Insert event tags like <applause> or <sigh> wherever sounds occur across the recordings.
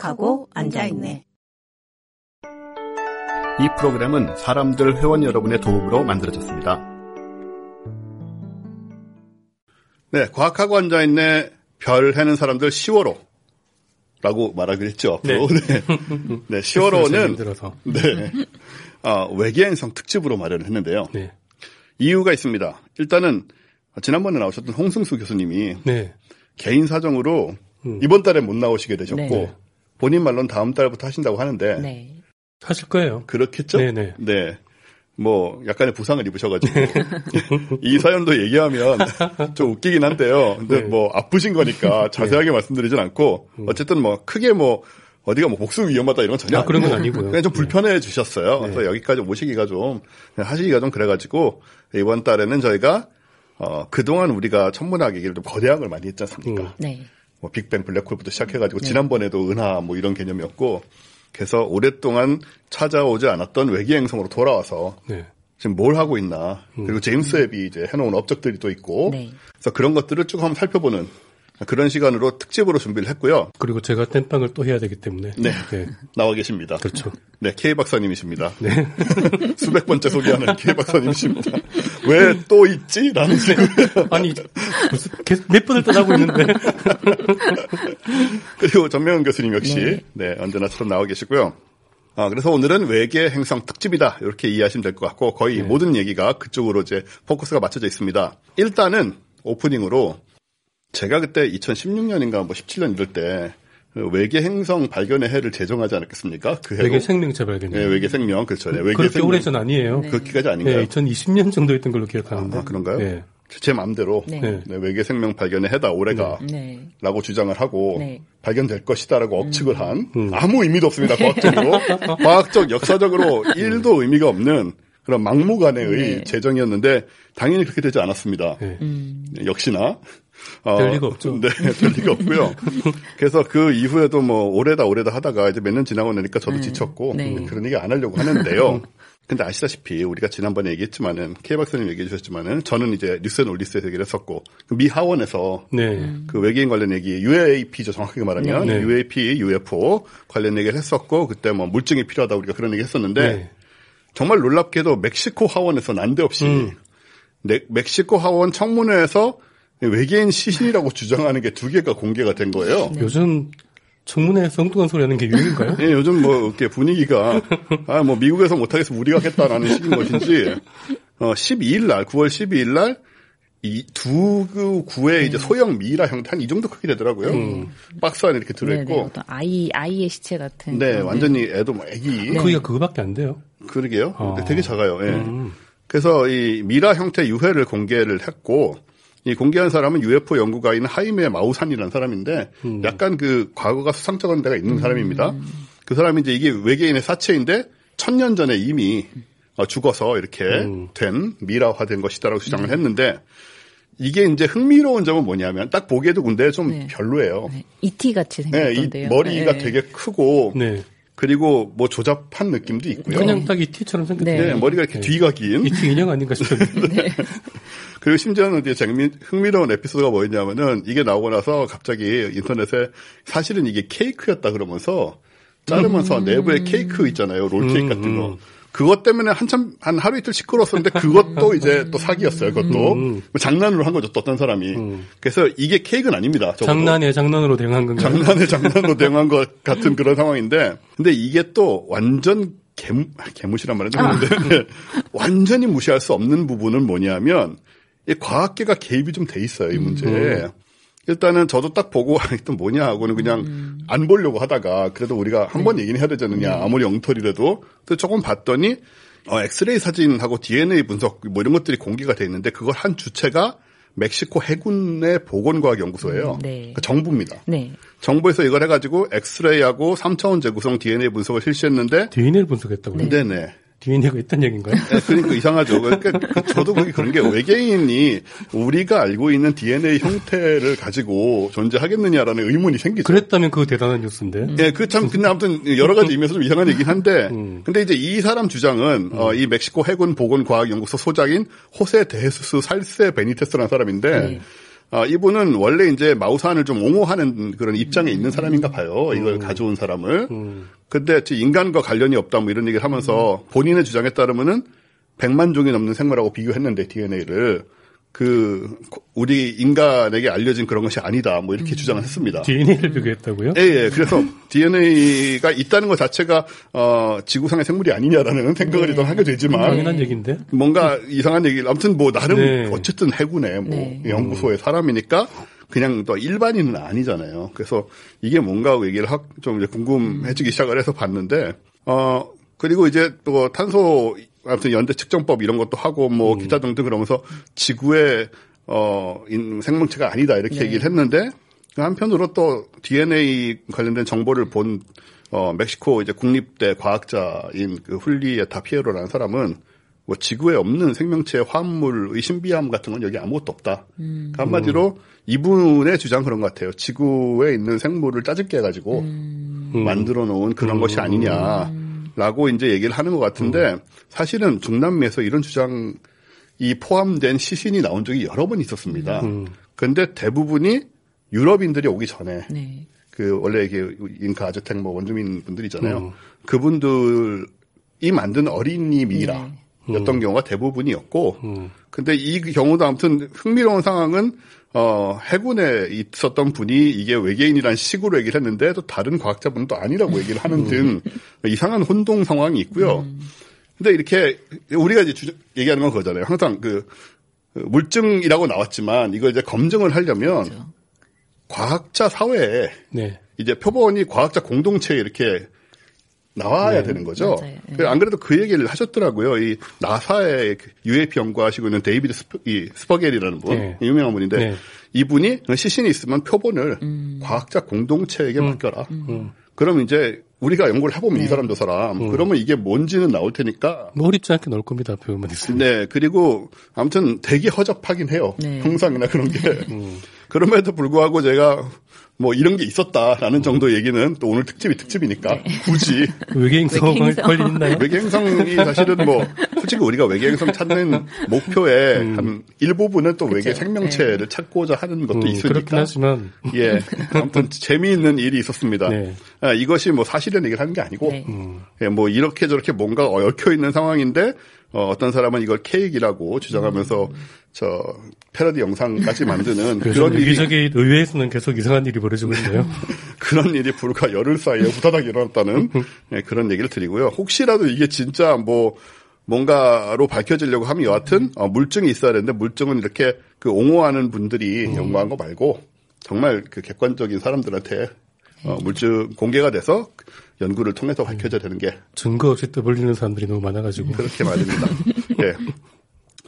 과학하고 앉아있네. 이 프로그램은 사람들 회원 여러분의 도움으로 만들어졌습니다. 네, 과학하고 앉아있네 별 해는 사람들 10월호. 라고 말하기로 했죠. 앞으로. 네. 네, <laughs> 10월호는 네. 어, 외계행성 특집으로 마련을 했는데요. 네. 이유가 있습니다. 일단은 지난번에 나오셨던 홍승수 교수님이 네. 개인 사정으로 음. 이번 달에 못 나오시게 되셨고 네. 본인 말로는 다음 달부터 하신다고 하는데 네. 하실 거예요. 그렇겠죠? 네네. 네. 뭐 약간의 부상을 입으셔가지고 이 사연도 얘기하면 좀 웃기긴 한데요. 근데 네. 뭐 아프신 거니까 자세하게 네. 말씀드리진 않고 음. 어쨌든 뭐 크게 뭐 어디가 뭐 목숨 위험하다 이런 건 전혀 아, 그런 건 아니고요. 그냥 좀 네. 불편해 주셨어요. 네. 그래서 여기까지 오시기가 좀 하시기가 좀 그래가지고 이번 달에는 저희가 어 그동안 우리가 천문학 얘기를 좀 거대한 걸 많이 했지 않습니까? 음. 네. 뭐 빅뱅 블랙홀부터 시작해가지고 네. 지난번에도 은하 뭐 이런 개념이었고 그래서 오랫동안 찾아오지 않았던 외계 행성으로 돌아와서 네. 지금 뭘 하고 있나 그리고 음. 제임스 웹이 이제 해놓은 업적들이 또 있고 네. 그래서 그런 것들을 쭉 한번 살펴보는 그런 시간으로 특집으로 준비를 했고요. 그리고 제가 땜빵을 또 해야 되기 때문에. 네. 네. 나와 계십니다. 그렇죠. 네, K 박사님이십니다. 네. <laughs> 수백 번째 소개하는 K 박사님이십니다. 왜 또 있지? 라는 네. <laughs> 아니, 계속 몇 번을 떠나고 있는데. <laughs> 그리고 전명훈 교수님 역시, 네. 네, 언제나처럼 나와 계시고요. 아, 그래서 오늘은 외계 행성 특집이다. 이렇게 이해하시면 될 것 같고, 거의 네. 모든 얘기가 그쪽으로 이제 포커스가 맞춰져 있습니다. 일단은 오프닝으로 제가 그때 2016년인가 뭐 17년 이럴 때 외계 행성 발견의 해를 제정하지 않았겠습니까? 그 해로. 외계 생명체 발견. 네, 외계 생명 그렇죠. 네, 외계 그렇게 생명. 오래전 아니에요. 네. 그렇게까지 아닌가요? 네, 2020년 정도였던 걸로 기억하는데. 아, 그런가요? 네. 제 마음대로 네. 네. 외계 생명 발견의 해다 올해가라고 네. 네. 주장을 하고 네. 발견될 것이다라고 음. 억측을 한 음. 아무 의미도 없습니다. 과학적으로 <laughs> 과학적 역사적으로 1도 의미가 없는 그런 막무가내의 제정이었는데 당연히 그렇게 되지 않았습니다. 음. 역시나 어, 될 리가 없죠. 네, <laughs> 될 리가 없고요. 그래서 그 이후에도 뭐 오래다 오래다 하다가 이제 몇 년 지나고 나니까 저도 음, 지쳤고 네. 그런 얘기 안 하려고 하는데요. 근데 아시다시피 우리가 지난번에 얘기했지만은 K 박사님 얘기해 주셨지만은 저는 이제 뉴스 앤올리스에서 얘기를 했었고 그미 하원에서 네. 그 외계인 관련 얘기 UAP죠 정확하게 말하면 네. UAP, UFO 관련 얘기를 했었고 그때 뭐 물증이 필요하다 우리가 그런 얘기 했었는데 네. 정말 놀랍게도 멕시코 하원에서 난데없이 음. 멕시코 하원 청문회에서 외계인 시신이라고 주장하는 게 두 개가 공개가 된 거예요. 네. 요즘 청문회에서 엉뚱한 소리 하는 게 유행인가요? 네, 요즘 뭐, 이렇게 분위기가, 아, 뭐, 미국에서 못하겠어, 우리가 하겠다라는 식인 것인지, 어, 12일 날, 9월 12일 날, 이두 그 구의 네. 이제 소형 미이라 형태 한 이 정도 크기 되더라고요. 음. 박스 안에 이렇게 들어있고. 네네, 어떤 아이, 아이의 시체 같은. 네, 네. 완전히 애도 뭐 애기. 네. 크기가 그거밖에 안 돼요. 그러게요. 아. 되게 작아요. 예. 음. 그래서 이 미라 형태 유해를 공개를 했고, 이 공개한 사람은 UFO 연구가인 하이메 마우산이라는 사람인데 음. 약간 그 과거가 수상쩍은 데가 있는 음. 사람입니다. 그 사람이 이제 이게 외계인의 사체인데 천년 전에 이미 어, 죽어서 이렇게 음. 된 미라화된 것이다라고 주장을 네. 했는데 이게 이제 흥미로운 점은 뭐냐면 딱 보기에도 근데 좀 네. 별로예요. 네. 이티 같이 생겼던데요. 네, 이 머리가 네. 되게 크고 네. 그리고 뭐 조잡한 느낌도 있고요. 그냥 딱 이티처럼 생겼네. 네, 머리가 이렇게 뒤가 긴. 이티 인형 아닌가 싶은데. <laughs> 그리고 심지어는 이제 재미, 흥미로운 에피소드가 뭐였냐면은 이게 나오고 나서 갑자기 인터넷에 사실은 이게 케이크였다 그러면서 자르면서 음. 내부에 케이크 있잖아요. 롤 케이크 음. 같은 거. 그것 때문에 한참 한 하루 이틀 시끄러웠었는데 그것도 <laughs> 이제 또 사기였어요. 그것도 음. 뭐 장난으로 한 거죠. 또 어떤 사람이. 음. 그래서 이게 케이크는 아닙니다. 장난에 장난으로 대응한 건가요? 장난에 <laughs> 장난으로 대응한 것 같은 그런 상황인데 근데 이게 또 완전 개무, 개무시란 말은 좀 아. <laughs> 완전히 무시할 수 없는 부분은 뭐냐면 이 과학계가 개입이 좀 돼 있어요, 이 문제에. 음. 일단은 저도 딱 보고 또 뭐냐 하고는 그냥 음. 안 보려고 하다가 그래도 우리가 한번 네. 얘기는 해야 되지 않느냐 네. 아무리 엉터리라도 또 조금 봤더니 어, 엑스레이 사진하고 DNA 분석 뭐 이런 것들이 공개가 돼 있는데 그걸 한 주체가 멕시코 해군의 보건과학연구소예요. 음, 네. 그러니까 정부입니다. 네. 정부에서 이걸 해가지고 엑스레이하고 3차원 재구성 DNA 분석을 실시했는데 DNA를 분석했다고요? 네. 네 네. DNA가 있다는 얘기인가요? 네, 그러니까 이상하죠. 그러니까 저도 그게 그런 게 외계인이 우리가 알고 있는 DNA 형태를 가지고 존재하겠느냐라는 의문이 생기죠. 그랬다면 그거 대단한 뉴스인데. 네, 그참 근데 아무튼 여러 가지 의미에서 좀 이상한 얘기긴 한데, 음. 근데 이제 이 사람 주장은 음. 어, 이 멕시코 해군 보건과학연구소 소장인 호세 데헤수스 살세 베니테스라는 사람인데. 음. 어, 이분은 원래 이제 마우산을 좀 옹호하는 그런 입장에 있는 사람인가 봐요. 이걸 가져온 사람을. 음. 근데 인간과 관련이 없다 뭐 이런 얘기를 하면서 본인의 주장에 따르면은 100만 종이 넘는 생물하고 비교했는데 DNA를 그 우리 인간에게 알려진 그런 것이 아니다 뭐 이렇게 주장을 했습니다. DNA를 비교했다고요? 예, 예. 그래서 DNA가 있다는 것 자체가 어 지구상의 생물이 아니냐라는 <laughs> 생각을 네. 일단 하게 되지만 당연한 얘기인데. 뭔가 이상한 얘기를 아무튼 뭐 나름 네. 어쨌든 해군의 뭐 네. 연구소의 사람이니까 그냥 또 일반인은 아니잖아요. 그래서 이게 뭔가 하고 얘기를 하- 좀 궁금해지기 시작을 해서 봤는데 어 그리고 이제 또 탄소 아무튼 연대 측정법 이런 것도 하고 뭐 기타 등등 그러면서 지구의 어 인- 생명체가 아니다. 이렇게 네. 얘기를 했는데 한편으로 또 DNA 관련된 정보를 본 어, 멕시코 이제 국립대 과학자인 그 훌리에타 피에로라는 사람은 뭐 지구에 없는 생명체의 화합물의 신비함 같은 건 여기 아무것도 없다. 그러니까 한마디로 이분의 주장 그런 것 같아요. 지구에 있는 생물을 짜집게 해가지고 만들어 놓은 그런 것이 아니냐 라고 이제 얘기를 하는 것 같은데 사실은 중남미에서 이런 주장이 포함된 시신이 나온 적이 여러 번 있었습니다. 그런데 대부분이 유럽인들이 오기 전에 네. 그 원래 이게 인카 아즈텍 뭐 원주민 분들이잖아요. 음. 그분들이 만든 어린이 미이라 였던 경우가 대부분이었고, 음. 근데 이 경우도 아무튼 흥미로운 상황은 어 해군에 있었던 분이 이게 외계인이란 식으로 얘기를 했는데 또 다른 과학자분은 또 아니라고 얘기를 하는 등 이상한 혼동 상황이 있고요. 근데 이렇게 우리가 이제 주- 얘기하는 건 그거잖아요. 항상 그 물증이라고 나왔지만 이걸 이제 검증을 하려면 과학자 사회에 네. 이제 표본이 과학자 공동체에 이렇게 나와야 네. 되는 거죠. 네. 그안 그래도 그 얘기를 하셨더라고요. 이 나사의 그 UAP 연구하시고 있는 데이비드 스퍼, 이 스퍼겔이라는 분, 네. 유명한 분인데 네. 이분이 시신이 있으면 표본을 음. 과학자 공동체에게 맡겨라. 음. 그럼 이제 우리가 연구를 해보면 네. 이 사람 저 사람, 음. 그러면 이게 뭔지는 나올 테니까 뭐 어렵지 않게 넣을 겁니다. 표현만 있으면. 네, 그리고 아무튼 되게 허접하긴 해요. 네. 형상이나 그런 게. 음. <laughs> 그럼에도 불구하고 제가 뭐 이런 게 있었다라는 정도 얘기는 또 오늘 특집이 특집이니까 네. 굳이 외계행성 외계행성. 관리 있나요? 외계행성이 사실은 뭐 솔직히 우리가 외계행성 찾는 목표의 한 일부분은 또 외계 생명체를 찾고자 하는 것도 음, 그렇긴 있으니까 하지만 예 <laughs> 아무튼 재미있는 일이 있었습니다. 네. 아, 이것이 뭐 사실은 얘기를 하는 게 아니고 네. 음. 예, 뭐 이렇게 저렇게 뭔가 얽혀 있는 상황인데 어, 떤 사람은 이걸 케이크라고 주장하면서 저 패러디 영상까지 만드는 그런 일이 여기저기 의회에서는 계속 이상한 일이 벌어지고 있네요. <laughs> 그런 일이 불과 열흘 사이에 후다닥 일어났다는 <laughs> 예, 그런 얘기를 드리고요. 혹시라도 이게 진짜 뭐 뭔가로 밝혀지려고 하면 여하튼 어, 물증이 있어야 되는데 물증은 이렇게 그 옹호하는 분들이 연구한 거 말고 정말 그 객관적인 사람들한테 어, 물증 공개가 돼서 연구를 통해서 밝혀져야 되는 게 증거 없이 떠벌리는 사람들이 너무 많아가지고. 그렇게 말입니다. <laughs> 예.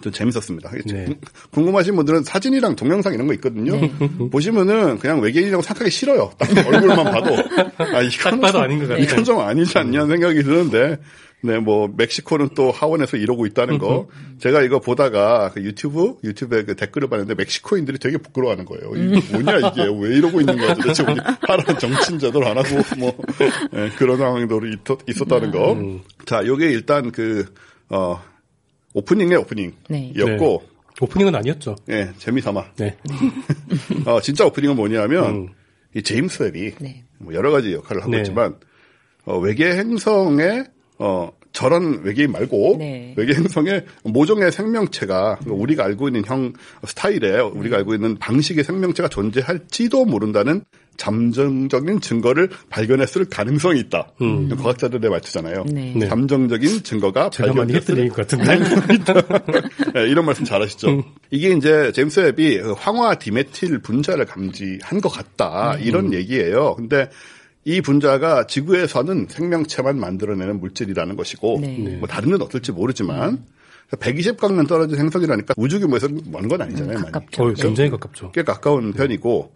좀 재밌었습니다. 네. 궁금하신 분들은 사진이랑 동영상 이런 거 있거든요. <laughs> 보시면은 그냥 외계인이라고 생각하기 싫어요. 딱 얼굴만 봐도. 아, 이건 봐도 좀- 아닌 것 같아요. 이건 좀 아니지 않냐는 생각이 드는데, 네, 뭐, 멕시코는 또 하원에서 이러고 있다는 거. <laughs> 제가 이거 보다가 그 유튜브, 유튜브에 그 댓글을 봤는데 멕시코인들이 되게 부끄러워하는 거예요. 이게 뭐냐, 이게. 왜 이러고 있는 거야 도대체. 우리 하라는 정치인 제대로 안 하고, 뭐, 예, 그런 상황도 있- 있었다는 거. 자, 요게 일단 그, 어, 오프닝의 오프닝이었고, 오프닝은 아니었죠. 예, 재미삼아. 네. 어, <laughs> 진짜 오프닝은 뭐냐면, 음. 이 제임스 웹이 네. 뭐 여러 가지 역할을 하고 네. 있지만, 어, 외계 행성에, 어, 저런 외계인 말고, 네. 외계 행성의 모종의 생명체가, 우리가 알고 있는 형, 스타일에, 우리가 알고 있는 방식의 생명체가 존재할지도 모른다는 잠정적인 증거를 발견했을 가능성이 있다. 과학자들의 말투잖아요. 네. 네. 잠정적인 증거가 제가 많이 발견됐을 얘기 같은데. <laughs> 네, 이런 말씀 잘하시죠. 이게 이제 제임스 웹이 그 황화 디메틸 분자를 감지한 것 같다 이런 얘기예요. 근데 이 분자가 지구에서는 생명체만 만들어내는 물질이라는 것이고 네. 뭐 다른 데는 어떨지 모르지만 120광년 떨어진 행성이라니까 우주 규모에서 먼건 아니잖아요. 많이. 가깝죠. 어, 굉장히 가깝죠. 꽤 가까운 편이고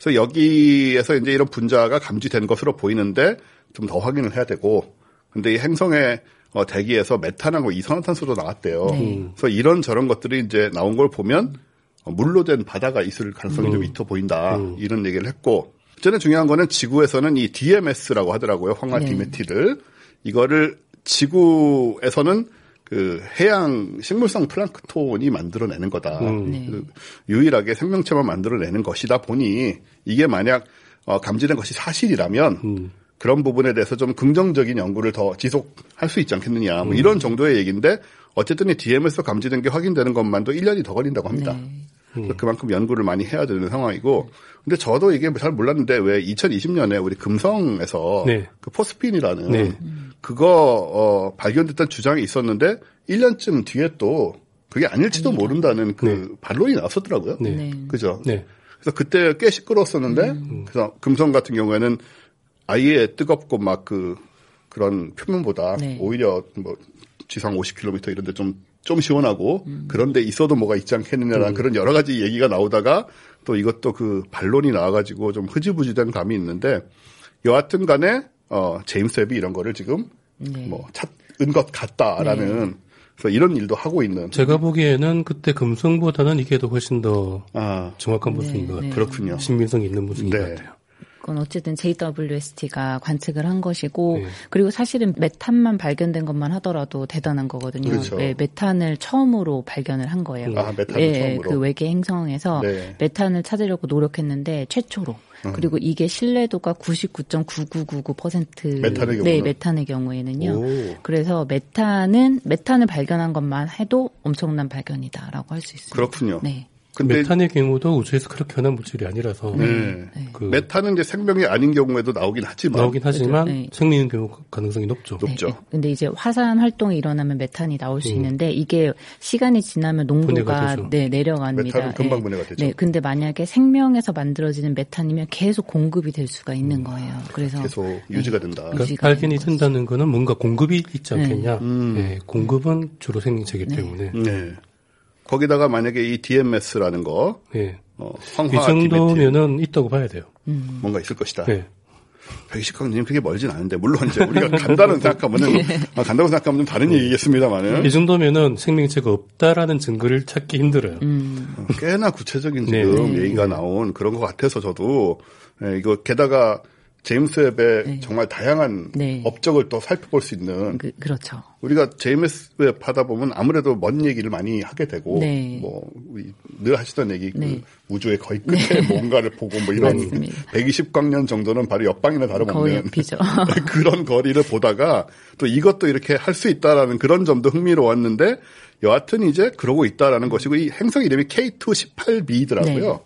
그래서 여기에서 이제 이런 분자가 감지된 것으로 보이는데 좀 더 확인을 해야 되고 근데 이 행성의 어, 대기에서 메탄하고 이산화탄소도 나왔대요. 네. 그래서 이런 저런 것들이 이제 나온 걸 보면 어, 물로 된 바다가 있을 가능성이 좀 있어 보인다 이런 얘기를 했고 저는 중요한 거는 지구에서는 이 DMS라고 하더라고요 황화 네. 디메틸을 이거를 지구에서는 그 해양 식물성 플랑크톤이 만들어내는 거다. 음. 네. 그 유일하게 생명체만 만들어내는 것이다 보니 이게 만약 어, 감지된 것이 사실이라면 음. 그런 부분에 대해서 좀 긍정적인 연구를 더 지속할 수 있지 않겠느냐. 음. 뭐 이런 정도의 얘기인데 어쨌든 이 DM에서 감지된 게 확인되는 것만도 1년이 더 걸린다고 합니다. 네. 그래서 그만큼 연구를 많이 해야 되는 상황이고 근데 저도 이게 잘 몰랐는데 왜 2020년에 우리 금성에서 네. 그 포스핀이라는 네. 그거 어 발견됐다는 주장이 있었는데 1년쯤 뒤에 또 그게 아닐지도 모른다는 그 네. 반론이 나왔었더라고요. 네. 네. 그죠? 네. 그래서 그때 꽤 시끄러웠었는데 음. 그래서 금성 같은 경우에는 아예 뜨겁고 막 그 그런 표면보다 네. 오히려 뭐 지상 50km 이런 데 좀좀 시원하고 그런데 있어도 뭐가 있지 않겠느냐라는 그런 여러 가지 얘기가 나오다가 또 이것도 그 반론이 나와가지고 좀 흐지부지된 감이 있는데 여하튼 간에 어 제임스 웹이 이런 거를 지금 네. 뭐 찾은 것 같다라는 그래서 이런 일도 하고 있는 제가 보기에는 그때 금성보다는 이게 더 훨씬 더 아 정확한 모습인 것 네. 같아요. 그렇군요. 신빙성이 있는 모습인 네. 것 같아요. 그건 어쨌든 JWST가 관측을 한 것이고 네. 그리고 사실은 메탄만 발견된 것만 하더라도 대단한 거거든요. 그렇죠. 네, 메탄을 처음으로 발견을 한 거예요. 아, 메탄을 예, 처음으로. 그 외계 행성에서 네. 메탄을 찾으려고 노력했는데 최초로 음. 그리고 이게 신뢰도가 99.9999% 메탄의 네? 메탄의 경우에는요. 오. 그래서 메탄은 메탄을 발견한 것만 해도 엄청난 발견이다라고 할 수 있습니다. 그렇군요. 네. 근데 메탄의 경우도 우주에서 그렇게 흔한 물질이 아니라서 네. 네. 그 메탄은 이제 생명이 아닌 경우에도 나오긴 하지만 나오긴 하지만 네. 생리는 경우 가능성이 높죠. 높죠. 네, 근데 이제 화산 활동이 일어나면 메탄이 나올 수 음. 있는데 이게 시간이 지나면 농도가. 네, 내려갑니다. 메탄은 금방 네. 분해가 되죠. 네, 근데 만약에 생명에서 만들어지는 메탄이면 계속 공급이 될 수가 있는 거예요. 그래서 음. 계속 유지가 된다. 그러니까 유지가 발견이 된다는 거는 뭔가 공급이 있지 않겠냐. 음. 예, 공급은 주로 생명체이기 때문에. 네. 거기다가 만약에 이 DMS라는 거, 예. 어, 이 황화 디메틸 정도면은 있다고 봐야 돼요. 뭔가 있을 것이다. 네. 백식강님 그게 멀진 않은데 물론 이제 우리가 간다는 <laughs> 생각하면은 아, 간다고 생각하면 좀 다른 얘기겠습니다만은 이 정도면은 생명체가 없다라는 증거를 찾기 힘들어요. 음, 어, 꽤나 구체적인 네. 지금 네. 얘기가 나온 그런 것 같아서 저도 예, 이거 게다가 제임스 웹의 네. 정말 다양한 네. 업적을 또 살펴볼 수 있는 그, 그렇죠. 우리가 제임스 웹 하다 보면 아무래도 먼 얘기를 많이 하게 되고 네. 뭐 우리 늘 하시던 얘기 그 네. 우주의 거의 끝에 뭔가를 보고 뭐 이런 맞습니다. 120광년 정도는 바로 옆방이나 다름없는. <laughs> 그런 거리를 보다가 또 이것도 이렇게 할 수 있다라는 그런 점도 흥미로웠는데 여하튼 이제 그러고 있다라는 것이고 이 행성 이름이 K218b더라고요.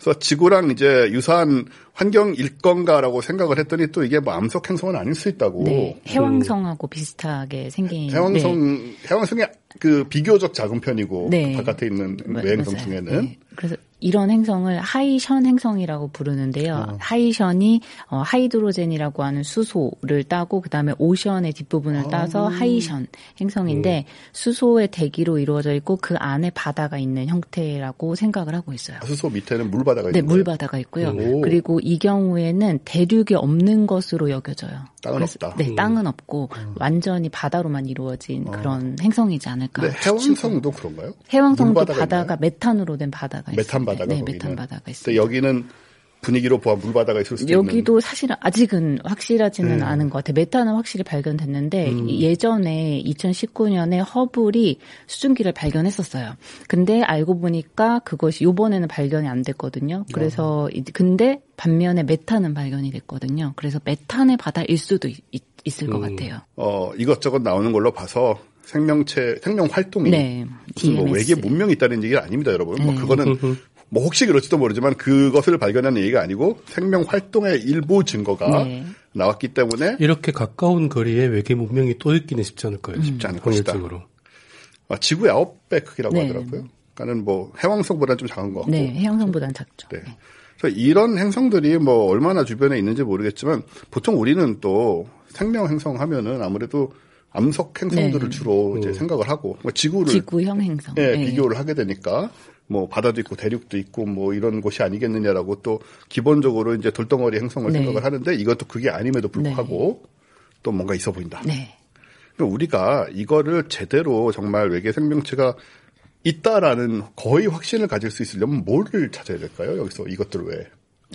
네. 그래서 지구랑 이제 유사한 환경일 건가라고 생각을 했더니 또 이게 뭐 암석 행성은 아닐 수 있다고. 네, 해왕성하고 비슷하게 생긴 해왕성 네. 해왕성이 그 비교적 작은 편이고 네. 바깥에 있는 마- 외행성. 중에는 네. 그래서 이런 행성을 Hycean 행성이라고 부르는데요. 어. Hycean이 어, hydrogen이라고 하는 수소를 따고 그다음에 ocean의 뒷부분을 아. 따서 Hycean 행성인데 수소의 대기로 이루어져 있고 그 안에 바다가 있는 형태라고 생각을 하고 있어요. 수소 밑에는 물바다가 네, 있는 거예요. 물바다가 있고요. 오. 그리고 이 경우에는 대륙이 없는 것으로 여겨져요. 땅은 그래서- 없다. 음. 네, 땅은 없고 완전히 바다로만 이루어진 그런 행성이지 않을까. 근데 해왕성도 그런가요? 해왕성도 바다가 있나요? 메탄으로 된 바다가 있어요. 메탄 바다가 네. 메탄 바다가 있어요. 여기는 분위기로 보아 물바다가 있을 수도 있는. 여기도 사실은 아직은 확실하지는 음. 않은 것 같아요. 메탄은 확실히 발견됐는데 예전에 2019년에 허블이 수증기를 발견했었어요. 근데 알고 보니까 그것이 요번에는 발견이 안 됐거든요. 그래서 이- 근데 반면에 메탄은 발견이 됐거든요. 그래서 메탄의 바다일 수도 있, 을것 음. 같아요. 어 이것저것 나오는 걸로 봐서 생명체 생명 활동이 네. 무슨 뭐. 외계 문명이 있다는 얘기가 아닙니다, 여러분. 뭐 네. 그거는 <laughs> 뭐 혹시 그럴지도 모르지만 그것을 발견한 얘기가 아니고 생명 활동의 일부 증거가 네. 나왔기 때문에 이렇게 가까운 거리에 외계 문명이 또 있기는 쉽지 않을 거예요. 쉽지 않을 것이다. 아, 지구의 아홉 배 크기라고 네. 하더라고요. 그러니까는 뭐 해왕성보다는 좀 작은 것 같고. 네, 해양성보다는 작죠. 네. 그래서 이런 행성들이 뭐 얼마나 주변에 있는지 모르겠지만 보통 우리는 또 생명 행성 하면은 아무래도 암석 행성들을 네. 주로 이제 생각을 하고 뭐 지구를 지구형 행성. 예, 네. 비교를 하게 되니까 뭐 바다도 있고 대륙도 있고 뭐 이런 곳이 아니겠느냐라고 또 기본적으로 이제 돌덩어리 행성을 네. 생각을 하는데 이것도 그게 아님에도 불구하고 또 뭔가 있어 보인다. 네. 그럼 우리가 이거를 제대로 정말 외계 생명체가 있다라는 거의 확신을 가질 수 있으려면 뭐를 찾아야 될까요? 여기서 이것들 외에.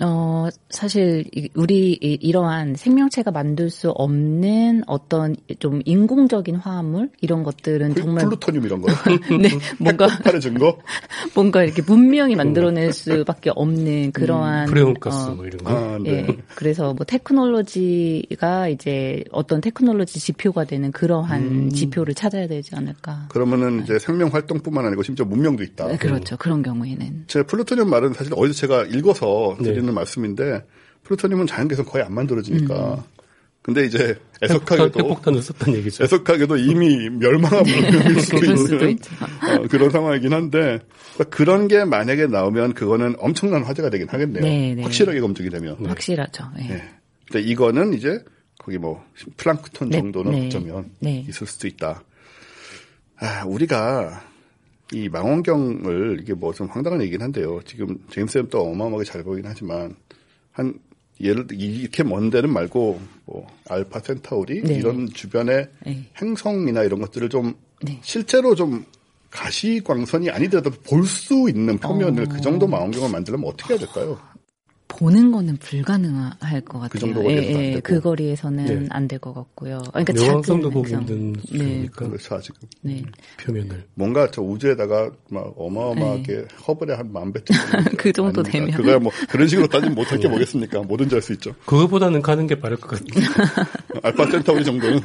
어, 사실 이- 우리 이- 이러한 생명체가 만들 수 없는 어떤 좀 인공적인 화합물 이런 것들은 플- 정말 플루토늄 이런 거. <laughs> 네, 뭔가 핵폭발의 증거. <laughs> 뭔가 이렇게 문명이 만들어낼 수밖에 없는 그러한 프레온가스 어, 뭐 이런 거. 아, 네. 예. 그래서 뭐 테크놀로지가 이제 어떤 테크놀로지 지표가 되는 그러한 음. 지표를 찾아야 되지 않을까. 그러면은 이제 생명 활동뿐만 아니고 심지어 문명도 있다. 네, 그렇죠. 그런 경우에는. 제 플루토늄 말은 사실 어디서 제가 읽어서 네. 드리는 말씀인데 플루토늄은 자연계에서 거의 안 만들어지니까. 음. 근데 이제 애석하게도 핵폭탄을 썼다는 얘기죠. 애석하게도 이미 멸망한 수도 그럴 수도 있는. 어, 그런 상황이긴 한데 그러니까 그런 게 만약에 나오면 그거는 엄청난 화제가 되긴 하겠네요. 네, 네. 확실하게 검증이 되면. 확실하죠. 예. 네. 근데 이거는 이제 거기 뭐 플랑크톤 네, 정도는 네, 어쩌면 네. 있을 수도 있다. 아, 우리가 이 망원경을 이게 뭐 좀 황당한 얘기긴 한데요. 지금 제임스 웹도 어마어마하게 잘 보이긴 하지만 한 예를 이렇게 먼 데는 말고 뭐 알파 센타우리 네. 이런 주변의 네. 행성이나 이런 것들을 좀 네. 실제로 좀 가시광선이 아니더라도 볼 수 있는 표면을 어. 그 정도 망원경을 만들려면 어떻게 해야 될까요? 보는 거는 불가능할 것 같아요. 그 정도 거리에서는 안 예, 예, 되고. 그 거리에서는 네. 안될 것 같고요. 그러니까 명왕성도 작은 보기. 힘든 네. 수준이니까 그렇죠 아직은. 네. 표면을. 뭔가 저 우주에다가 막 어마어마하게 허블에 한 만배 정도 네. 그 정도 되면. 그거야 뭐 그런 식으로 따지면 못할 게 뭐겠습니까? 뭐든지 할 수 있죠. 그거보다는 가는 게 빠를 것 같아요. <laughs> 알파 센타우리 정도는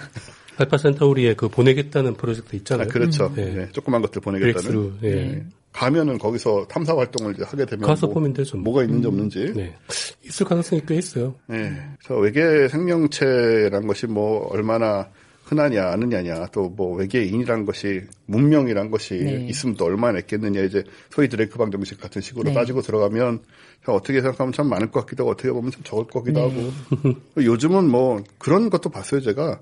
알파 센타우리에 그 보내겠다는 프로젝트 아, 있잖아요. 그렇죠. 네. 네, 조그만 것들 보내겠다는. 예. 네. 가면은 거기서 탐사 활동을 이제 하게 되면 가서 뭐, 보면 되죠. 뭐. 뭐가 있는지 없는지. 네. 있을 가능성이 꽤 있어요. 네. 그래서 외계 생명체란 것이 뭐 얼마나 흔하냐 아느냐냐 또 뭐 외계인이란 것이 문명이란 것이 네. 있으면 또 얼마나 있겠느냐 이제 소위 드레이크 방정식 같은 식으로 네. 따지고 들어가면 참 어떻게 생각하면 참 많을 것 같기도 하고 어떻게 보면 참 적을 것 같기도 네. 하고 <laughs> 요즘은 뭐 그런 것도 봤어요 제가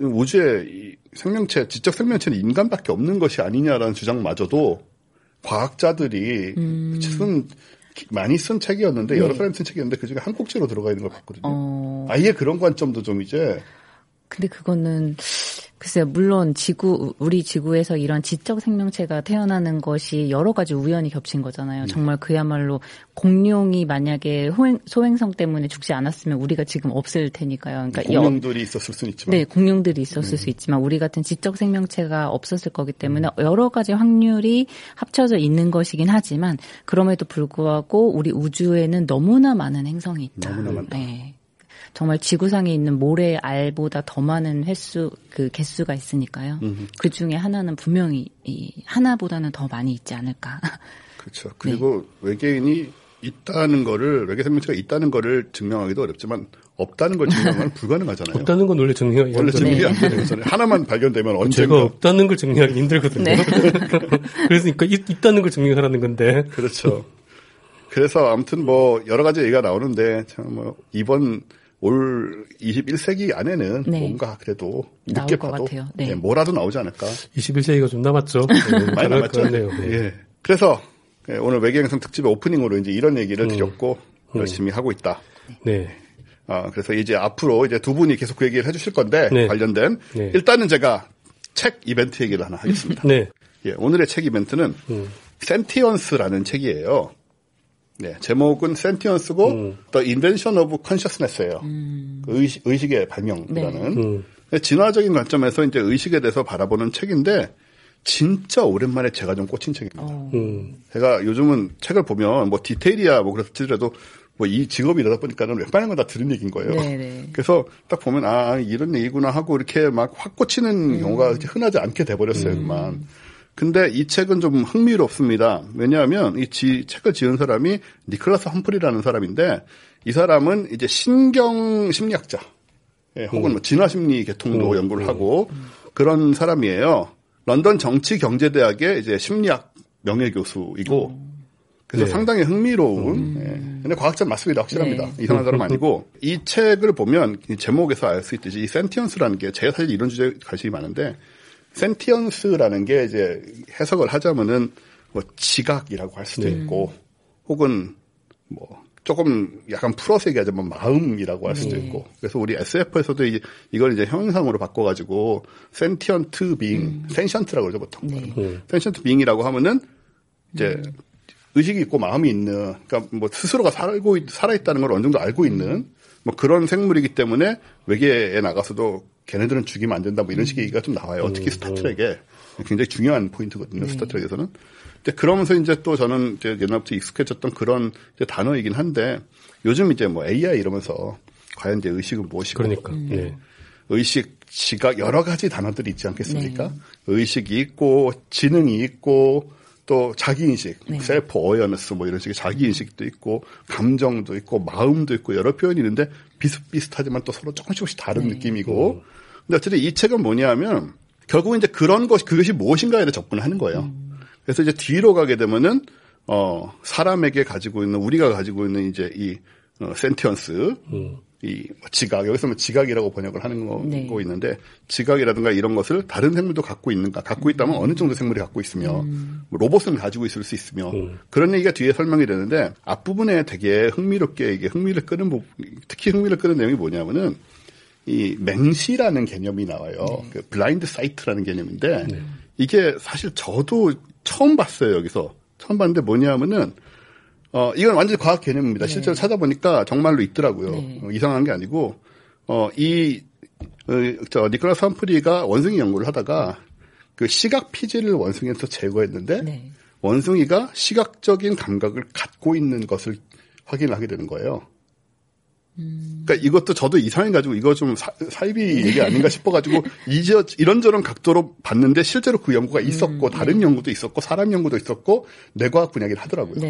우주에 이 생명체 지적 생명체는 인간밖에 없는 것이 아니냐라는 주장마저도 과학자들이 쓴 많이 쓴 책이었는데 여러 사람이 쓴 책이었는데 그 중에 한 꼭지로 들어가 있는 걸 봤거든요. 어, 아예 그런 관점도 좀 이제 근데 그거는 글쎄요. 물론 지구 우리 지구에서 이런 지적 생명체가 태어나는 것이 여러 가지 우연히 겹친 거잖아요. 정말 그야말로 공룡이 만약에 호행, 소행성 때문에 죽지 않았으면 우리가 지금 없을 테니까요. 그러니까 이 어- 공룡들이 있었을 수는 있지만 네, 공룡들이 있었을 수 있지만 우리 같은 지적 생명체가 없었을 거기 때문에 여러 가지 확률이 합쳐져 있는 것이긴 하지만 그럼에도 불구하고 우리 우주에는 너무나 많은 행성이 있다. 너무나 많다. 네. 정말 지구상에 있는 모래 알보다 더 많은 횟수 그 개수가 있으니까요. 그 중에 하나는 분명히 이 하나보다는 더 많이 있지 않을까. <laughs> 그렇죠. 그리고 외계인이 있다는 거를 외계 생명체가 있다는 거를 증명하기도 어렵지만 없다는 걸 증명하면 <laughs> 불가능하잖아요. 없다는 건 원래 정리하기 원래. 증명이 안 되는 거잖아요. 하나만 발견되면 제가 언젠가 없다는 걸 정리하기 힘들거든요. 네. 그래서 <laughs> 그러니까 있, 있다는 걸 정리하라는 건데. 그렇죠. 그래서 아무튼 뭐 여러 가지 얘기가 나오는데 참 뭐 이번 올 21세기 안에는 네. 뭔가 그래도 나올 늦게 것 봐도 같아요. 네. 예, 뭐라도 나오지 않을까. 21세기가 좀 남았죠. 네, 많이 남았죠. 네. 예. 그래서 예, 오늘 외계행성 특집의 오프닝으로 이제 이런 음. 얘기를 드렸고 열심히 하고 있다. 네. 아, 그래서 이제 앞으로 이제 두 분이 계속 그 얘기를 해주실 건데 네. 관련된 네. 일단은 제가 책 이벤트 얘기를 하나 하겠습니다. 네. 예, 오늘의 책 이벤트는 음. 센티언스라는 책이에요. 네, 제목은 센티언스고 음. The Invention of Consciousness예요. 그 의식, 의식의 발명이라는 음. 진화적인 관점에서 이제 의식에 대해서 바라보는 책인데 진짜 오랜만에 제가 좀 꽂힌 책입니다. 어. 음. 제가 요즘은 책을 보면 뭐 디테일이야 뭐 그렇더라도 뭐 이 직업이 이러다 보니까는 웬만한 건 다 들은 얘기인 거예요. 네네. 그래서 딱 보면 아 이런 얘기구나 하고 이렇게 막 확 꽂히는 경우가 이렇게 흔하지 않게 돼버렸어요 그만. 근데 이 책은 좀 흥미롭습니다. 왜냐하면 이 지- 책을 지은 사람이 니클라스 험프리라는 사람인데 이 사람은 이제 신경 심리학자, 예, 혹은 뭐 진화 심리 계통도 음. 연구를 하고 그런 사람이에요. 런던 정치 경제대학의 이제 심리학 명예 교수이고 그래서 네. 상당히 흥미로운. 예. 근데 과학자 맞습니다. 확실합니다. 네. 이상한 사람 아니고 <laughs> 이 책을 보면 이 제목에서 알 수 있듯이 이 센티언스라는 게 제가 사실 이런 주제에 관심이 많은데 센티언스라는 게 이제 해석을 하자면은 뭐 지각이라고 할 수도 있고 혹은 뭐 조금 약간 풀어서 얘기하자면 마음이라고 할 수도 네. 있고 그래서 우리 SF에서도 이, 이걸 이제 형용사로 바꿔가지고 센티언트 빙, 센션트라고 그러죠 보통. 네. 음. 센션트 빙이라고 하면은 이제 의식이 있고 마음이 있는, 그러니까 뭐 스스로가 살고 있, 살아 있다는 걸 어느 정도 알고 있는 뭐 그런 생물이기 때문에 외계에 나가서도 걔네들은 죽이면 안 된다 뭐 이런 식의 얘기가 좀 나와요. 특히 스타트랙에 굉장히 중요한 포인트거든요. 스타트랙에서는. 근데 그러면서 이제 또 저는 이제 옛날부터 익숙해졌던 그런 단어이긴 한데 요즘 이제 뭐 AI 이러면서 과연 이제 의식은 무엇이고 그러니까. 예. 의식, 지각 여러 가지 단어들이 있지 않겠습니까? 의식이 있고 지능이 있고 또 자기인식, 셀프 어웨어너스 뭐 이런 식의 자기인식도 있고 감정도 있고 마음도 있고 여러 표현이 있는데 비슷비슷하지만 또 서로 조금씩 조금씩 다른 느낌이고. 근데 어쨌든 이 책은 뭐냐면 결국은 이제 그런 것 그것이 무엇인가에 대해 접근을 하는 거예요. 그래서 이제 뒤로 가게 되면은 어 사람에게 가지고 있는 우리가 가지고 있는 이제 이 어, 센티언스 이 지각 여기서 뭐 지각이라고 번역을 하는 거, 네. 거 있는데 지각이라든가 이런 것을 다른 생물도 갖고 있는가? 갖고 있다면 어느 정도 생물이 갖고 있으며 뭐 로봇은 가지고 있을 수 있으며 그런 얘기가 뒤에 설명이 되는데 앞부분에 되게 흥미롭게 이게 흥미를 끄는 부분 특히 흥미를 끄는 내용이 뭐냐면은 이 맹시라는 개념이 나와요. 그 blindsight라는 개념인데 이게 사실 저도 처음 봤어요 여기서. 처음 봤는데 뭐냐면은 어 이건 완전히 과학 개념입니다. 실제로 찾아보니까 정말로 있더라고요. 네. 어, 이상한 게 아니고 어이저 니콜라스 함프리가 원숭이 연구를 하다가 그 시각 피질을 원숭이에서 제거했는데 네. 원숭이가 시각적인 감각을 갖고 있는 것을 확인을 하게 되는 거예요. 그러니까 이것도 저도 이상해 가지고 이거 좀 사, 사이비 얘기 아닌가 싶어 가지고 <laughs> 이제 이런저런 각도로 봤는데 실제로 그 연구가 있었고 다른 연구도 있었고 사람 연구도 있었고 뇌과학 분야긴 하더라고요.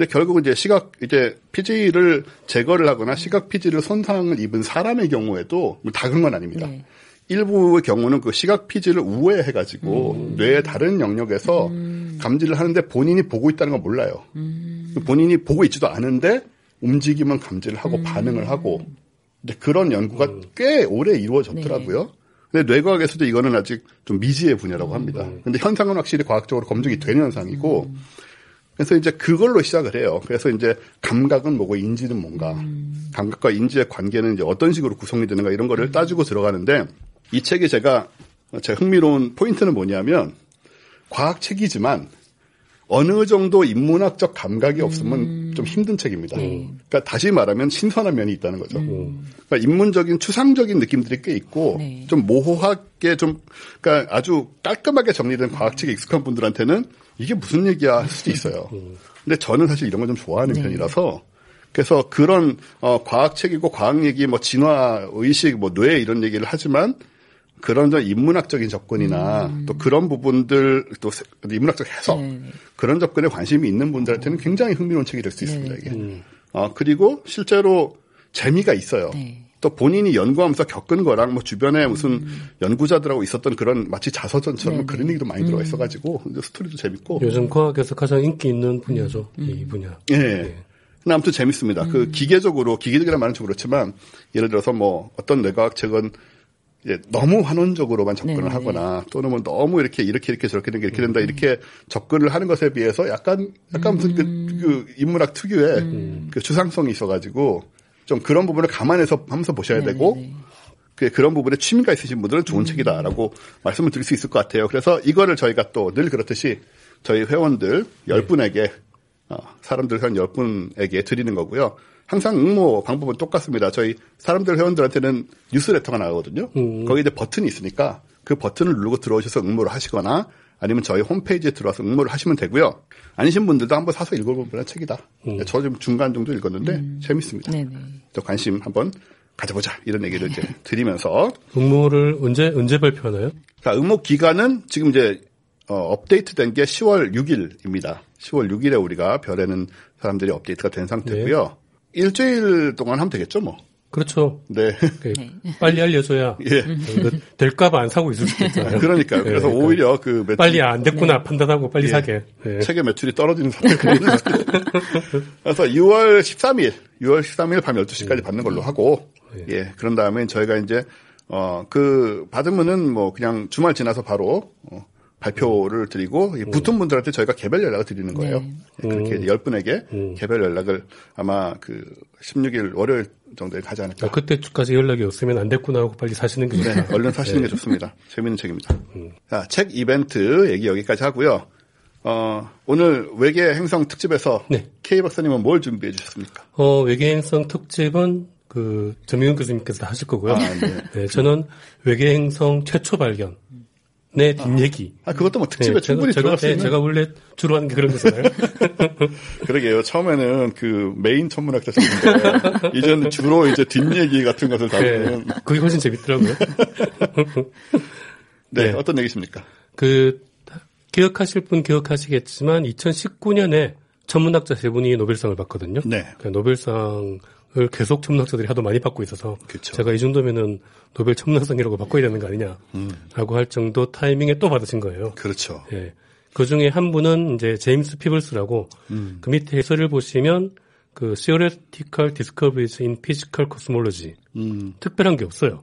네. 근데 결국은 이제 시각 이제 피지를 제거를 하거나 시각 피지를 손상을 입은 사람의 경우에도 다 그런 건 아닙니다. 네. 일부의 경우는 그 시각 피지를 우회해가지고 뇌의 다른 영역에서 감지를 하는데 본인이 보고 있다는 걸 몰라요. 본인이 보고 있지도 않은데 움직임은 감지를 하고 반응을 하고 근데 그런 연구가 꽤 오래 이루어졌더라고요. 근데 뇌과학에서도 이거는 아직 좀 미지의 분야라고 합니다. 근데 현상은 확실히 과학적으로 검증이 된 현상이고 그래서 이제 그걸로 시작을 해요. 그래서 이제 감각은 뭐고 인지는 뭔가, 감각과 인지의 관계는 이제 어떤 식으로 구성이 되는가 이런 거를 따지고 들어가는데 이 책이 제가 제 흥미로운 포인트는 뭐냐면 과학 책이지만 어느 정도 인문학적 감각이 없으면 좀 힘든 책입니다. 그러니까 다시 말하면 신선한 면이 있다는 거죠. 그러니까 인문적인 추상적인 느낌들이 꽤 있고 네. 좀 모호하게 좀 그러니까 아주 깔끔하게 정리된 과학책에 익숙한 분들한테는 이게 무슨 얘기야 할 수도 있어요. 근데 저는 사실 이런 걸 좀 좋아하는 네. 편이라서 그래서 그런 어 과학책이고 과학 얘기 뭐 진화 의식 뭐 뇌 이런 얘기를 하지만 그런 저 인문학적인 접근이나 또 그런 부분들 또 세- 인문학적 해석 네. 그런 접근에 관심이 있는 분들한테는 굉장히 흥미로운 책이 될 수 있습니다 네. 이게. 어 그리고 실제로 재미가 있어요. 네. 또 본인이 연구하면서 겪은 거랑 뭐 주변에 무슨 연구자들하고 있었던 그런 마치 자서전처럼 네, 그런 얘기도 많이 들어가 있어가지고 스토리도 재밌고 요즘 과학에서 가장 인기 있는 분야죠. 이 분야. 예. 네. 근데 아무튼 재밌습니다. 그 기계적으로 기계적이라는 말은 좀 그렇지만 예를 들어서 뭐 어떤 뇌과학 책은 이제 너무 환원적으로만 접근을 네네네. 하거나 또는 뭐 너무 이렇게 이렇게 이렇게 저렇게 된게 이렇게 된다 이렇게 접근을 하는 것에 비해서 약간 약간 무슨 그, 그 인문학 특유의 그 추상성이 있어가지고 좀 그런 부분을 감안해서 하면서 보셔야 되고 네네네. 그 그런 부분에 취미가 있으신 분들은 좋은 책이다라고 말씀을 드릴 수 있을 것 같아요. 그래서 이거를 저희가 또 늘 그렇듯이 저희 회원들 10분에게 어, 사람들 한 10분에게 드리는 거고요. 항상 응모 방법은 똑같습니다. 저희 사람들 회원들한테는 뉴스레터가 나가거든요. 거기 이제 버튼이 있으니까 그 버튼을 누르고 들어오셔서 응모를 하시거나 아니면 저희 홈페이지에 들어와서 응모를 하시면 되고요. 아니신 분들도 한번 사서 읽어보면 책이다. 저 지금 중간 정도 읽었는데 재밌습니다. 네네. 또 관심 한번 가져보자 이런 얘기를 이제 드리면서 응모를 언제 언제 발표하나요? 자, 응모 기간은 지금 이제 어, 업데이트된 게 10월 6일입니다. 10월 6일에 우리가 별에는 사람들이 업데이트가 된 상태고요. 일주일 동안 하면 되겠죠, 뭐. 그렇죠. 네. 그 빨리 알려줘야 <laughs> 예. 이거 될까봐 안 사고 있을 수도 있잖아요. 그러니까요. 그래서 예, 그러니까 오히려 그 매출, 빨리 안 됐구나 판단하고 빨리 예. 사게. 예. 책의 매출이 떨어지는 <laughs> 있는 그래서 6월 13일, 6월 13일 밤 12시까지 받는 걸로 하고, 예, 그런 다음에 저희가 이제, 어, 그, 받으면은 뭐 그냥 주말 지나서 바로, 어, 발표를 드리고, 이 붙은 분들한테 저희가 개별 연락을 드리는 거예요. 예, 그렇게 음. 10분에게 개별 연락을 아마 그 16일 월요일 정도에 가지 않을까. 아, 그때까지 연락이 없으면 안 됐구나 하고 빨리 사시는 게 좋다. 네, 얼른 사시는 게 좋습니다. 재밌는 책입니다. 자, 책 이벤트 얘기 여기까지 하고요. 어, 오늘 외계 행성 특집에서 네. K 박사님은 뭘 준비해 주셨습니까? 어, 외계 행성 특집은 그 전민경 교수님께서 다 하실 거고요. 아, 네. 네, 저는 외계 행성 최초 발견. 내 뒷얘기. 아, 그것도 뭐 특집에 네, 충분히 제가, 들어갈 수 네, 있는. 제가 원래 주로 하는 게 그런 거잖아요. <laughs> 그러게요. 처음에는 그 메인 천문학자셨는데 이제는 주로 이제 뒷얘기 같은 것을 네, 다루는. 그게 훨씬 재밌더라고요. <laughs> 네, 네. 어떤 얘기십니까? 그 기억하실 분 기억하시겠지만 2019년에 천문학자 세 분이 노벨상을 받거든요. 네. 그 노벨상을 계속 천문학자들이 하도 많이 받고 있어서 그쵸. 제가 이 정도면은 노벨 천문학상이라고 바꿔야 되는 거 아니냐라고 할 정도 타이밍에 또 받으신 거예요. 그렇죠. 예. 그 중에 한 분은 이제 제임스 피블스라고 그 밑에 해설을 보시면 그 theoretical discoveries in physical cosmology 음, 특별한 게 없어요.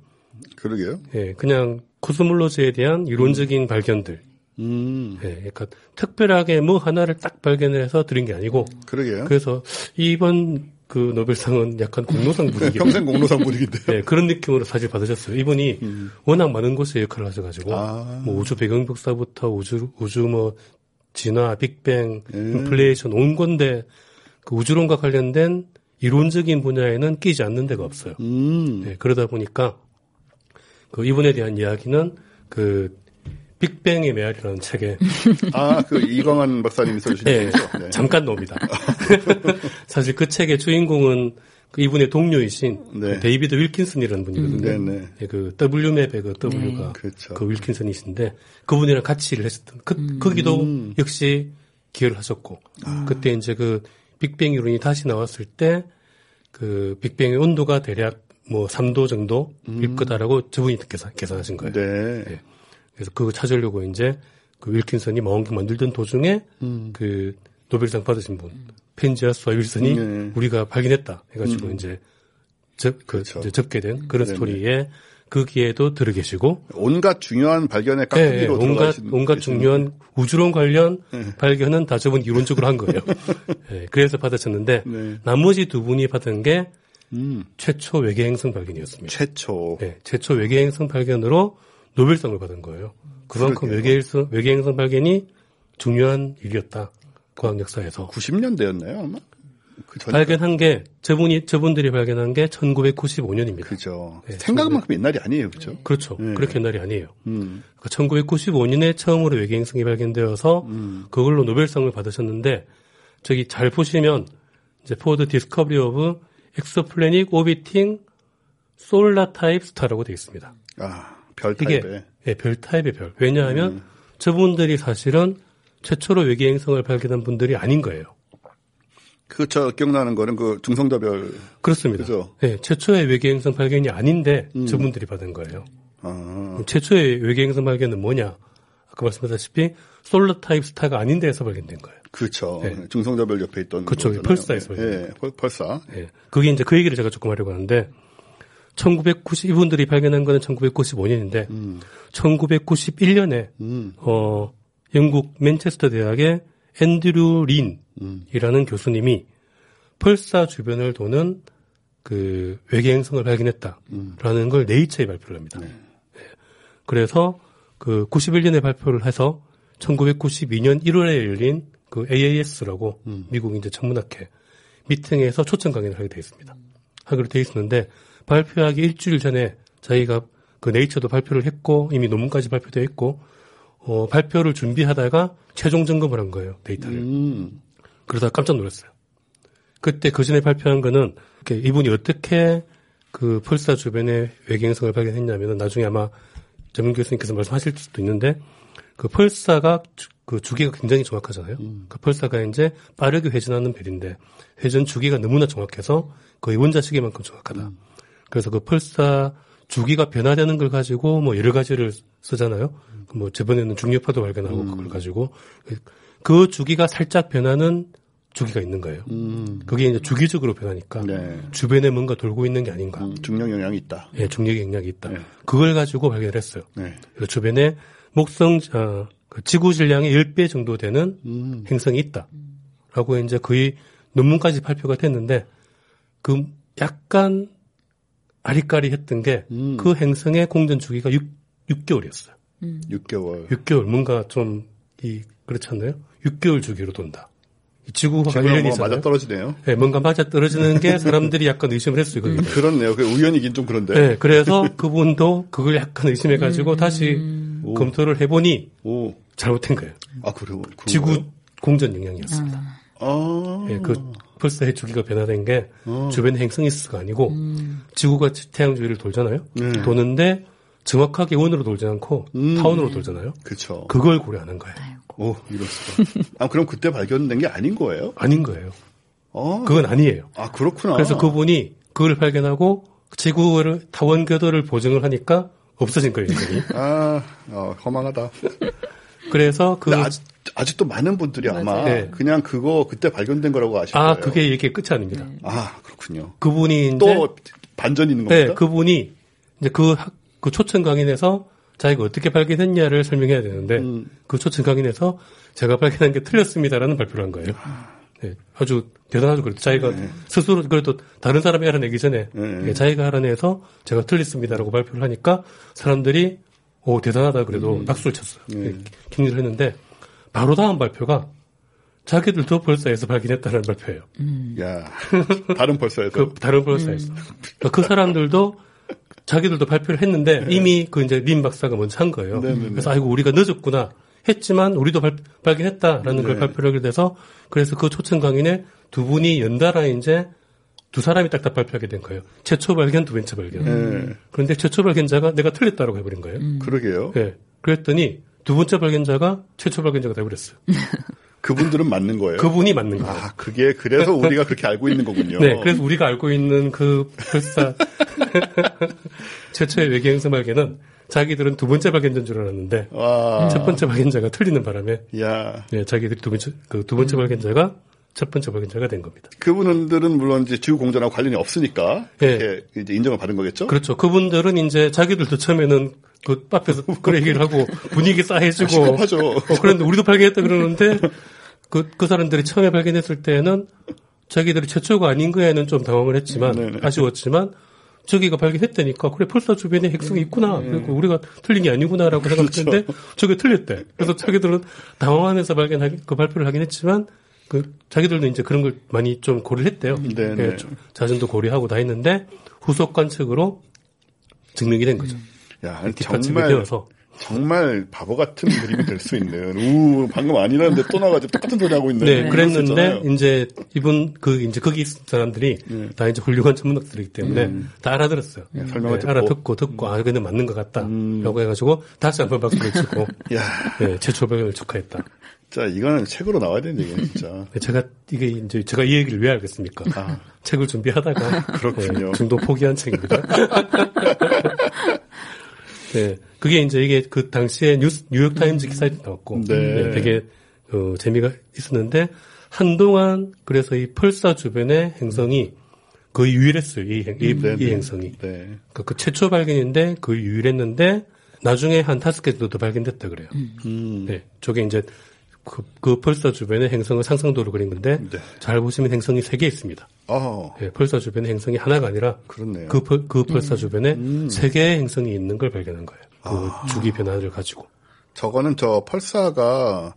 그러게요. 예, 그냥 코스몰로지에 대한 이론적인 발견들. 음, 예, 그러니까 특별하게 뭐 하나를 딱 발견해서 드린 게 아니고 그러게요. 그래서 이번 그 노벨상은 약간 공로상 분위기 <laughs> 평생 공로상 분위기인데. 예, 그런 느낌으로 사실 받으셨어요. 이분이 워낙 많은 곳에 역할을 하셔가지고 아. 뭐 우주 배경 복사부터 우주 우주 뭐 진화, 빅뱅, 음. 인플레이션 온 건데 그 우주론과 관련된 이론적인 분야에는 끼지 않는 데가 없어요. 음, 예, 그러다 보니까 그 이분에 대한 이야기는 그 빅뱅의 메아리라는 책에 아, 그 이강환 박사님이 써주신 예, 거죠? 네. 잠깐 나옵니다. <laughs> 사실 그 책의 주인공은 그 이분의 동료이신 네. 그 데이비드 윌킨슨이라는 분이거든요. 네, 네. 예, 그 WMAP의 그 W가 그렇죠. 그 윌킨슨이신데 그분이랑 같이 일을 했었던 그 거기도 역시 기여를 하셨고 그때 이제 그 빅뱅 이론이 다시 나왔을 때 그 빅뱅의 온도가 대략 뭐 3도 정도일 거다라고 저분이 계산, 계산하신 거예요. 네. 그래서 그거 찾으려고 이제 그 윌킨슨이 망원경 만들던 도중에 그 노벨상 받으신 분 펜지아스와 윌슨이 네. 우리가 발견했다 해가지고 이제 접, 그 그렇죠. 이제 접게 된 그런 네네. 스토리에 그 기에도 들어 계시고 온갖 중요한 발견의 예, 예, 깍두기로 온갖 들어가신 온갖 계시는 중요한 우주론 관련 네. 발견은 다 저분 이론적으로 한 거예요. <laughs> 예, 그래서 받으셨는데 네. 나머지 두 분이 받은 게 음, 최초 외계 행성 발견이었습니다. 최초. 네, 최초 외계 행성 발견으로 노벨상을 받은 거예요. 그만큼 그러게요. 외계 행성, 외계 행성 발견이 중요한 일이었다. 과학 역사에서. 90년대였나요, 아마? 그 전, 발견한 게 저분이 저분들이 발견한 게 1995년입니다. 그죠. 네, 생각만큼 옛날이 아니에요, 그죠? 그렇죠. 네. 그렇게 옛날이 아니에요. 음, 1995년에 처음으로 외계 행성이 발견되어서 음. 그걸로 노벨상을 받으셨는데 저기 잘 보시면 이제 the discovery of exoplanet orbiting solar type star라고 되어 있습니다. 아, 별 이게 타입에. 예, 별 타입의 별. 왜냐하면 음. 저분들이 사실은 최초로 외계 행성을 발견한 분들이 아닌 거예요. 그, 저, 기억나는 거는 그 중성자별. 그렇습니다. 그죠? 예, 최초의 외계 행성 발견이 아닌데 음. 저분들이 받은 거예요. 아, 최초의 외계 행성 발견은 뭐냐? 아까 말씀하셨다시피 solar type star가 아닌 데에서 발견된 거예요. 그렇죠. 네. 중성자별 옆에 있던. 거잖아요. 펄사에서 예, 펄- 펄사. 예. 그게 이제 그 얘기를 제가 조금 하려고 하는데 1990 이분들이 발견한 거는 1995년인데 1991년에 음, 어, 영국 맨체스터 대학의 앤드류 린이라는 교수님이 펄사 주변을 도는 그 외계 행성을 발견했다라는 걸 네이처에 발표를 합니다. 예. 그래서 그 91년에 발표를 해서 1992년 1월에 열린 그 AAS라고 미국 이제 천문학회 미팅에서 초청 강연을 하게 돼 있습니다. 하기로 돼 있었는데 발표하기 일주일 전에 자기가 그 네이처도 발표를 했고 이미 논문까지 발표되어 있고 어, 발표를 준비하다가 최종 점검을 한 거예요 데이터를. 음, 그러다 깜짝 놀랐어요. 그때 그 전에 발표한 거는 이분이 어떻게 그 펄사 주변에 외계행성을 발견했냐면은 나중에 아마 전문 교수님께서 말씀하실 수도 있는데 그 펄사가 주, 그 주기가 굉장히 정확하잖아요. 그 펄사가 이제 빠르게 회전하는 별인데 회전 주기가 너무나 정확해서 거의 원자 시계만큼 정확하다. 그래서 그 펄사 주기가 변화되는 걸 가지고 뭐 여러 가지를 쓰잖아요. 뭐 저번에는 중력파도 발견하고 그걸 가지고 그 주기가 살짝 변하는 주기가 있는 거예요. 음, 그게 이제 주기적으로 변하니까 네. 주변에 뭔가 돌고 있는 게 아닌가. 음, 중력 영향이 있다. 예, 중력의 영향이 있다. 네. 그걸 가지고 발견을 했어요. 네. 그래서 주변에 목성, 어, 그 지구 질량의 10배 정도 되는 음, 행성이 있다. 라고 이제 거의 논문까지 발표가 됐는데 그 약간 아리까리 했던 게그 음. 행성의 공전 주기가 6, 6개월이었어요. 6개월. 6개월 뭔가 좀 이 그렇지 않나요? 6개월 주기로 돈다. 지구가 지구랑 뭐 1년이잖아요. 맞아 떨어지네요. 네, 뭔가 맞아 떨어지는 게 <laughs> 사람들이 약간 의심을 했어요. 거기에. 그렇네요. 그 우연이긴 좀 그런데. 네, 그래서 그분도 그걸 약간 의심해 가지고 다시 검토를 해보니 오, 잘못된 거예요. 아 그래요. 지구? 공전 영향이었습니다. 아, 예, 그 펄사의 주기가 변화된 게 어. 주변의 행성이 있어가 아니고 지구가 태양 주위를 돌잖아요. 네. 도는데 정확하게 원으로 돌지 않고 음. 타원으로 돌잖아요. 그렇죠. 그걸 고려하는 거예요. 오, 수가. 아, 그럼 그때 발견된 게 아닌 거예요? 아닌 거예요. 어, 그건 아니에요. 아 그렇구나. 그래서 그분이 그걸 발견하고 지구를 타원 궤도를 보증을 하니까 없어진 거예요. 인간이. 아, 어, 허망하다. 그래서 그 아직, 아직도 많은 분들이 아마 네. 그냥 그거 그때 발견된 거라고 아실 아, 거예요. 그게 이게 끝이 아닙니다. 아, 그렇군요. 그분이 이제 또 반전이 있는 네, 겁니다. 그분이 이제 그, 학- 그 초청 강인에서 자기가 어떻게 발견했냐를 설명해야 되는데 음. 그 초청 강인에서 제가 발견한 게 틀렸습니다라는 발표를 한 거예요. 네, 아주 대단하죠. 그래도 자기가 스스로 그래도 다른 사람이 알아내기 전에 네. 예, 자기가 알아내서 제가 틀렸습니다라고 발표를 하니까 사람들이 오 대단하다 그래도 박수를 쳤어요. 예, 격려를 했는데 바로 다음 발표가 자기들도 벌사에서 발견했다는 발표예요. 야, <laughs> 다른 벌써에서. 그 다른 벌사에서. 그러니까 그 사람들도 자기들도 발표를 했는데 이미 그 이제 린 박사가 먼저 한 거예요. 네네네. 그래서 아이고 우리가 늦었구나 했지만 우리도 발, 발견했다라는 걸 네. 발표를 하게 돼서 그래서 그 초청 강인에 두 분이 연달아 이제 두 사람이 딱딱 발표하게 된 거예요. 최초 발견, 두 번째 발견. 네, 그런데 최초 발견자가 내가 틀렸다고 해버린 거예요. 그러게요. 예. 그랬더니 두 번째 발견자가 최초 발견자가 돼버렸어요. <laughs> 그분들은 맞는 거예요. 그분이 맞는 거예요. 아, 그게 그래서 우리가 그렇게 알고 있는 거군요. 네, 그래서 우리가 알고 있는 그 벌사 <laughs> 최초의 외계 행성 발견은 자기들은 두 번째 발견자인 줄 알았는데 와, 첫 번째 발견자가 틀리는 바람에 야, 네, 자기들이 두 번째 그 두 번째 발견자가 첫 번째 발견자가 된 겁니다. 그분들은 물론 이제 지구 공전하고 관련이 없으니까 네. 이제 인정을 받은 거겠죠. 그렇죠. 그분들은 이제 자기들도 처음에는 그 앞에서 그 얘기를 하고 분위기 싸해주고. 어, 그런데 우리도 발견했다 그러는데 그, 그 사람들이 처음에 발견했을 때는 자기들이 최초가 아닌 거에는 좀 당황을 했지만 네네. 아쉬웠지만 저기가 발견했다니까 그래 펄사 주변에 핵성이 있구나. 그리고 우리가 틀린 게 아니구나라고 생각했는데 저게 틀렸대. 그래서 자기들은 당황하면서 발견하기 그 발표를 하긴 했지만 그 자기들도 이제 그런 걸 많이 좀 고려를 했대요. 네네. 예, 좀 자전도 고려하고 다 했는데 후속 관측으로 증명이 된 거죠 야, 정말 되어서 정말 바보 같은 그림이 될 수 있는. 우, 방금 아니라는데 또 나가지고 똑같은 소리 하고 있는. 네, 수 그랬는데. 이제 이분 그 이제 거기 있는 사람들이 다 이제 훌륭한 전문가들이기 때문에 다 알아들었어요. 네, 설명을 듣고. 알아듣고 듣고 아 이거는 맞는 것 같다라고 해가지고 다시 한번 박수를 치고 <laughs> 야, 네, 최초 발견을 축하했다. 자, 이거는 책으로 나와야 되는 얘기네, 진짜. <laughs> 네, 제가 이게 이제 제가 이 얘기를 왜 알겠습니까? 아. 책을 준비하다가 <laughs> 그렇군요. 네, 중도 포기한 책입니다. 네, 그게 이제 이게 그 당시에 뉴스 뉴욕 타임즈 기사에 나왔고 네. 되게 어, 재미가 있었는데 한동안 그래서 이 펄사 주변의 행성이 거의 유일했어요. 이, 행, 이, 네, 이 네. 행성이 네. 그, 그 최초 발견인데 거의 유일했는데 나중에 한 다섯 개 정도 더 발견됐다 그래요. 음. 네, 저게 이제 그, 그 펄사 주변의 행성의 상상도로 그린 건데 네. 잘 보시면 행성이 세 개 있습니다. 아, 네, 펄사 주변의 행성이 하나가 아니라 그렇네요. 그, 펄- 그 펄사 주변에 음. 세 개의 행성이 있는 걸 발견한 거예요. 그 아. 주기 변화를 가지고. 저거는 저 펄사가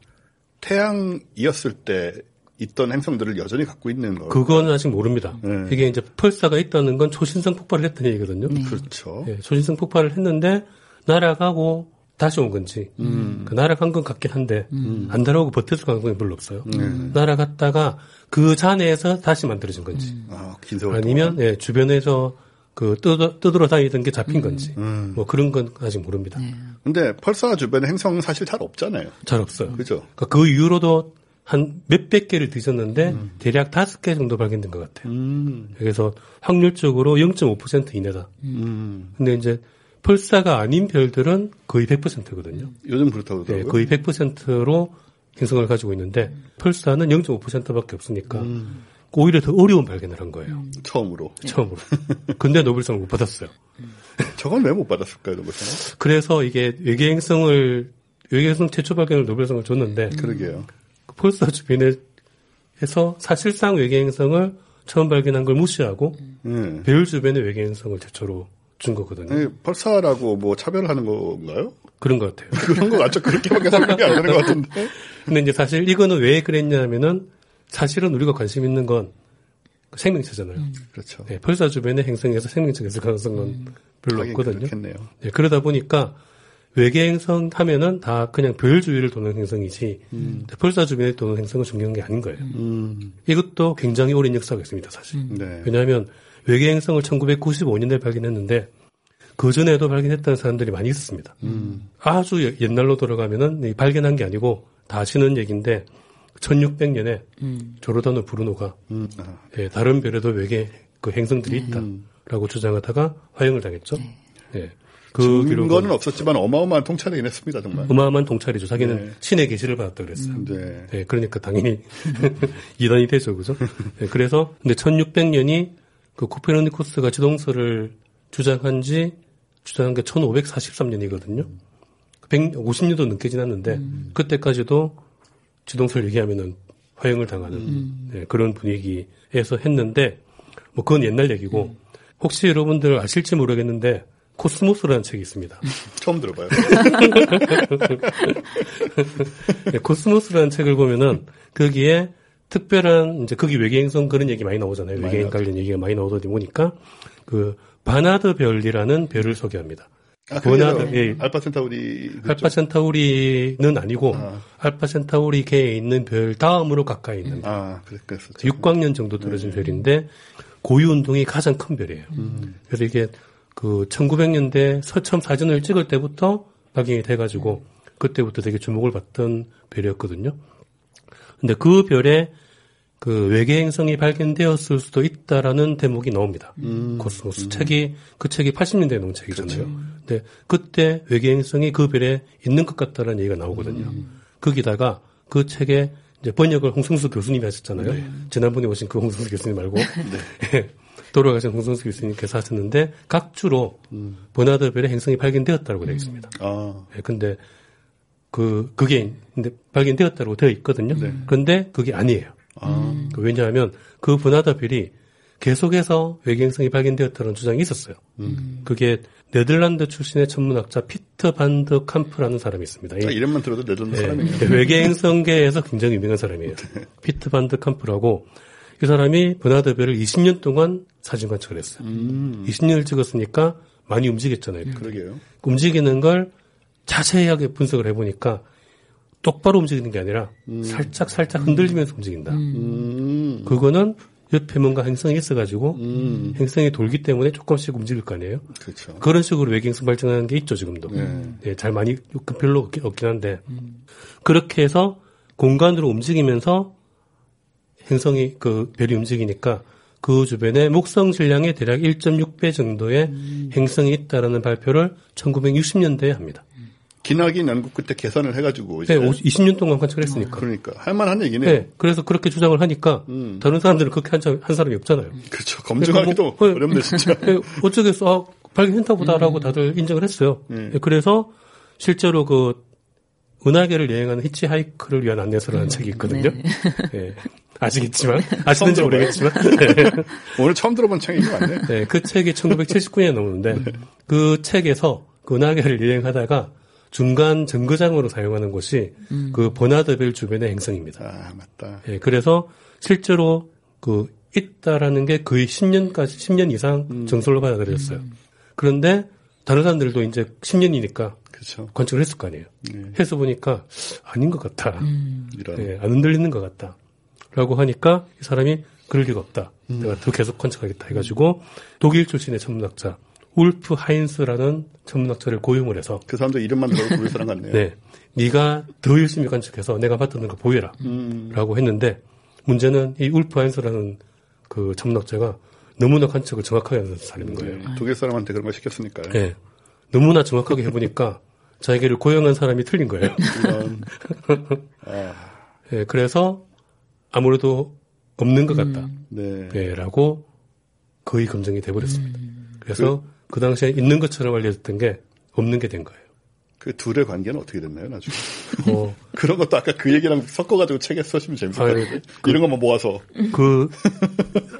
태양이었을 때 있던 행성들을 여전히 갖고 있는 거. 그건 아직 모릅니다. 네. 이게 이제 펄사가 있다는 건 초신성 폭발을 했다는 얘기거든요. 그렇죠. 예, 초신성 폭발을 했는데 날아가고 다시 온 건지 음. 그 날아간 건 같긴 한데 안 날아오고 버텨줄 가능성이 별로 없어요. 음. 날아갔다가 그 잔해에서 다시 만들어진 건지 아, 긴 세월 아니면 예, 주변에서 그 떠, 떠들어 다니던 게 잡힌 건지 음. 뭐 그런 건 아직 모릅니다. 동안. 근데 펄사 주변에 행성은 사실 잘 없잖아요. 잘 없어요. 그죠? 그러니까 그 이후로도 한 몇백 개를 뒤졌는데 대략 다섯 개 정도 발견된 것 같아요. 음. 그래서 확률적으로 0.5% 이내다. 음. 근데 이제 펄사가 아닌 별들은 거의 100%거든요. 요즘 그렇다고 네, 그러더라고요. 거의 100%로 행성을 가지고 있는데 펄사는 0.5%밖에 없으니까 음. 오히려 더 어려운 발견을 한 거예요. 처음으로. 처음으로. <laughs> 근데 노벨상을 못 받았어요. 저건 왜 못 받았을까요, 노벨상? 그래서 이게 외계행성을 외계행성 최초 발견을 노벨상을 줬는데 그러게요. 그 펄사 주변에 해서 사실상 외계행성을 처음 발견한 걸 무시하고 네. 별 주변의 외계행성을 최초로 준 거거든요. 아니, 펄사라고 뭐 차별하는 건가요? 그런 것 같아요. <laughs> 그런 거 같죠. 그렇게밖에 설명이 안 되는 것 같은데. 근데 이제 사실 이거는 왜 그랬냐면은 사실은 우리가 관심 있는 건 생명체잖아요. 음. 그렇죠. 네, 펄사 주변에 행성에서 생명체가 있을 가능성은 음. 별로 없거든요. 그렇겠네요. 네, 그러다 보니까 외계 행성 하면은 다 그냥 별 주위를 도는 행성이지 펄사 주변에 도는 행성은 중요한 게 아닌 거예요. 음. 이것도 굉장히 오랜 역사가 있습니다, 사실. 네. 왜냐하면 외계 행성을 1995년에 발견했는데 그 전에도 발견했다는 사람들이 많이 있었습니다. 음. 아주 예- 옛날로 돌아가면은 이 발견한 게 아니고 다 아시는 얘기인데 1600년에 조르다노 브루노가 음. 아, 예, 다른 별에도 외계 그 행성들이 있다라고 주장하다가 화형을 당했죠. 예. 그 증거는 기록은 없었지만 어마어마한 통찰이긴 했습니다, 정말. 어마어마한 통찰이죠. 자기는 네. 신의 계시를 받았다 그랬어요. 네. 네, 그러니까 당연히 <laughs> 이단이 되죠, 그죠? 네, 그래서 근데 1600년이 그 코페르니쿠스가 지동설을 주장한 지 주장한 게 1543년이거든요. 150년도 넘게 지났는데 그때까지도 지동설 얘기하면은 화형을 당하는 네, 그런 분위기에서 했는데 뭐 그건 옛날 얘기고 혹시 여러분들 아실지 모르겠는데 코스모스라는 책이 있습니다. <laughs> 처음 들어봐요. <laughs> 네, 코스모스라는 책을 보면은 거기에 특별한 이제 거기 외계행성 그런 얘기 많이 나오잖아요. 외계행 나오죠. 관련 얘기가 많이 나오다 보니까 그 바나드 별이라는 별을 소개합니다. 아, 버나드, 그래서 예. 알파 센타우리 알파 센타우리는 아니고 아. 알파 센타우리 계에 있는 별 다음으로 가까이 있는 아, 그랬, 그랬었죠. 6광년 정도 떨어진 별인데 고유 운동이 가장 큰 별이에요. 그래서 이게 그 1900년대 처음 사진을 찍을 때부터 발견이 돼가지고 그때부터 되게 주목을 받던 별이었거든요. 근데 그 별에 그 외계 행성이 발견되었을 수도 있다라는 대목이 나옵니다. 코스모스 책이 그 책이 80년대에 나온 책이잖아요. 근데 그때 외계 행성이 그 별에 있는 것 같다라는 얘기가 나오거든요. 거기다가 그 책에 이제 번역을 홍승수 교수님이 하셨잖아요. 지난번에 오신 그 홍승수 교수님 말고 <laughs> 돌아가신 홍승수 교수님께서 하셨는데 각 주로 버나드 별의 행성이 발견되었다고 되어 있습니다. 아, 예, 근데 그 그게 근데 발견되었다고 되어 있거든요. 그런데 그게 아니에요. 아, 그 왜냐하면 그 별이 계속해서 외계행성이 발견되었다는 주장이 있었어요. 그게 네덜란드 출신의 천문학자 피터 반드 캄프라는 사람이 있습니다. 이- 딱 이름만 들어도 내던 예, 사람이네요. 외계행성계에서 굉장히 유명한 사람이에요. 피트 반드 캄프라고 이 사람이 버나드 별을 20년 동안 사진 관측을 했어요. 음, 20년을 찍었으니까 많이 움직였잖아요. 그러게요. 움직이는 걸 자세하게 분석을 해보니까 똑바로 움직이는 게 아니라 살짝 살짝 흔들리면서 움직인다. 음, 그거는 옆에 뭔가 행성이 있어가지고 음, 행성이 돌기 때문에 조금씩 움직일 거 아니에요. 그렇죠. 그런 식으로 외계행성 발전하는 게 있죠 지금도. 네. 예, 잘 많이 그 별로 없긴, 없긴 한데 그렇게 해서 공간으로 움직이면서 행성이 그 별이 움직이니까 그 주변에 목성 질량의 대략 1.6배 정도의 행성이 있다라는 발표를 1960년대에 합니다. 기나긴 연구 끝에 계산을 해가지고 이제 네, 20년 동안 관측했으니까. 그러니까 할만한 얘기네요. 네, 그래서 그렇게 주장을 하니까 음. 다른 사람들은 그렇게 한, 자- 한 사람이 없잖아요. 그렇죠. 검증하기도 그러니까 뭐, 어렵네 진짜. 네, 어쩌겠어. 아, 발견했나 보다라고 다들 인정을 했어요. 음. 네, 그래서 실제로 그 은하계를 여행하는 히치하이크를 위한 안내서라는 책이 있거든요. 예. 아시겠지만, 아시는지. 모르겠지만. <laughs> 네. 오늘 처음 들어본 책이 맞네. 네, 그 책이 1979년에 나오는데, 그 책에서 그 은하계를 여행하다가 중간 정거장으로 사용하는 곳이 그 버나드벨 주변의 행성입니다. 아 맞다. 예, 그래서 실제로 그 있다라는 게 거의 10년까지 10년 이상 정설로 받아들였어요. 그런데 다른 사람들도 이제 10년이니까 그렇죠. 관측을 했을 거 아니에요. 네. 해서 보니까 아닌 것 같다. 이런. 예, 안 흔들리는 것 같다. 라고 하니까 이 사람이 그럴 리가 없다. 내가 더 계속 관측하겠다 해가지고 독일 출신의 천문학자 울프 하인스라는 천문학자를 고용을 해서 그 사람도 이름만 들어도 모를 사람 같네요. <laughs> 네, 네가 더 열심히 관측해서 내가 봤던 거 보여라. 음, 라고 했는데 문제는 이 울프 하인스라는 그 천문학자가 너무나 관측을 정확하게 하는 사람인 거예요. 네. 독일 사람한테 그런 걸 시켰으니까요. 예. 너무나 정확하게 해보니까 자기를 고용한 사람이 틀린 거예요. <laughs> 아, 예, 그래서 아무래도 없는 것 같다. 네. 예, 라고 거의 검증이 돼버렸습니다. 그래서 그, 당시에 있는 것처럼 알려졌던 게 없는 게 된 거예요. 그 둘의 관계는 어떻게 됐나요, 나중에? 어, <laughs> 그런 것도 아까 그 얘기랑 섞어가지고 책에 써시면 재밌을 것 아유, 같은데. 이런 것만 모아서. 그,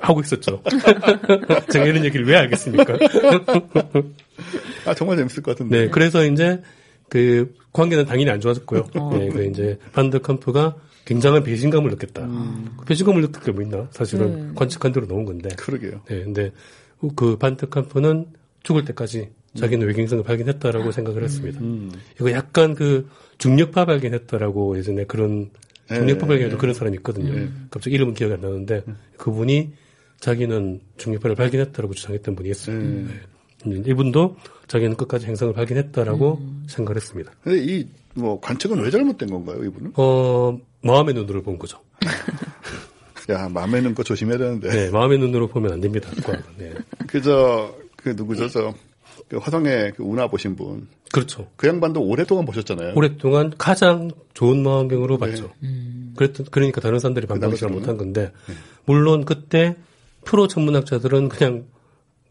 하고 있었죠. <laughs> 제가 이런 얘기를 왜 알겠습니까? <laughs> 아, 정말 재밌을 것 같은데. 네, 그래서 이제 그 관계는 당연히 안 좋아졌고요. 어. 네, 그 이제 반드컴프가 굉장한 배신감을 느꼈다. 그 배신감을 느낄 게 뭐 있나? 사실은 네. 관측한 대로 나온 건데. 그러게요. 네, 근데 그 반드컴프는 죽을 때까지 자기는 외계인성을 발견했다라고 생각을 했습니다. 음. 이거 약간 그 중력파 발견했다라고 예전에 그런 네, 중력파 발견해도 네. 그런 사람이 있거든요. 갑자기 이름은 기억이 안 나는데 그분이 자기는 중력파를 발견했다라고 주장했던 분이 있어요. 음. 네. 이분도 자기는 끝까지 행성을 발견했다라고 생각을 했습니다. 근데 이 뭐 관측은 왜 잘못된 건가요, 이분은? 어, 마음의 눈으로 본 거죠. <laughs> 야, 마음에는 거 조심해야 되는데. 네, 마음의 눈으로 보면 안 됩니다. 네. <laughs> 그저 그 누구죠, 저. 그 화성에 그 운하 보신 분. 그렇죠. 그 양반도 오랫동안 보셨잖아요. 오랫동안 가장 좋은 망원경으로 봤죠. 음. 그랬던, 그러니까 다른 사람들이 방법을 잘 그다음에 못한 건데, 물론 그때 프로 천문학자들은 그냥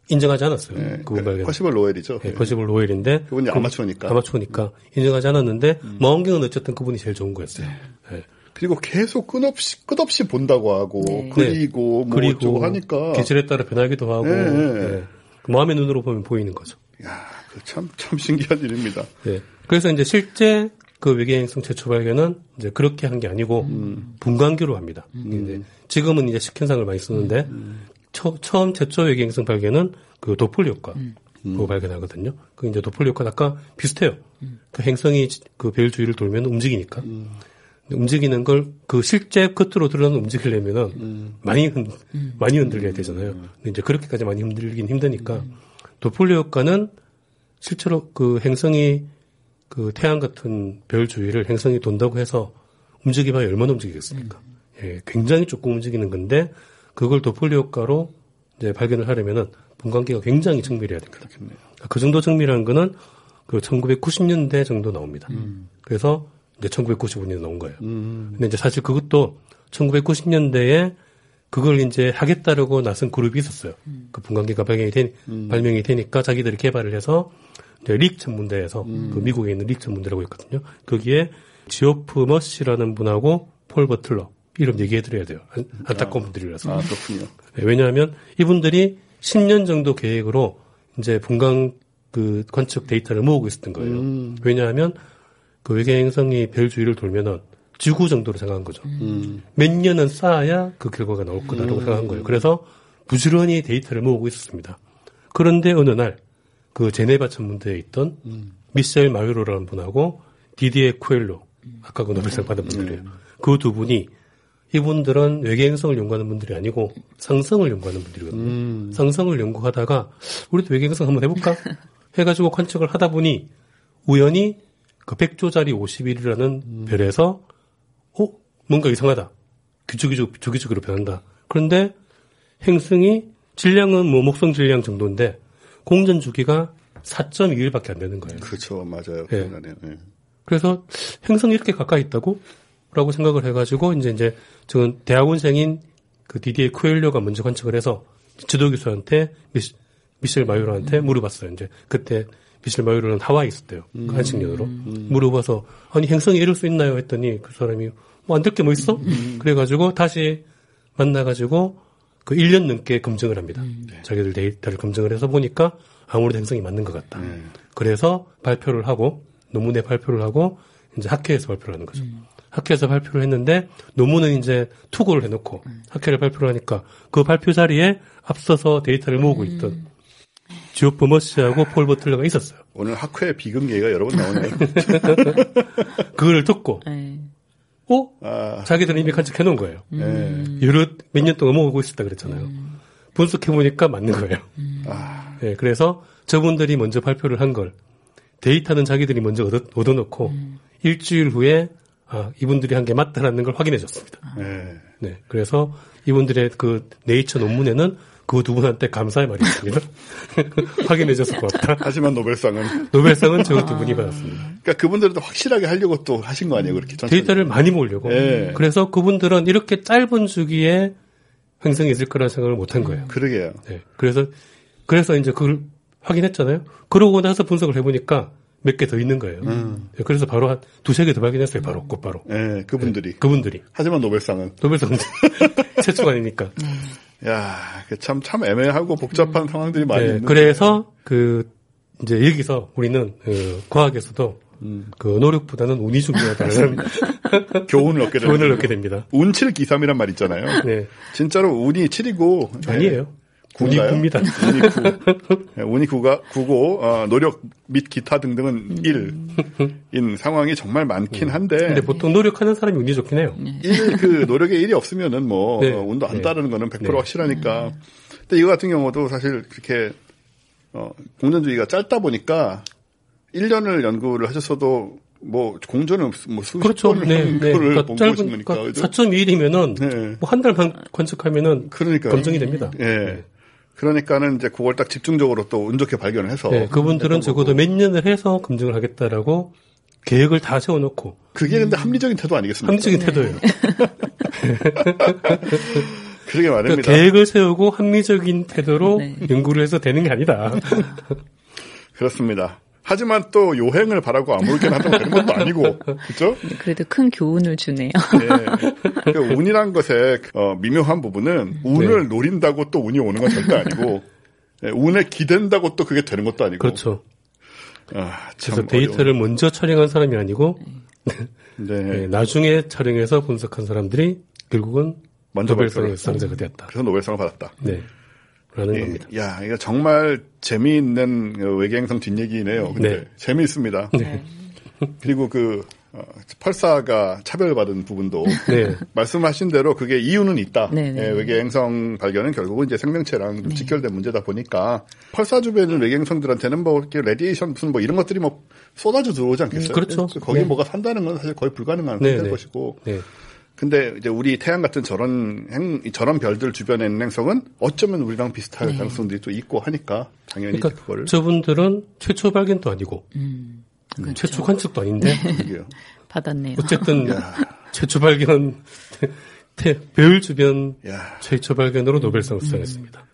인정하지 않았어요. 네, 그분 발견. 퍼시벌 로엘이죠. 네, 퍼시블 로엘인데. 그분이 그- 아마추어니까. 아마추어니까 인정하지 않았는데, 망원경은 어쨌든 그분이 제일 좋은 거였어요. 네. 그리고 계속 끝없이 끝없이 본다고 하고 네. 그리고 뭐 그리고 어쩌고 하니까. 계절에 따라 변하기도 하고, 네, 네. 네. 그 마음의 눈으로 보면 보이는 거죠. 야, 그참참 참 신기한 일입니다. 네. 그래서 이제 실제 그 외계행성 최초 발견은 이제 그렇게 한 게 아니고 분광기로 합니다. 이제 지금은 이제 식현상을 많이 쓰는데 처, 음 최초 외계행성 발견은 그 도플리오과 로 발견하거든요. 그 이제 도플리오과 아까 비슷해요. 그 행성이 그별 주위를 돌면 움직이니까. 움직이는 걸 그 실제 끝으로 드러나 움직이려면은 많이 흔, 많이 흔들려야 되잖아요. 근데 이제 그렇게까지 많이 흔들긴 힘드니까 도플리오과는 실제로 그 행성이 그 태양 같은 별 주위를 행성이 돈다고 해서 움직이면 얼마나 움직이겠습니까? 예, 굉장히 조금 움직이는 건데 그걸 도플리 효과로 이제 발견을 하려면은 분광기가 굉장히 정밀해야 됩니다. 그 정도 정밀한 거는 그 1990년대 정도 나옵니다. 그래서 이제 1995년에 나온 거예요. 근데 이제 사실 그것도 1990년대에 그걸 이제 하겠다라고 나선 그룹이 있었어요. 그 분광기가 발견이 되, 발명이 되니까 자기들이 개발을 해서 이제 릭 전문대에서 그 미국에 있는 릭 전문대라고 있거든요. 거기에 지오프 머시라는 분하고 폴 버틀러 이름 얘기해 드려야 돼요. 안, 안타까운 분들이라서. 아, 그렇군요. 네, 왜냐하면 이분들이 10년 정도 계획으로 이제 분광 그 관측 데이터를 모으고 있었던 거예요. 왜냐하면 그 외계 행성이 별 주위를 돌면은 지구 정도로 생각한 거죠. 몇 년은 쌓아야 그 결과가 나올 거다라고 생각한 거예요. 그래서 부지런히 데이터를 모으고 있었습니다. 그런데 어느 날 그 제네바 천문대에 있던 미셀 마유로라는 분하고 디디에 쿠엘로 아까 그 노벨상 받은 분들이에요. 그 두 분이 이분들은 외계 행성을 연구하는 분들이 아니고 상성을 연구하는 분들이거든요. 상성을 연구하다가 우리도 외계 행성 한번 해볼까? <laughs> 해가지고 관측을 하다 보니 우연히 그 100조짜리 51이라는 별에서 어 뭔가 이상하다. 규칙규칙 주기적으로 변한다. 그런데 행성이 질량은 뭐 목성 질량 정도인데 공전 주기가 4.2일밖에 안 되는 거예요. 그렇죠. 맞아요. 예. 기억나네요. 예. 그래서 행성이 이렇게 가까이 있다고? 라고 생각을 해가지고 이제 이제 저는 대학원생인 그 디디에 쿠엘료가 먼저 관측을 해서 지도 교수한테 미시, 미셸 마유로한테 물어봤어요. 이제 그때 마유로는 하와이 있었대요. 그 한식년으로 물어봐서 아니 행성이 이럴 수 있나요? 했더니 그 사람이 뭐 안 될 게 뭐 있어? 그래가지고 다시 만나가지고 그 1년 넘게 검증을 합니다. 자기들 데이터를 검증을 해서 보니까 아무래도 행성이 맞는 것 같다. 그래서 발표를 하고 논문에 발표를 하고 이제 학회에서 발표를 하는 거죠. 학회에서 발표를 했는데 논문은 이제 투고를 해놓고 학회를 발표를 하니까 그 발표 자리에 앞서서 데이터를 모으고 있던 지오프 머시하고 폴 버틀러가 있었어요. 오늘 학회 비극 얘기가 여러 번 나오네요. <laughs> 그걸 듣고 네. 어 아, 자기들은 이미 관측해 놓은 거예요. 예. 여러 몇 년 동안 모으고 있었다 그랬잖아요. 분석해 보니까 맞는 거예요. 아, 예, 그래서 저분들이 먼저 발표를 한 걸 데이터는 자기들이 먼저 얻어, 얻어놓고 일주일 후에 아, 이분들이 한 게 맞다라는 걸 확인해 줬습니다. 예. 네. 그래서 이분들의 그 네이처 논문에는 그 두 분한테 감사의 말이 있습니다. 확인해 줘서 고맙다. 하지만 노벨상은 노벨상은 저 두 분이 받았습니다. 그러니까 그분들도 확실하게 하려고 또 하신 거 아니에요, 그렇게 천천히. 데이터를 많이 모으려고. 예. 그래서 그분들은 이렇게 짧은 주기에 행성이 있을 거라는 생각을 못 한 거예요. 그러게요. 네. 그래서, 그래서 이제 그걸 확인했잖아요. 그러고 나서 분석을 해보니까 몇 개 더 있는 거예요. 네, 그래서 바로 한 두세 개 더 발견했어요. 바로, 곧바로. 예, 그분들이. 그분들이. 하지만 노벨상은 노벨상 <laughs> 최초가 아니니까. 야, 그 참, 참 애매하고 복잡한 상황들이 많이 네, 있는. 그래서 그 이제 여기서 우리는 그 과학에서도 그 노력보다는 운이 중요하다는 <laughs> 교훈을 얻게 <laughs> 됩니다. 교훈을 얻게 됩니다. 운칠 기삼이란 말 있잖아요. 네. 진짜로 운이 7이고 아니에요. 운이 구인가요? 9입니다. <laughs> 운이 9. 네, 운이 9가 9고 어, 노력 및 기타 등등은 1인 상황이 정말 많긴 한데 근데 보통 노력하는 사람이 운이 좋긴 해요. 일, 그 노력에 일이 없으면은 뭐 네. 어, 운도 안 네. 따르는 거는 100% 네. 확실하니까. 근데 이거 같은 경우도 사실 그렇게 어, 공전주의가 짧다 보니까 1년을 연구를 하셨어도 뭐 공전은 뭐 수십 그렇죠. 번을 네, 한 네. 그러니까 본 짧은 것이니까 그러니까 4.1이면은 네. 뭐한 달만 관측하면은 그러니까요. 검증이 됩니다. 예. 그러니까는 이제 그걸 딱 집중적으로 또 운 좋게 발견을 해서 네, 그분들은 적어도 몇 년을 해서 검증을 하겠다라고 계획을 다 세워놓고 그게 근데 합리적인 태도 아니겠습니까? 합리적인 태도예요. <laughs> 그러게 말입니다. 그러니까 계획을 세우고 합리적인 태도로 네. 연구를 해서 되는 게 아니다. <laughs> 그렇습니다. 하지만 또 요행을 바라고 아무렇게나 하다고 되는 것도 아니고, 그렇죠? 그래도 큰 교훈을 주네요. 예. 그 운이란 것의 어, 미묘한 부분은 운을 네. 노린다고 또 운이 오는 건 절대 아니고, 예, 운에 기댄다고 또 그게 되는 것도 아니고. 그렇죠. 아, 그래서 참 데이터를 먼저 촬영한 사람이 아니고 어려운. 네. <laughs> 네, 나중에 촬영해서 분석한 사람들이 결국은 먼저 노벨상의 발표를 상자가 되었다. 그래서 노벨상을 받았다. 네. 라는 예, 겁니다. 야, 이거 정말 재미있는 그 외계행성 뒷얘기네요. 근데 네. 재미있습니다. 그리고 그 어, 펄사가 차별받은 부분도 네. 말씀하신 대로 그게 이유는 있다. 네, 네. 예, 외계행성 발견은 결국은 이제 생명체랑 좀 직결된 문제다 보니까 펄사 주변의 외계행성들한테는 뭐 이렇게 radiation 무슨 뭐 이런 것들이 뭐 쏟아져 들어오지 않겠어요? 음, 그렇죠. 거기 네. 뭐가 산다는 건 사실 거의 불가능한 네, 네. 것이고. 네. 근데 이제 우리 태양 같은 저런 행, 저런 별들 주변에 있는 행성은 어쩌면 우리랑 비슷할 가능성들이 또 있고 하니까 당연히 그러니까 그거를 저분들은 최초 발견도 아니고 음, 그렇죠. 최초 관측도 아닌데 <laughs> 이게요. 받았네요. 어쨌든 야. 최초 발견 <laughs> 태- 별 주변 야, 최초 발견으로 노벨상을 수상했습니다. 야, 이거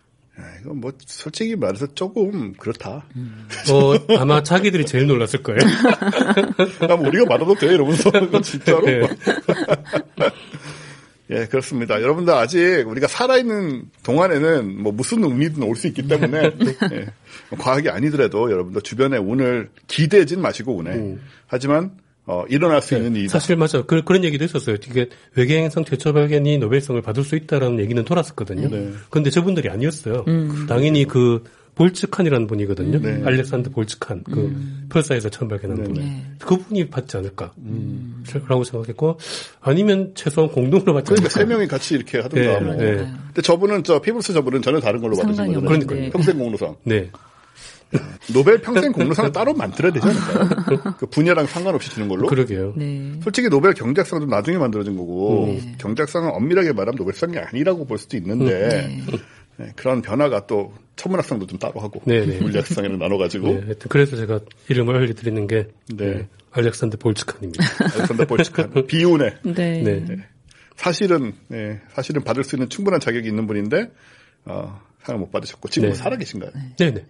뭐 솔직히 말해서 조금 그렇다. 어, 아마 자기들이 제일 놀랐을 거예요. <laughs> 나뭐 우리가 받아도 돼 이러면서 그거 <laughs> 진짜로. 네. <laughs> 예, 그렇습니다. 여러분들 아직 우리가 살아있는 동안에는 뭐 무슨 운이든 올 수 있기 때문에 예, 과학이 아니더라도 여러분들 주변에 운을 기대진 마시고 운에. 하지만 어, 일어날 수 있는 일이다. 음. 사실 맞아. 그, 그런 얘기도 있었어요. 이게 외계행성 최초 발견이 노벨상을 받을 수 있다라는 얘기는 돌았었거든요. 네. 근데 저분들이 아니었어요. 당연히 그 볼츠칸이라는 분이거든요. 네. 알렉산드 볼츠칸. 그 펄사에서 처음 발견한 분. 네. 그분이 받지 않을까. 라고 생각했고 아니면 최소한 공동으로 받지 그러니까 않을까. 세 명이 같이 이렇게 하던가. 네, 뭐. 네. 근데 저분은 저 피브스 저분은 전혀 다른 걸로 받으신 거잖아요. 평생 공로상. 네. 노벨 평생 공로상을 따로 만들어야 되지 않을까요? 그 분야랑 상관없이 주는 걸로. 그러게요. 네. 솔직히 노벨 경제학상은 좀 나중에 만들어진 거고 네. 경제학상은 엄밀하게 말하면 노벨상이 아니라고 볼 수도 있는데 네, 그런 변화가 또 천문학상도 좀 따로 하고 네, 네. 물리학상에는 나눠가지고 네, 하여튼 그래서 제가 이름을 알려드리는 게 네. 네, 알렉산드 볼츠칸입니다. 알렉산더 볼츠칸 <laughs> 비운에 네. 네. 사실은 네, 사실은 받을 수 있는 충분한 자격이 있는 분인데 어, 상을 못 받으셨고 지금 네. 살아 계신가요? 네네.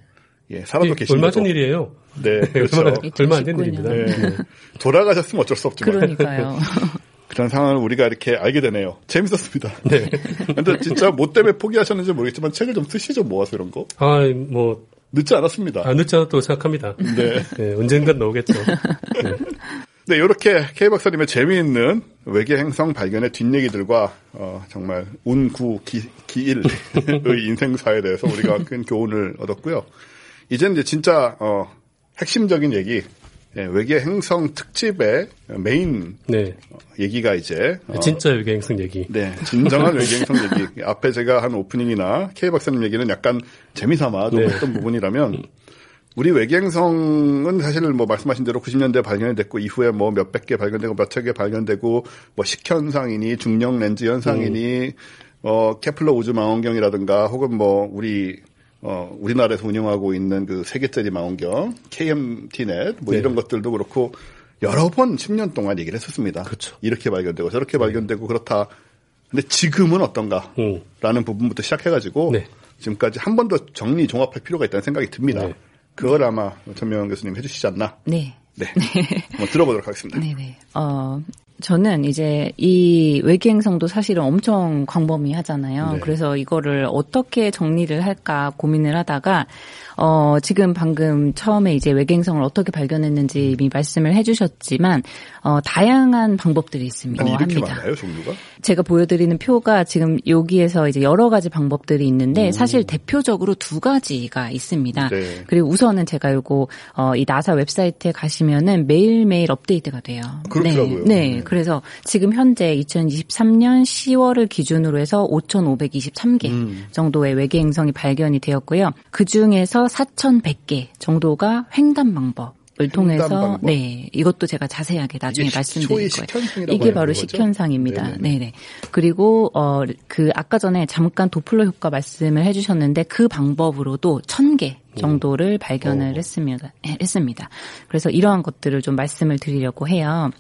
예, 살아도 이 계신데 얼마 전 일이에요. 네, <laughs> 그렇죠. 얼마, 안된 2019년. 일입니다. 네. 돌아가셨으면 어쩔 수 없지만 그러니까요. <laughs> 그런 상황을 우리가 이렇게 알게 되네요. 재밌었습니다. <laughs> 네. 근데 진짜 뭐 때문에 포기하셨는지 모르겠지만 책을 좀 쓰시죠 모아서 이런 거 아, 뭐, 늦지 않았습니다. 안 늦지 않았다고 생각합니다. 네. 네, 언젠간 나오겠죠. 네. 네, 이렇게 K 박사님의 재미있는 외계 행성 발견의 뒷얘기들과 어, 정말 운구 기, 기일의 인생사에 대해서 우리가 큰 교훈을 얻었고요. 이제는 이제 진짜 어, 핵심적인 얘기, 예, 외계 행성 특집의 메인 네. 어, 얘기가 이제 어, 진짜 외계 행성 얘기. 네, 진정한 <laughs> 외계 행성 얘기. 앞에 제가 한 오프닝이나 K 박사님 얘기는 약간 재미삼아 좀 네. 했던 부분이라면 우리 외계 행성은 사실 뭐 말씀하신 대로 90년대 발견이 됐고 이후에 뭐 몇백 개 발견되고 몇천 개 발견되고 뭐 식현상이니 중력 렌즈 현상이니 어 케플러 우주 망원경이라든가 혹은 뭐 우리 어 우리나라에서 운영하고 있는 그 세계짜리 망원경 KMTnet 뭐 네. 이런 것들도 그렇고 여러 번 10년 동안 얘기를 했었습니다. 그렇죠. 이렇게 발견되고 저렇게 발견되고 그렇다. 근데 지금은 어떤가? 음. 라는 부분부터 시작해가지고 네. 지금까지 한 번 더 정리 종합할 필요가 있다는 생각이 듭니다. 네. 그걸 아마 전명 교수님 해주시지 않나? 네. 네. <laughs> 한번 들어보도록 하겠습니다. 네네. 어, 저는 이제 이 외계 행성도 사실은 엄청 광범위하잖아요. 네. 그래서 이거를 어떻게 정리를 할까 고민을 하다가 어 지금 방금 처음에 이제 외계 행성을 어떻게 발견했는지 이미 말씀을 해주셨지만 어 다양한 방법들이 있습니다. 아니 이렇게 합니다. 많아요 종류가? 제가 보여드리는 표가 지금 여기에서 이제 여러 가지 방법들이 있는데 사실 대표적으로 두 가지가 있습니다. 네. 그리고 우선은 제가 요거 어, 이 나사 웹사이트에 가시면은 매일매일 업데이트가 돼요. 그렇더라고요. 네. 네. 그래서 지금 현재 2023년 10월을 기준으로 해서 5,523개 음. 정도의 외계 행성이 발견이 되었고요. 그 중에서 4,100개 정도가 횡단 방법. 을 통해서. 네 이것도 제가 자세하게 나중에 말씀드릴 거예요. 이게 바로? 식현상입니다. 네네. 네네. 그리고 어 그 아까 전에 잠깐 도플러 효과 말씀을 해주셨는데 그 방법으로도 천 개 정도를 발견을 어. 했습니다. 했습니다. 그래서 이러한 것들을 좀 말씀을 드리려고 해요.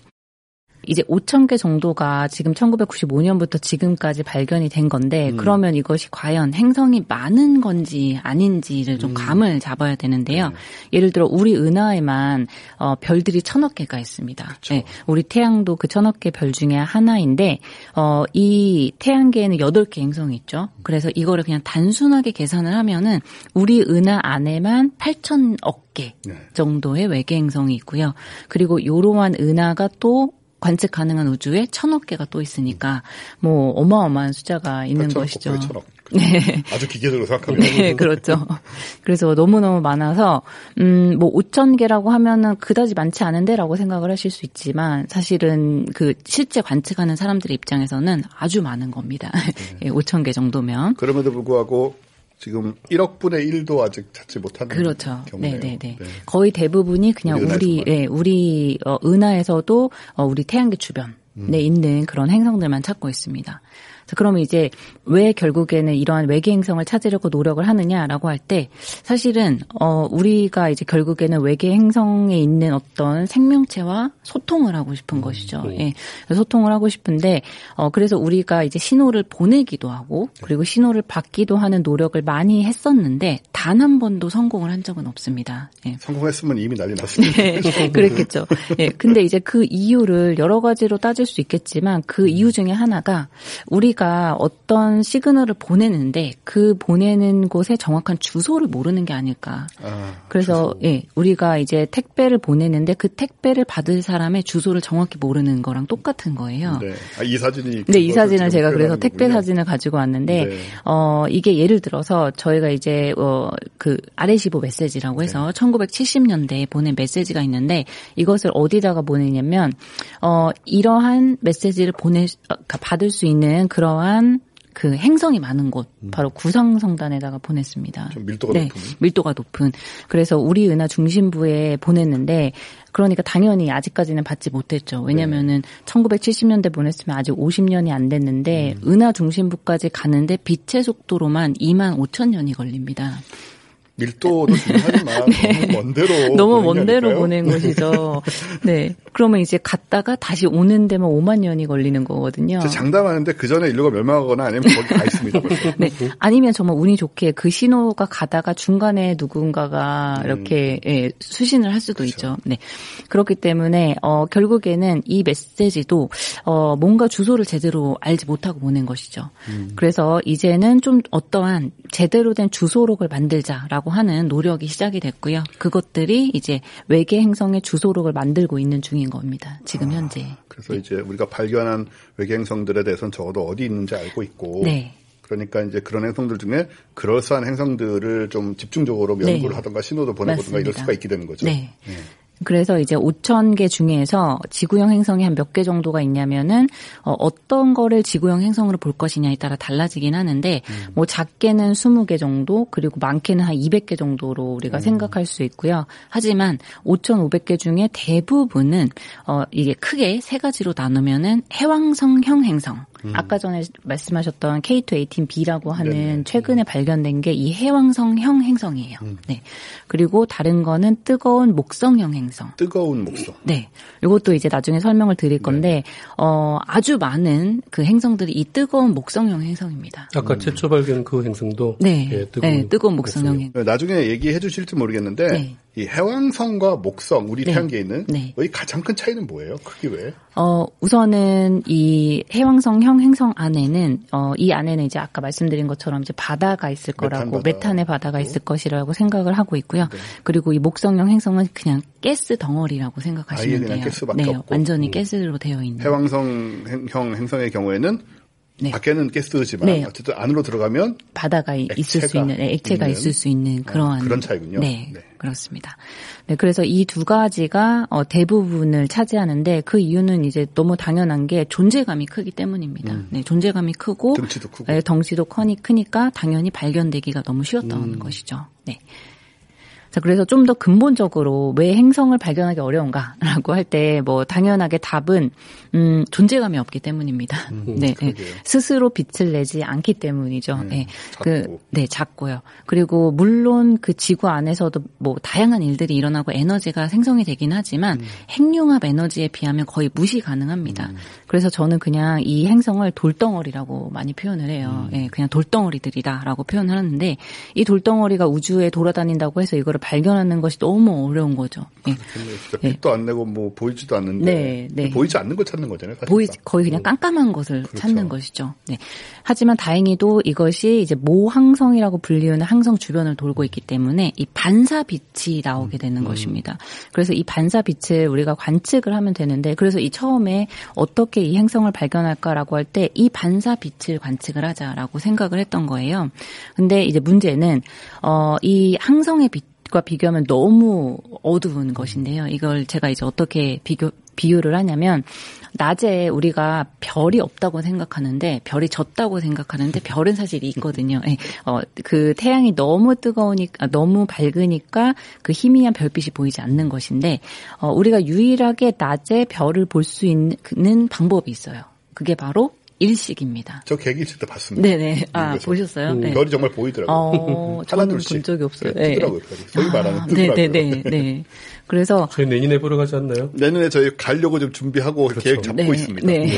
이제 5천 개 정도가 지금 1995년부터 지금까지 발견이 된 건데 음. 그러면 이것이 과연 행성이 많은 건지 아닌지를 음. 좀 감을 잡아야 되는데요. 네. 예를 들어 우리 은하에만 어, 별들이 천억 개가 있습니다. 네, 우리 태양도 그 천억 개 별 중에 하나인데 어, 이 태양계에는 8개 행성이 있죠. 그래서 이거를 그냥 단순하게 계산을 하면은 우리 은하 안에만 8천억 개 네. 정도의 외계 행성이 있고요. 그리고 요러한 은하가 또 관측 가능한 우주에 천억 개가 또 있으니까 뭐 어마어마한 숫자가 있는 천억 것이죠. 네. 아주 기계적으로 생각하면 네, 그렇죠. 그래서 너무너무 많아서, 음, 뭐, 5천 개라고 하면은 그다지 많지 않은데라고 생각을 하실 수 있지만, 사실은 그 실제 관측하는 사람들의 입장에서는 아주 많은 겁니다. <laughs> 예, 5천 개 정도면. 그럼에도 불구하고 지금 1억 분의 1도 아직 찾지 못하는 그렇죠. 경우네요. 네, 네, 네. 네. 거의 대부분이 그냥 우리 우리. 예, 우리 어, 은하에서도 어, 우리 태양계 주변에 음. 있는 그런 행성들만 찾고 있습니다. 자, 그러면 이제 왜 결국에는 이러한 외계 행성을 찾으려고 노력을 하느냐라고 할 때 사실은 어 우리가 이제 결국에는 외계 행성에 있는 어떤 생명체와 소통을 하고 싶은 것이죠. 예. 소통을 하고 싶은데 어 그래서 우리가 이제 신호를 보내기도 하고 그리고 신호를 받기도 하는 노력을 많이 했었는데 단 한 번도 성공을 한 적은 없습니다. 예. 성공했으면 이미 난리 텐데. 네, <laughs> 그랬겠죠. 예. 근데 이제 그 이유를 여러 가지로 따질 수 있겠지만 그 이유 중에 하나가 우리 가 어떤 시그널을 보내는데 그 보내는 곳의 정확한 주소를 모르는 게 아닐까. 아, 그래서 예, 우리가 이제 택배를 보내는데 그 택배를 받을 사람의 주소를 정확히 모르는 거랑 똑같은 거예요. 네. 아, 이 사진이. 네, 이 지금 제가 그래서 택배 거군요. 사진을 가지고 왔는데, 네. 어, 이게 예를 들어서 저희가 이제, 어, 그, RA15 메시지라고 해서 네. 1970년대에 보낸 메시지가 있는데, 이것을 어디다가 보내냐면, 어, 이러한 메시지를 보내, 어, 그러니까 받을 수 있는 그 러한 그 행성이 많은 곳, 바로 구상성단에다가 보냈습니다. 음. 좀 밀도가 네, 높은. 밀도가 높은. 그래서 우리 은하 중심부에 보냈는데 그러니까 당연히 아직까지는 받지 못했죠. 왜냐면은 1970년대 보냈으면 아직 50년이 안 됐는데 음. 은하 중심부까지 가는데 빛의 속도로만 2만 5천 년이 걸립니다. 밀도도 중요하지만 너무 먼 데로. 네. 너무 보낸 먼게 데로 아닐까요? 보낸 것이죠. 네. 그러면 이제 갔다가 다시 오는 데만 5만 년이 걸리는 거거든요. 저 장담하는데 그 전에 인류가 멸망하거나 아니면 거기 가 있습니다. <laughs> 네. 아니면 정말 운이 좋게 그 신호가 가다가 중간에 누군가가 음. 이렇게 예, 수신을 할 수도 그렇죠. 있죠. 네. 그렇기 때문에 어 결국에는 이 메시지도 어 뭔가 주소를 제대로 알지 못하고 보낸 것이죠. 음. 그래서 이제는 좀 어떠한 제대로 된 주소록을 만들자라고 하는 노력이 시작이 됐고요. 그것들이 이제 외계 행성의 주소록을 만들고 있는 중인 겁니다. 지금 현재. 그래서 이제 우리가 발견한 외계 행성들에 대해서는 적어도 어디 있는지 알고 있고. 네. 그러니까 이제 그런 행성들 중에 그럴싸한 행성들을 좀 집중적으로 네. 연구를 하던가 신호도 보내보던가 이럴. 수가 있게 되는 거죠. 네. 그래서 이제 5천 개 중에서 지구형 행성이 한 몇 개 정도가 있냐면은 어, 떤 거를 지구형 행성으로 볼 것이냐에 따라 달라지긴 하는데 뭐 작게는 20개 정도 그리고 많게는 한 200개 정도로 우리가 생각할 수 있고요. 하지만 5,500개 중에 대부분은 어 이게 크게 세 가지로 나누면은 해왕성형 행성. 아까 전에 말씀하셨던 K218b라고 하는 네네. 최근에 발견된 게 이 해왕성형 행성이에요. 네. 그리고 다른 거는 뜨거운 목성형 행성. 뜨거운 목성. 네. 이것도 이제 나중에 설명을 네. 드릴 건데, 어, 아주 많은 그 행성들이 이 뜨거운 목성형 행성입니다. 아까 최초 발견 그 행성도 네. 예, 뜨거운, 네, 뜨거운 목성형. 행성. 나중에 얘기해 주실지 모르겠는데 네. 이 해왕성과 목성, 우리 네. 태양계에 있는 네. 가장 큰 차이는 뭐예요? 크기 왜? 어, 우선은 이 해왕성 형 행성 안에는 어, 이 안에는 이제 아까 말씀드린 것처럼 이제 바다가 있을 거라고 메탄 바다. 메탄의 바다가 있을 것이라고 생각을 하고 있고요. 그리고 이 목성형 행성은 그냥 가스 덩어리라고 생각하시면 돼요. 네, 없고. 완전히 음. 가스로 되어 있는. 해왕성형 행성의 경우에는 네. 밖에는 가스지만 네. 어쨌든 안으로 들어가면 바다가 이- 있을 수 있는 네, 액체가 있는? 있을 수 있는 그러한 그런 차이군요. 네, 네. 그렇습니다. 네, 그래서 이 두 가지가 어, 대부분을 차지하는데 그 이유는 이제 너무 당연한 게 존재감이 크기 때문입니다. 네, 존재감이 크고 음. 덩치도 크고. 네, 덩치도 커니 크니까 당연히 발견되기가 너무 쉬웠던 음. 것이죠. 네. 자, 그래서 좀 더 근본적으로 왜 행성을 발견하기 어려운가라고 할 때 뭐 당연하게 답은 음 존재감이 없기 때문입니다. <laughs> 네, 네. 그러게요. 스스로 빛을 내지 않기 때문이죠. 음, 네. 작고. 그 네, 작고요. 그리고 물론 그 지구 안에서도 뭐 다양한 일들이 일어나고 에너지가 생성이 되긴 하지만 핵융합 에너지에 비하면 거의 무시 가능합니다. 그래서 저는 그냥 이 행성을 돌덩어리라고 많이 표현을 해요. 예, 그냥 돌덩어리들이다라고 표현을 하는데 이 돌덩어리가 우주에 돌아다닌다고 해서 이거를 발견하는 것이 너무 어려운 거죠. 예. 근데 진짜 빛도 안 내고 뭐 보이지도 않는데 네, 네. 보이지 않는 거 찾는 거잖아요. 사실상. 보이 거의 그냥 깜깜한 것을 그렇죠. 찾는 것이죠. 네. 하지만 다행히도 이것이 이제 모항성이라고 불리우는 항성 주변을 돌고 있기 때문에 이 반사 빛이 나오게 되는 것입니다. 그래서 이 반사 빛을 우리가 관측을 하면 되는데 그래서 이 처음에 어떻게 이 행성을 발견할까라고 할 때 이 반사 빛을 관측을 하자라고 생각을 했던 거예요. 근데 이제 문제는 어 이 항성의 빛 과 비교하면 너무 어두운 것인데요. 이걸 제가 이제 어떻게 비교 비유를 하냐면 낮에 우리가 별이 없다고 생각하는데 별이 졌다고 생각하는데 별은 사실 있거든요. 예. 어, 그 태양이 너무 뜨거우니까 너무 밝으니까 그 희미한 별빛이 보이지 않는 것인데 어, 우리가 유일하게 낮에 별을 볼 수 있는 방법이 있어요. 그게 바로 일식입니다. 저 계기 있을 때 봤습니다. 네네. 아 미국에서. 보셨어요? 네. 별이 정말 보이더라고요. 어, <laughs> 저는 본 적이 없어요. 네, 뜨더라고요. 별이. 소위 말하는 뜨더라고요. 네네네. 네. <laughs> 그래서 저희 내년에 보러 가지 않나요? 내년에 저희 가려고 좀 준비하고 계획 잡고 네, 있습니다. 네.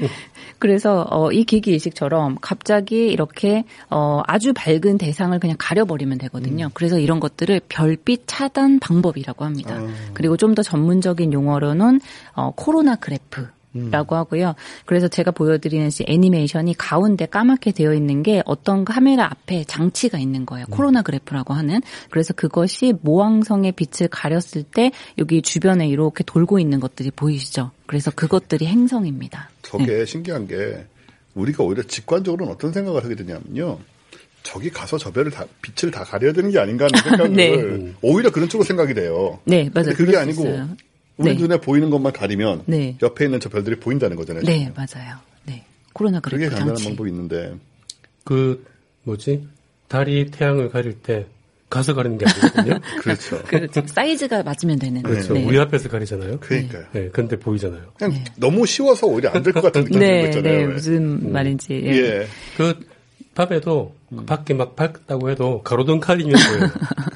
<laughs> 그래서 어, 이 기기 일식처럼 갑자기 이렇게 어, 아주 밝은 대상을 그냥 가려버리면 되거든요. 음. 그래서 이런 것들을 별빛 차단 방법이라고 합니다. 아. 그리고 좀 더 전문적인 용어로는 어, 코로나 그래프. 음. 라고 하고요. 그래서 제가 보여드리는 이 애니메이션이 가운데 까맣게 되어 있는 게 어떤 카메라 앞에 장치가 있는 거예요. 음. 코로나 그래프라고 하는. 그래서 그것이 모항성의 빛을 가렸을 때 여기 주변에 이렇게 돌고 있는 것들이 보이시죠? 그래서 그것들이 행성입니다. 저게 네. 신기한 게 우리가 오히려 직관적으로는 어떤 생각을 하게 되냐면요. 저기 가서 저 별을 다 빛을 다 가려야 되는 게 아닌가 하는 <laughs> 생각을 네. 오히려 그런 쪽으로 생각이 돼요. 네, 맞아요. 그게 아니고 있어요. 우리 네. 눈에 보이는 것만 가리면 네. 옆에 있는 저 별들이 보인다는 거잖아요. 네, 맞아요. 네. 코로나 그게 그래프 간단한 장치. 방법이 있는데 그 뭐지 달이 태양을 가릴 때 가서 가리는 게 아니거든요. <laughs> 그렇죠. 그 사이즈가 맞으면 되는. 그렇죠. 네. 우리 앞에서 가리잖아요. 그러니까요. 네, 근데 보이잖아요. 그냥 너무 쉬워서 오히려 안 될 것 같은 느낌이 네, 있잖아요. 네, 무슨 말인지. 예. 예. 그 밤에도 음. 밖에 막 밝다고 해도 가로등 가리면 보여요. <laughs>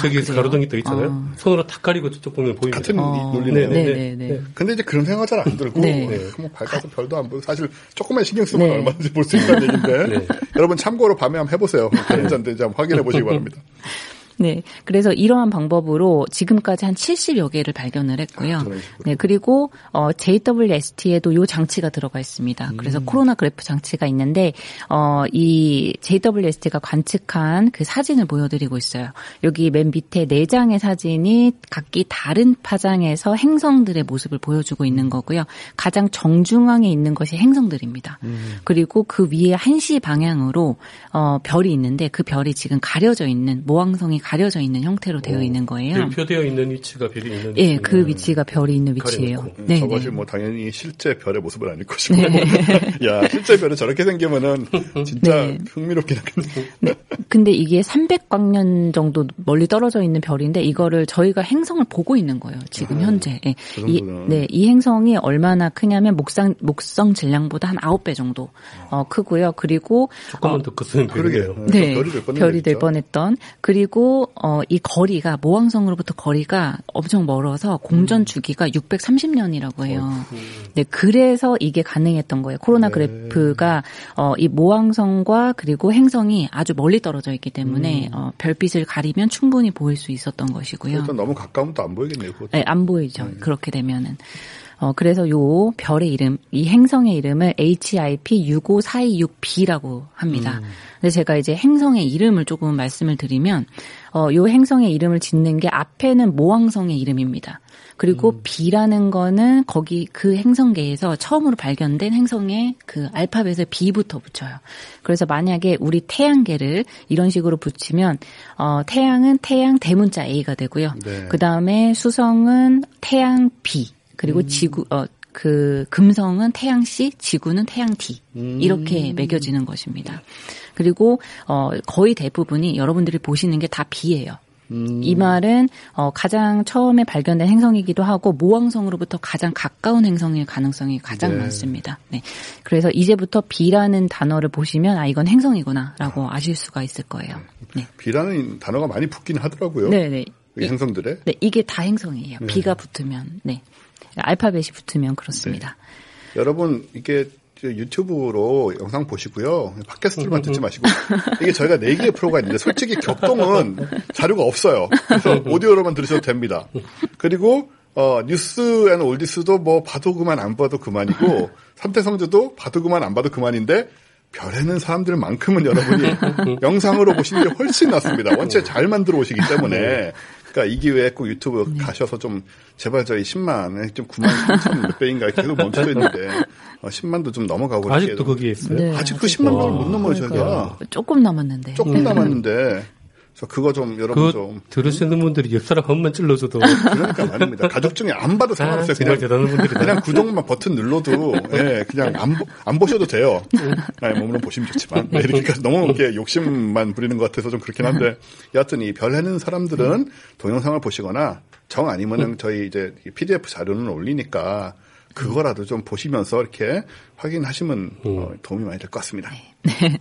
저기 아, 그래요? 가로등이 또 있잖아요. 손으로 탁 가리고 저쪽 보면 보입니다. 같은 어, 논리네요. 네, 네, 네. 근데 이제 그런 생각 잘 안 들고 네. 뭐 밝아서 별도 안 보고 사실 조금만 신경 쓰면 네. 얼마든지 볼 수 있다는 얘기인데 <laughs> 네. 여러분 참고로 밤에 한번 해보세요. 괜찮은지 한번 확인해 보시기 바랍니다. <laughs> 네. 그래서 이러한 방법으로 지금까지 한 70여 개를 발견을 했고요. 아. 네. 그리고 어 JWST에도 요 장치가 들어가 있습니다. 그래서 음. 코로나 그래프 장치가 있는데 어 이 JWST가 관측한 그 사진을 보여드리고 있어요. 여기 맨 밑에 네 장의 사진이 각기 다른 파장에서 행성들의 모습을 보여주고 있는 거고요. 가장 정중앙에 있는 것이 행성들입니다. 음. 그리고 그 위에 한시 방향으로 어 별이 있는데 그 별이 지금 가려져 있는 모항성이 가 려져 있는 형태로 되어 있는 거예요. 별표되어 있는 위치가 별이 있는 예. 그 위치가 별이 있는 위치예요. 가려놓고. 네, 저것이 네. 뭐 당연히 실제 별의 모습은 아닐 것이고. <laughs> 야, 실제 별은 저렇게 생기면은 <laughs> 진짜 네. 흥미롭긴 하겠네. 네. 근데 이게 300광년 정도 멀리 떨어져 있는 별인데 이거를 저희가 행성을 보고 있는 거예요. 지금 현재. 예. 그 이. 네, 이 행성이 얼마나 크냐면 목상 목성 질량보다 한 9배 정도 어, 크고요. 그리고 조금만 더 컸으면 그러게요. 별이네요. 네, 별이 될. 뻔했던 그리고 어, 이 거리가 모항성으로부터 거리가 엄청 멀어서 공전 주기가 630년이라고 해요. 네, 그래서 이게 가능했던 거예요. 코로나 네. 그래프가 어, 이 모항성과 그리고 행성이 아주 멀리 떨어져 있기 때문에 어, 별빛을 가리면 충분히 보일 수 있었던 것이고요. 일단 너무 가까우면 또 안 보이겠네요. 그것도. 네, 안 보이죠. 그렇게 되면은. 어, 그래서 요 별의 이름, 이 행성의 이름을 HIP 65426b라고 합니다. 근데 제가 이제 행성의 이름을 조금 말씀을 드리면, 어, 요 행성의 이름을 짓는 게 앞에는 모항성의 이름입니다. 그리고 B라는 거는 거기 그 행성계에서 처음으로 발견된 행성의 그 알파벳을 B부터 붙여요. 그래서 만약에 우리 태양계를 이런 식으로 붙이면 어 태양은 태양 대문자 A가 되고요. 네. 그 다음에 수성은 태양 B 그리고 지구 어 그 금성은 태양 C, 지구는 태양 D 이렇게 매겨지는 것입니다. 그리고 어 거의 대부분이 여러분들이 보시는 게다 B예요. 이 말은 어, 가장 처음에 발견된 행성이기도 하고 모항성으로부터 가장 가까운 행성일 가능성이 가장 네. 많습니다. 네. 그래서 이제부터 B라는 단어를 보시면 아 이건 행성이구나라고 아실 수가 있을 거예요. 네. 비라는 단어가 많이 붙긴 하더라고요. 네, 네. 이 행성들에. 네, 이게 다 행성이에요. B가 붙으면, 네. 알파벳이 붙으면 그렇습니다. 여러분 이게 저 유튜브로 영상 보시고요. 팟캐스트로만 듣지 마시고 이게 저희가 네 개의 프로가 있는데 솔직히 격동은 자료가 없어요. 그래서 오디오로만 들으셔도 됩니다. 그리고 어 뉴스 앤 올디스도 뭐 봐도 그만 안 봐도 그만이고 삼태성주도 봐도 그만 안 봐도 그만인데 별에는 사람들만큼은 여러분이 영상으로 보시는 게 훨씬 낫습니다. 원체 잘 만들어 오시기 때문에 그러니까 이 기회에 꼭 유튜브 네. 가셔서 좀 제발 저희 10만 좀 9만 3천 몇 배인가 계속 멈춰져 있는데 어, 10만도 좀 넘어가고 아직도 거기에 있어요. 네. 아직도 10만 명을 못 넘어요 저희가. 조금 남았는데. 조금 남았는데 그래서 그거 좀 여러분 그거 좀 들으시는 분들이 옆사람 한 번만 찔러줘도 그러니까 말입니다. 가족 중에 안 봐도 아, 상관없어요. 정말 그냥 대단한 분들이다. 그냥 구독만 버튼 눌러도 예, 그냥 안, 보- 안 보셔도 돼요. 아니, 뭐 물론 보시면 좋지만 네, 이렇게까지 너무 이렇게 욕심만 부리는 것 같아서 좀 그렇긴 한데 여하튼 이 별 해는 사람들은 동영상을 보시거나 정 아니면은 저희 이제 PDF 자료는 올리니까 그거라도 좀 보시면서 이렇게 확인하시면 어, 도움이 많이 될 것 같습니다. 네,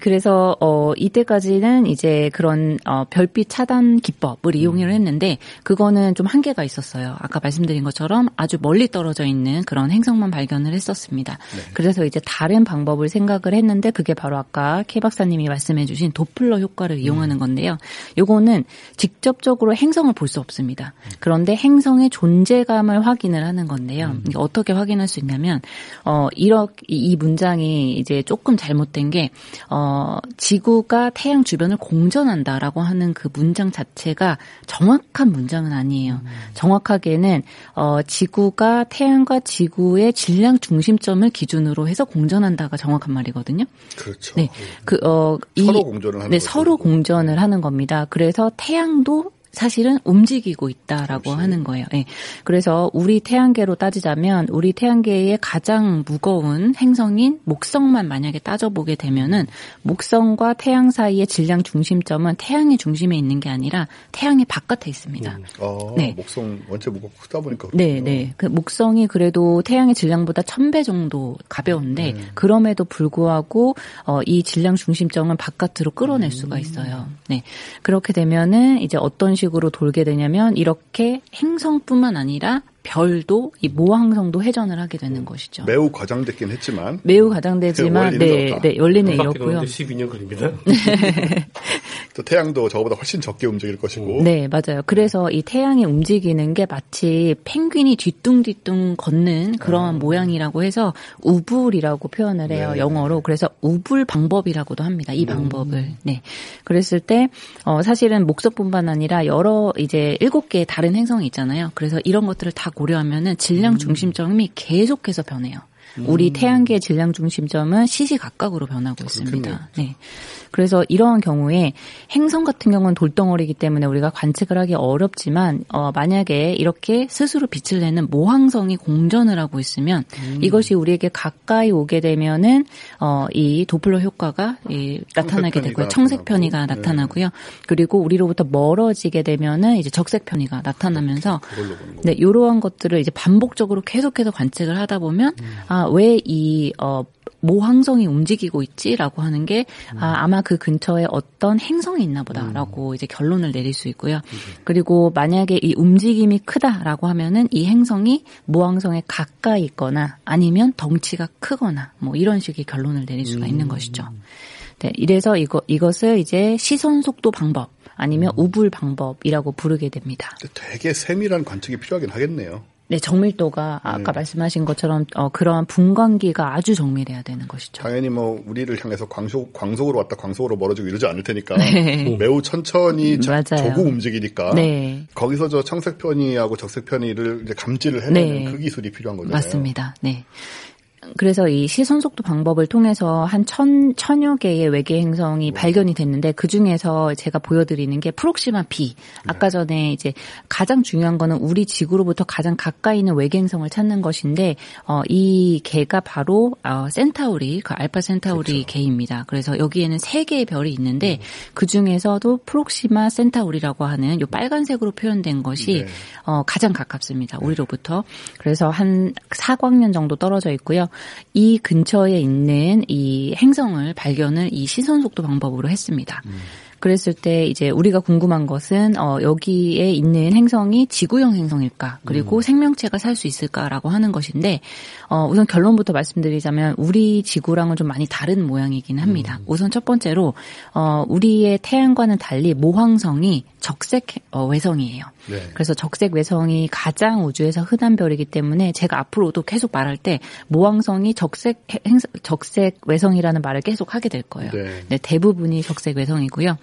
그래서 어 이때까지는 이제 그런 어 별빛 차단 기법을 이용을 했는데 그거는 좀 한계가 있었어요. 아까 말씀드린 것처럼 아주 멀리 떨어져 있는 그런 행성만 발견을 했었습니다. 그래서 이제 다른 방법을 생각을 했는데 그게 바로 아까 케 박사님이 말씀해 주신 도플러 효과를 이용하는 건데요. 요거는 직접적으로 행성을 볼 수 없습니다. 그런데 행성의 존재감을 확인을 하는 건데요. 이게 어떻게 확인할 수 있냐면 어 이렇게 이 문장이 이제 조금 잘못된 게 어, 지구가 태양 주변을 공전한다라고 하는 그 문장 자체가 정확한 문장은 아니에요. 정확하게는 어, 지구가 태양과 지구의 질량 중심점을 기준으로 해서 공전한다가 정확한 말이거든요. 그렇죠. 네, 그 어, 이- 서로 공전을 하는 네, 거죠. 서로 공전을 하는 겁니다. 그래서 태양도 사실은 움직이고 있다라고 하는 거예요. 예. 그래서 우리 태양계로 따지자면 우리 태양계의 가장 무거운 행성인 목성만 만약에 따져보게 되면은 목성과 태양 사이의 질량 중심점은 태양의 중심에 있는 게 아니라 태양의 바깥에 있습니다. 어, 네. 목성 원체 무겁고 크다 보니까 네, 그렇군요. 네. 그 목성이 그래도 태양의 질량보다 1000배 정도 가벼운데 그럼에도 불구하고 어, 이 질량 중심점을 바깥으로 끌어낼 수가 있어요. 네. 그렇게 되면은 이제 어떤 식으로 돌게 되냐면 이렇게 행성뿐만 아니라 별도 이 모항성도 회전을 하게 되는 것이죠. 매우 과장됐긴 했지만 매우 가장되지만 원리는 네. 네, 원리는 바퀴 이렇고요. 도는데 12년 걸립니다. <laughs> 또 태양도 저보다 훨씬 적게 움직일 것이고 네, 맞아요. 그래서 이 태양이 움직이는 게 마치 펭귄이 뒤뚱뒤뚱 걷는 그러한 모양이라고 해서 우불이라고 표현을 해요. 네. 영어로. 그래서 우불 방법이라고도 합니다. 이 방법을. 네. 그랬을 때, 어, 사실은 목석뿐만 아니라 여러 이제 일곱 개의 다른 행성이 있잖아요. 그래서 이런 것들을 다 고려하면은 질량 중심점이 계속해서 변해요. 우리 태양계의 질량 중심점은 시시각각으로 변하고 있습니다. 네. 그래서 이러한 경우에 행성 같은 경우는 돌덩어리이기 때문에 우리가 관측을 하기 어렵지만 어, 만약에 이렇게 스스로 빛을 내는 모항성이 공전을 하고 있으면 이것이 우리에게 가까이 오게 되면은 어, 이 도플러 효과가 이, 나타나게 되고요. 청색 편의가 편이가 나타나고요. 그리고 우리로부터 멀어지게 되면은 이제 적색 편의가 나타나면서. 네, 이러한 것들을 이제 반복적으로 계속해서 관측을 하다 보면 아, 왜 이 어, 모항성이 움직이고 있지라고 하는 게 아, 아마 그 근처에 어떤 행성이 있나 보다라고 이제 결론을 내릴 수 있고요. 그리고 만약에 이 움직임이 크다라고 하면은 이 행성이 모항성에 가까이 있거나 아니면 덩치가 크거나 뭐 이런 식의 결론을 내릴 수가 있는 것이죠. 네, 이래서 이거 이것을 이제 시선 속도 방법 아니면 우불 방법이라고 부르게 됩니다. 되게 세밀한 관측이 필요하긴 하겠네요. 네, 정밀도가 아까 말씀하신 것처럼 어, 그러한 분광기가 아주 정밀해야 되는 것이죠. 당연히 뭐 우리를 향해서 광속 광속으로 왔다 광속으로 멀어지고 이러지 않을 테니까 <laughs> 네. 매우 천천히 자- 맞아요. 조국 움직이니까 네. 거기서 저 청색 편의하고 적색 편의를 이제 감지를 해내는 네. 그 기술이 필요한 거잖아요. 맞습니다. 네. 그래서 이 시선 속도 방법을 통해서 한 천, 천여 개의 외계 행성이 발견이 됐는데 그 중에서 제가 보여드리는 게 프록시마 B. 아까 전에 이제 가장 중요한 거는 우리 지구로부터 가장 가까이 있는 외계 행성을 찾는 것인데, 어, 이 개가 바로, 어, 센타우리, 그 알파 센타우리 개입니다. 그래서 여기에는 세 개의 별이 있는데 그 중에서도 프록시마 센타우리라고 하는 요 빨간색으로 표현된 것이 네. 어, 가장 가깝습니다. 우리로부터. 그래서 한 4광년 정도 떨어져 있고요. 이 근처에 있는 이 행성을 발견을 이 시선 속도 방법으로 했습니다. 그랬을 때 이제 우리가 궁금한 것은 어 여기에 있는 행성이 지구형 행성일까? 그리고 생명체가 살 수 있을까라고 하는 것인데 어 우선 결론부터 말씀드리자면 우리 지구랑은 좀 많이 다른 모양이긴 합니다. 우선 첫 번째로 어 우리의 태양과는 달리 모황성이 적색 어, 외성이에요. 네. 그래서 적색 외성이 가장 우주에서 흔한 별이기 때문에 제가 앞으로도 계속 말할 때 모황성이 적색 행, 적색 외성이라는 말을 계속 하게 될 거예요. 네. 네, 대부분이 적색 외성이고요.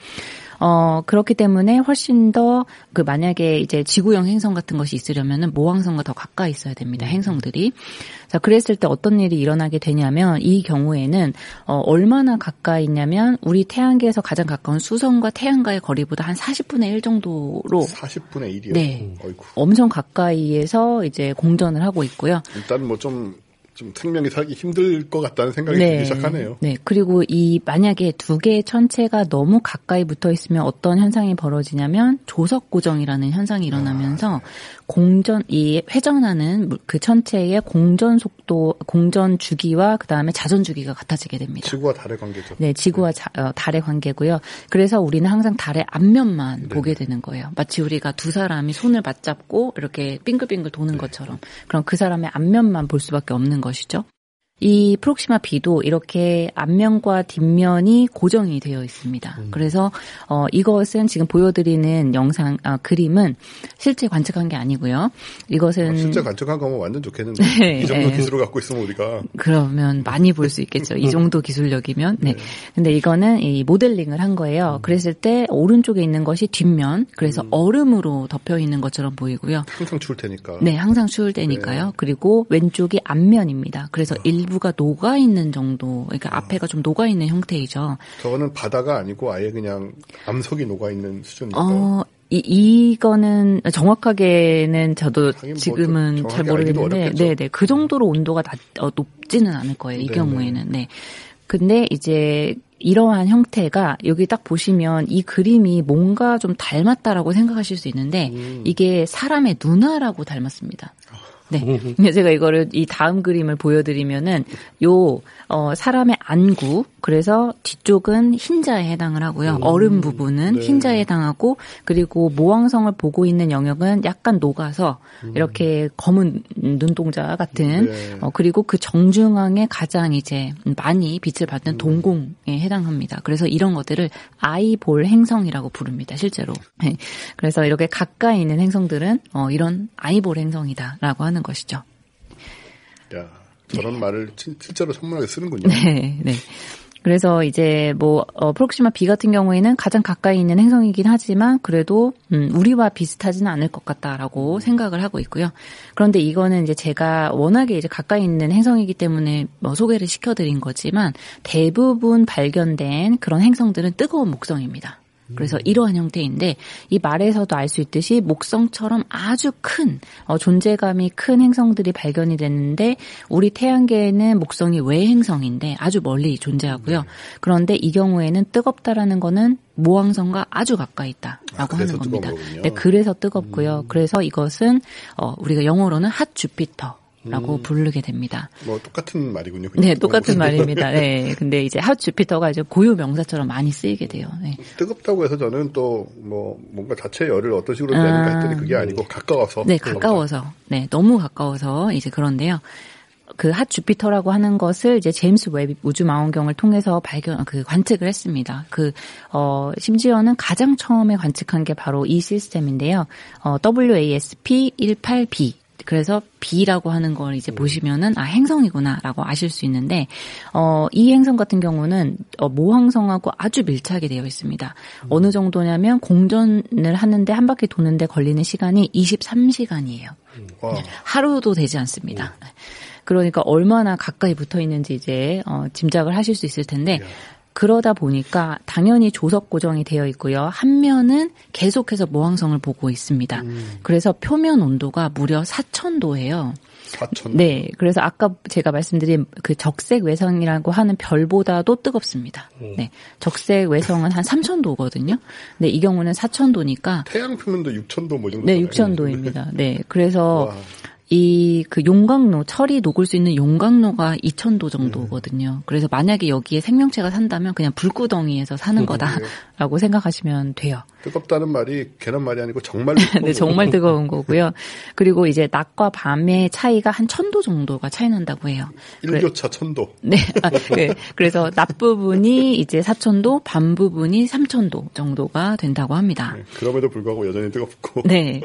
어, 그렇기 때문에 훨씬 더 그 만약에 이제 지구형 행성 같은 것이 있으려면은 모황성과 더 가까이 있어야 됩니다. 행성들이. 자, 그랬을 때 어떤 일이 일어나게 되냐면 이 경우에는 어, 얼마나 가까이 있냐면 우리 태양계에서 가장 가까운 수성과 태양과의 거리보다 한 40분의 1 정도로 40분의 1이요. 네. 어이구. 엄청 가까이에서 이제 공전을 하고 있고요. 일단 뭐 좀 좀 생명이 살기 힘들 것 같다는 생각이 들기 시작하네요. 네. 그리고 이 만약에 두 개의 천체가 너무 가까이 붙어 있으면 어떤 현상이 벌어지냐면 조석 고정이라는 현상이 일어나면서 공전 이 회전하는 그 천체의 공전 속도, 공전 주기와 그 다음에 자전 주기가 같아지게 됩니다. 지구와 달의 관계죠. 네, 지구와 자- 어, 달의 관계고요. 그래서 우리는 항상 달의 앞면만 보게 되는 거예요. 마치 우리가 두 사람이 손을 맞잡고 이렇게 빙글빙글 도는 것처럼. 그럼 그 사람의 앞면만 볼 수밖에 없는 것이죠. 이 프록시마 B도 이렇게 앞면과 뒷면이 고정이 되어 있습니다. 그래서 어 이것은 지금 보여드리는 영상 아, 그림은 실제 관측한 게 아니고요. 이것은 아, 실제 관측한 거면 완전 좋겠는데 <laughs> 네, 이 정도 네. 기술을 갖고 있으면 우리가 그러면 많이 볼 수 있겠죠. 이 정도 기술력이면. 네. 근데 이거는 이 모델링을 한 거예요. 그랬을 때 오른쪽에 있는 것이 뒷면. 그래서 얼음으로 덮여 있는 것처럼 보이고요. 항상 추울 테니까. 네, 항상 추울 때니까요. 그리고 왼쪽이 앞면입니다. 그래서 일 부가 녹아 있는 정도, 그러니까 앞에가 좀 녹아 있는 형태이죠. 저거는 바다가 아니고 아예 그냥 암석이 녹아 있는 수준이니까. 어, 이, 이거는 정확하게는 저도 뭐 지금은 좀잘 모르겠는데, 어렵겠죠. 네, 네. 그 정도로 온도가 낮, 어, 높지는 않을 거예요. 이 네, 경우에는. 네. 근데 이제 이러한 형태가 여기 딱 보시면 이 그림이 뭔가 좀 닮았다라고 생각하실 수 있는데 음. 이게 사람의 눈화라고 닮았습니다. 네. 근데 제가 이거를 이 다음 그림을 보여드리면은 요 어, 사람의 안구 그래서 뒤쪽은 흰자에 해당을 하고요. 얼음 부분은 네. 흰자에 해당하고 그리고 모황성을 보고 있는 영역은 약간 녹아서 이렇게 검은 눈동자 같은 네. 어, 그리고 그 정중앙에 가장 이제 많이 빛을 받는 동공에 해당합니다. 그래서 이런 것들을 아이볼 행성이라고 부릅니다. 실제로. 네. 그래서 이렇게 가까이 있는 행성들은 어, 이런 아이볼 행성이다라고 하는 것이죠. 야, 저런 말을 진- 실제로 선문하게 쓰는군요. 네, 네. 그래서 이제 뭐 어, 프록시마 B 같은 경우에는 가장 가까이 있는 행성이긴 하지만 그래도 음, 우리와 비슷하지는 않을 것 같다라고 생각을 하고 있고요. 그런데 이거는 이제 제가 워낙에 이제 가까이 있는 행성이기 때문에 뭐 소개를 시켜드린 거지만 대부분 발견된 그런 행성들은 뜨거운 목성입니다. 그래서 이러한 형태인데 이 말에서도 알 수 있듯이 목성처럼 아주 큰 어, 존재감이 큰 행성들이 발견이 됐는데 우리 태양계에는 목성이 외행성인데 아주 멀리 존재하고요. 그런데 이 경우에는 뜨겁다라는 거는 모황성과 아주 가까이 있다라고 아, 하는 겁니다. 뜨거운 거군요. 네, 그래서 뜨겁고요. 그래서 이것은 어, 우리가 영어로는 핫 주피터 라고 부르게 됩니다. 뭐 똑같은 말이군요. 네, 똑같은 말입니다. 네, 근데 이제 핫 주피터가 이제 고유 명사처럼 많이 쓰이게 돼요. 네. 뜨겁다고 해서 저는 또 뭐 뭔가 자체 열을 어떤 식으로 내는가 했더니 그게 아니고 가까워서. 네, 가까워서. 네, 너무 가까워서 이제 그런데요. 그 핫 주피터라고 하는 것을 이제 제임스 웹 우주 망원경을 통해서 발견 그 관측을 했습니다. 그 어 심지어는 가장 처음에 관측한 게 바로 이 시스템인데요. 어 WASP 18b 그래서 B라고 하는 걸 이제 보시면은 아 행성이구나라고 아실 수 있는데 어 이 행성 같은 경우는 어, 모항성하고 아주 밀착이 되어 있습니다. 음. 어느 정도냐면 공전을 하는데 한 바퀴 도는데 걸리는 시간이 23시간이에요. 음. 하루도 되지 않습니다. 음. 그러니까 얼마나 가까이 붙어 있는지 이제 어, 짐작을 하실 수 있을 텐데 그러다 보니까 당연히 조석 고정이 되어 있고요. 한 면은 계속해서 모항성을 보고 있습니다. 음. 그래서 표면 온도가 무려 4천도예요. 4천. 네. 그래서 아까 제가 말씀드린 그 적색 외성이라고 하는 별보다도 뜨겁습니다. 음. 네. 적색 외성은 한 3천도거든요. 근데 이 경우는 4천도니까 태양 표면도 6천도 뭐 정도. 네, 6천도입니다. <laughs> 네. 그래서 와. 이 그 용광로 철이 녹을 수 있는 용광로가 2천도 정도거든요. 그래서 만약에 여기에 생명체가 산다면 그냥 불구덩이에서 사는 거다라고 생각하시면 돼요. 뜨겁다는 말이 괜한 말이 아니고 정말 <laughs> 네, 정말 뜨거운 거고요. 그리고 이제 낮과 밤의 차이가 한 천도 정도가 차이 난다고 해요. 일교차 천도. 네. 아, 네. 그래서 낮 부분이 이제 4천도, 밤 부분이 3천도 정도가 된다고 합니다. 네, 그럼에도 불구하고 여전히 뜨겁고. 네.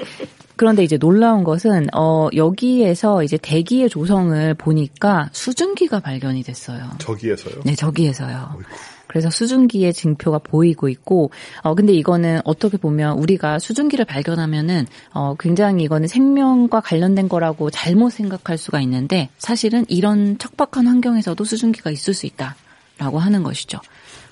그런데 이제 놀라운 것은 어 여기에서 이제 대기의 조성을 보니까 수증기가 발견이 됐어요. 저기에서요? 네, 저기에서요. 어이구. 그래서 수증기의 징표가 보이고 있고, 어, 근데 이거는 어떻게 보면 우리가 수증기를 발견하면은, 어, 굉장히 이거는 생명과 관련된 거라고 잘못 생각할 수가 있는데, 사실은 이런 척박한 환경에서도 수증기가 있을 수 있다라고 하는 것이죠.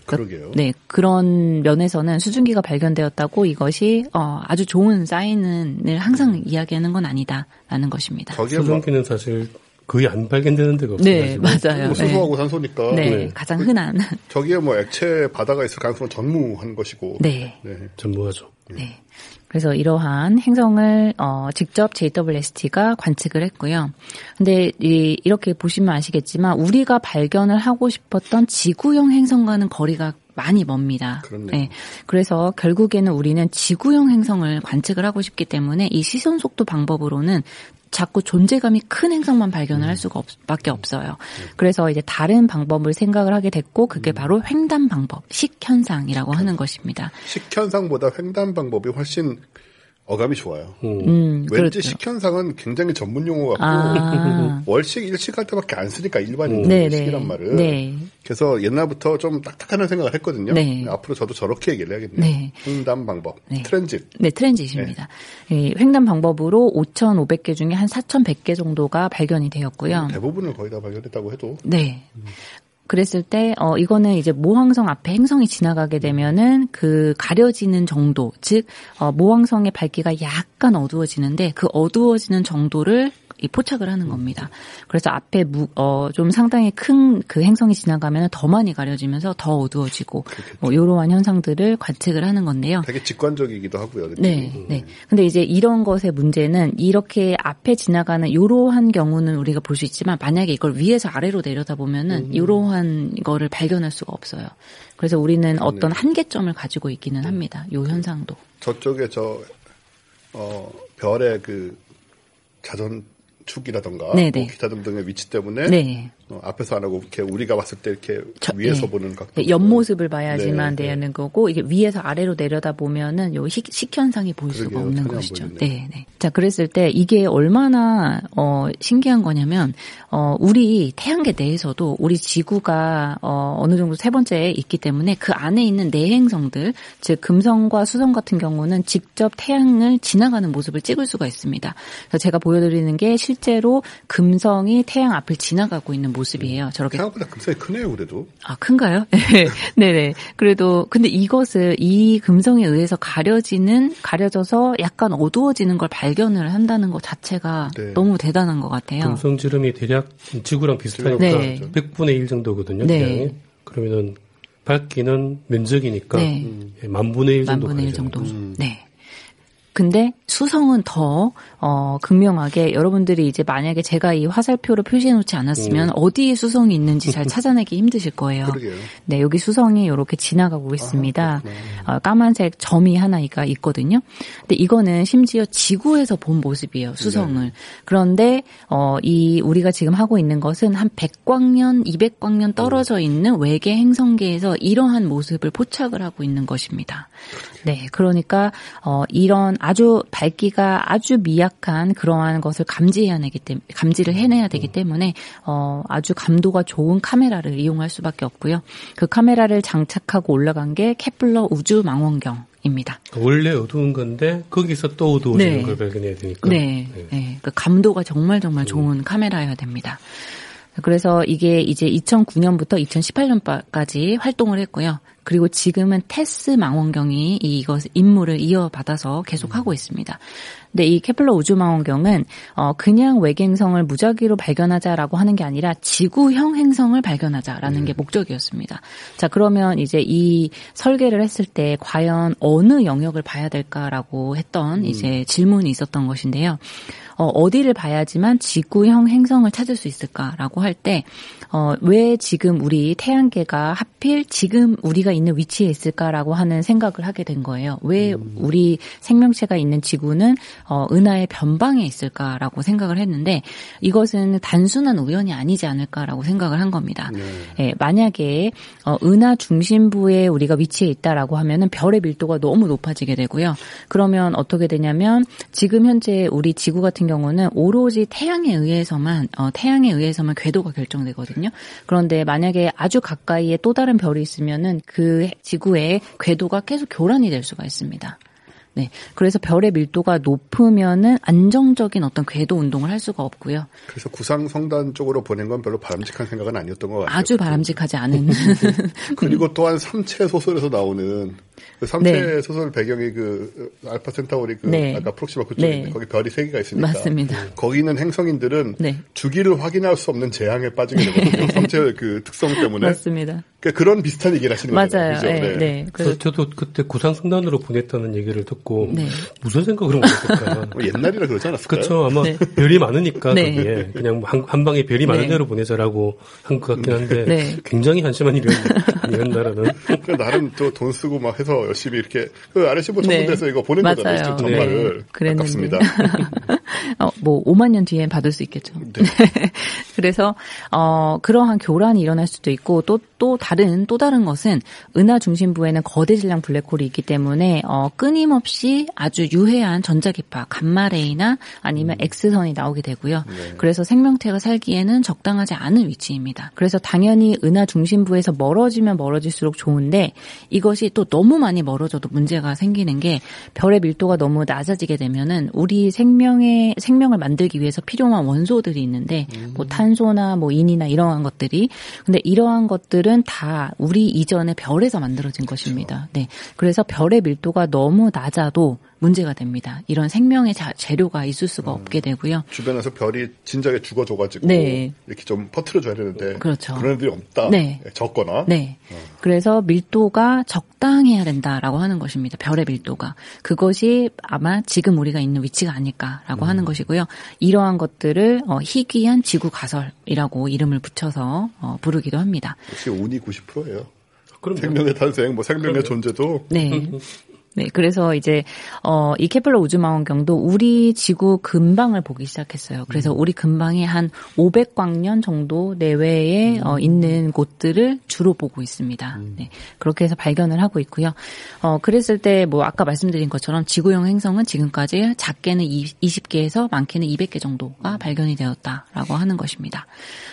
그러게요. 네, 그런 면에서는 수증기가 발견되었다고 이것이 어, 아주 좋은 사인을 항상 이야기하는 건 아니다라는 것입니다. 수증기는 사실 거의 안 발견되는 데가 없어요. 네, 맞아요. 뭐 수소하고 네. 산소니까. 네, 네, 가장 흔한. 저기에 뭐 액체 바다가 있을 가능성은 전무한 것이고. 네. 네. 전무하죠. 네. 그래서 이러한 행성을 어, 직접 JWST가 관측을 했고요. 근데 이, 이렇게 보시면 아시겠지만 우리가 발견을 하고 싶었던 지구형 행성과는 거리가 많이 멉니다. 그렇네요. 네. 그래서 결국에는 우리는 지구형 행성을 관측을 하고 싶기 때문에 이 시선 속도 방법으로는 자꾸 존재감이 큰 행성만 발견을 할 음. 수가 없, 밖에 없어요. 네. 그래서 이제 다른 방법을 생각을 하게 됐고 그게 음. 바로 횡단 방법, 식현상이라고 하는 것입니다. 식현상보다 횡단 방법이 훨씬 어감이 좋아요. 음, 음 왠지 그렇죠. 식현상은 굉장히 전문 용어 같고 아. <laughs> 월식 일식 할 때밖에 안 쓰니까 일반인 네, 네. 식이란 말을. 네. 그래서 옛날부터 좀 딱딱하는 생각을 했거든요. 네. 앞으로 저도 저렇게 얘기를 해야겠네요. 네. 횡단 방법, 네. 트랜짓. 네, 트랜짓입니다. 네. 횡단 방법으로 5,500개 중에 한 4,100개 정도가 발견이 되었고요. 대부분을 거의 다 발견했다고 해도. 네. 음. 그랬을 때, 어, 이거는 이제 모항성 앞에 행성이 지나가게 되면은 그 가려지는 정도, 즉, 어, 모항성의 밝기가 약간 어두워지는데 그 어두워지는 정도를 이 포착을 하는 겁니다. 그래서 앞에 무, 어, 좀 상당히 큰 그 행성이 지나가면 더 많이 가려지면서 더 어두워지고 뭐 이러한 현상들을 관측을 하는 건데요. 되게 직관적이기도 하고요. 느낌이. 네, 네. 근데 이제 이런 것의 문제는 이렇게 앞에 지나가는 이러한 경우는 우리가 볼 수 있지만 만약에 이걸 위에서 아래로 내려다 보면은 음. 이러한 거를 발견할 수가 없어요. 그래서 우리는 그러네요. 어떤 한계점을 가지고 있기는 합니다. 이 현상도. 저쪽에 저 어, 별의 그 자전 축이라던가 뭐 기타 등등의 위치 때문에 네. 어, 앞에서 안 하고 이렇게 우리가 봤을 때 이렇게 저, 위에서 네. 보는 각도 옆모습을 봐야지만 네, 네, 되는 거고 이게 위에서 아래로 내려다 보면은 요 식, 식현상이 보일 그러게요. 수가 없는 것이죠. 네, 네. 자, 그랬을 때 이게 얼마나 어 신기한 거냐면 어 우리 태양계 내에서도 우리 지구가 어 어느 정도 세 번째에 있기 때문에 그 안에 있는 내행성들 즉 금성과 수성 같은 경우는 직접 태양을 지나가는 모습을 찍을 수가 있습니다. 그래서 제가 보여드리는 게 실제로 금성이 태양 앞을 지나가고 있는 모습 모습이에요. 저렇게 생각보다 금성이 크네요, 그래도. 아 큰가요? <laughs> 네, 네. 그래도 근데 이것을 이 금성에 의해서 가려지는 가려져서 약간 어두워지는 걸 발견을 한다는 것 자체가 네. 너무 대단한 것 같아요. 금성 지름이 대략 지구랑 비슷하니까 네. 100분의 1 정도거든요. 네. 그러면은 밝기는 면적이니까 네. 음. 만분의 1 정도. 만분의 1 정도. 음. 네. 근데 수성은 더 어, 극명하게 여러분들이 이제 만약에 제가 이 화살표로 표시해 놓지 않았으면 음. 어디에 수성이 있는지 잘 <laughs> 찾아내기 힘드실 거예요. 그러게요. 네, 여기 수성이 이렇게 지나가고 있습니다. 아, 어, 까만색 점이 하나가 있거든요. 근데 이거는 심지어 지구에서 본 모습이에요. 수성을. 네. 그런데 어, 이 우리가 지금 하고 있는 것은 한 100광년, 200광년 떨어져 음. 있는 외계 행성계에서 이러한 모습을 포착을 하고 있는 것입니다. 네, 그러니까 어, 이런 아주 밝기가 아주 미약한 그러한 것을 감지해야 되기 때문에 감지를 해내야 되기 음. 때문에 어, 아주 감도가 좋은 카메라를 이용할 수밖에 없고요. 그 카메라를 장착하고 올라간 게 케플러 우주 망원경. 입니다. 원래 어두운 건데 거기서 또 어두워지는 네. 걸 발견해야 되니까. 네, 네. 네. 그 감도가 정말 정말 좋은 음. 카메라여야 됩니다. 그래서 이게 이제 2009년부터 2018년까지 활동을 했고요. 그리고 지금은 테스 망원경이 이것 임무를 이어받아서 계속하고 있습니다. 근데 이 케플러 우주망원경은 어 그냥 외계행성을 무작위로 발견하자라고 하는 게 아니라 지구형 행성을 발견하자라는 음. 게 목적이었습니다. 자 그러면 이제 이 설계를 했을 때 과연 어느 영역을 봐야 될까라고 했던 음. 이제 질문이 있었던 것인데요. 어, 어디를 봐야지만 지구형 행성을 찾을 수 있을까라고 할 때, 어, 왜 지금 우리 태양계가 하필 지금 우리가 있는 위치에 있을까라고 하는 생각을 하게 된 거예요. 왜 음. 우리 생명체가 있는 지구는 어, 은하의 변방에 있을까라고 생각을 했는데 이것은 단순한 우연이 아니지 않을까라고 생각을 한 겁니다. 네. 예, 만약에 어, 은하 중심부에 우리가 위치해 있다라고 하면은 별의 밀도가 너무 높아지게 되고요. 그러면 어떻게 되냐면 지금 현재 우리 지구 같은 경우는 오로지 태양에 의해서만 어, 태양에 의해서만 궤도가 결정되거든요. 그런데 만약에 아주 가까이에 또 다른 별이 있으면은 그 지구의 궤도가 계속 교란이 될 수가 있습니다. 네. 그래서 별의 밀도가 높으면은 안정적인 어떤 궤도 운동을 할 수가 없고요. 그래서 구상 성단 쪽으로 보낸 건 별로 바람직한 생각은 아니었던 것 같아요. 아주 바람직하지 않은. <laughs> 그리고 또한 삼체 소설에서 나오는 그 삼체 네. 소설 배경이 그 알파 센타우리 그 네. 아까 프록시마 그쪽인데 네. 거기 별이 세 개가 있으니까 맞습니다. 거기 있는 행성인들은 네. 주기를 확인할 수 없는 재앙에 빠지게 되거든요. <laughs> 삼체 그 특성 때문에. 맞습니다. 그러니까 그런 비슷한 얘기를 하시는 맞아요. 거죠. 맞아요. 네. 네. 그래서 저도 그때 구상 성단으로 보냈다는 얘기를 듣고 네. 무슨 생각을 했을까? 뭐 옛날이라 그러지 않았을까요? 그렇죠. 아마 네. 별이 많으니까 네. 거기에 그냥 한, 한 방에 별이 많은 네. 대로 보내자라고 한 것 같긴 한데 네. 굉장히 한심한 일이었나라는. 그 나름 또 돈 쓰고 막 해서 열심히 이렇게 그 RC보 전문대에서 이거 보낸 맞아요. 거잖아요. 정말을 네. 아깝습니다. <laughs> 어, 뭐 5만 년 뒤엔 받을 수 있겠죠. 네. <laughs> 그래서 어 그러한 교란이 일어날 수도 있고 또또 또 다른 또 다른 것은 은하 중심부에는 거대 질량 블랙홀이 있기 때문에 어 끊임없이 아주 유해한 전자기파 감마레이나 아니면 음. X선이 나오게 되고요. 네. 그래서 생명체가 살기에는 적당하지 않은 위치입니다. 그래서 당연히 은하 중심부에서 멀어지면 멀어질수록 좋은데 이것이 또 너무 많이 멀어져도 문제가 생기는 게 별의 밀도가 너무 낮아지게 되면은 우리 생명의 생명을 만들기 위해서 필요한 원소들이 있는데 음. 뭐 탄소나 뭐 인이나 이러한 것들이 근데 이러한 것들은 다 우리 이전의 별에서 만들어진 그렇죠. 것입니다. 네. 그래서 별의 밀도가 너무 낮아도 문제가 됩니다. 이런 생명의 자, 재료가 있을 수가 음, 없게 되고요. 주변에서 별이 진작에 죽어줘가지고 네. 이렇게 좀 퍼트려줘야 되는데 그렇죠. 그런 애들이 없다. 네. 예, 적거나. 네. 어. 그래서 밀도가 적당해야 된다라고 하는 것입니다. 별의 밀도가 그것이 아마 지금 우리가 있는 위치가 아닐까라고 음. 하는 것이고요. 이러한 것들을 어, 희귀한 지구 가설이라고 이름을 붙여서 어, 부르기도 합니다. 역시 운이 90%예요. 그럼 생명의 탄생, 뭐 생명의 그럼요. 존재도 네. <laughs> 네, 그래서 이제 어, 이 케플러 우주망원경도 우리 지구 근방을 보기 시작했어요. 그래서 음. 우리 근방에 한 500광년 정도 내외에 음. 어, 있는 곳들을 주로 보고 있습니다. 음. 네, 그렇게 해서 발견을 하고 있고요. 어, 그랬을 때 뭐 아까 말씀드린 것처럼 지구형 행성은 지금까지 작게는 20개에서 많게는 200개 정도가 발견이 되었다라고 하는 것입니다.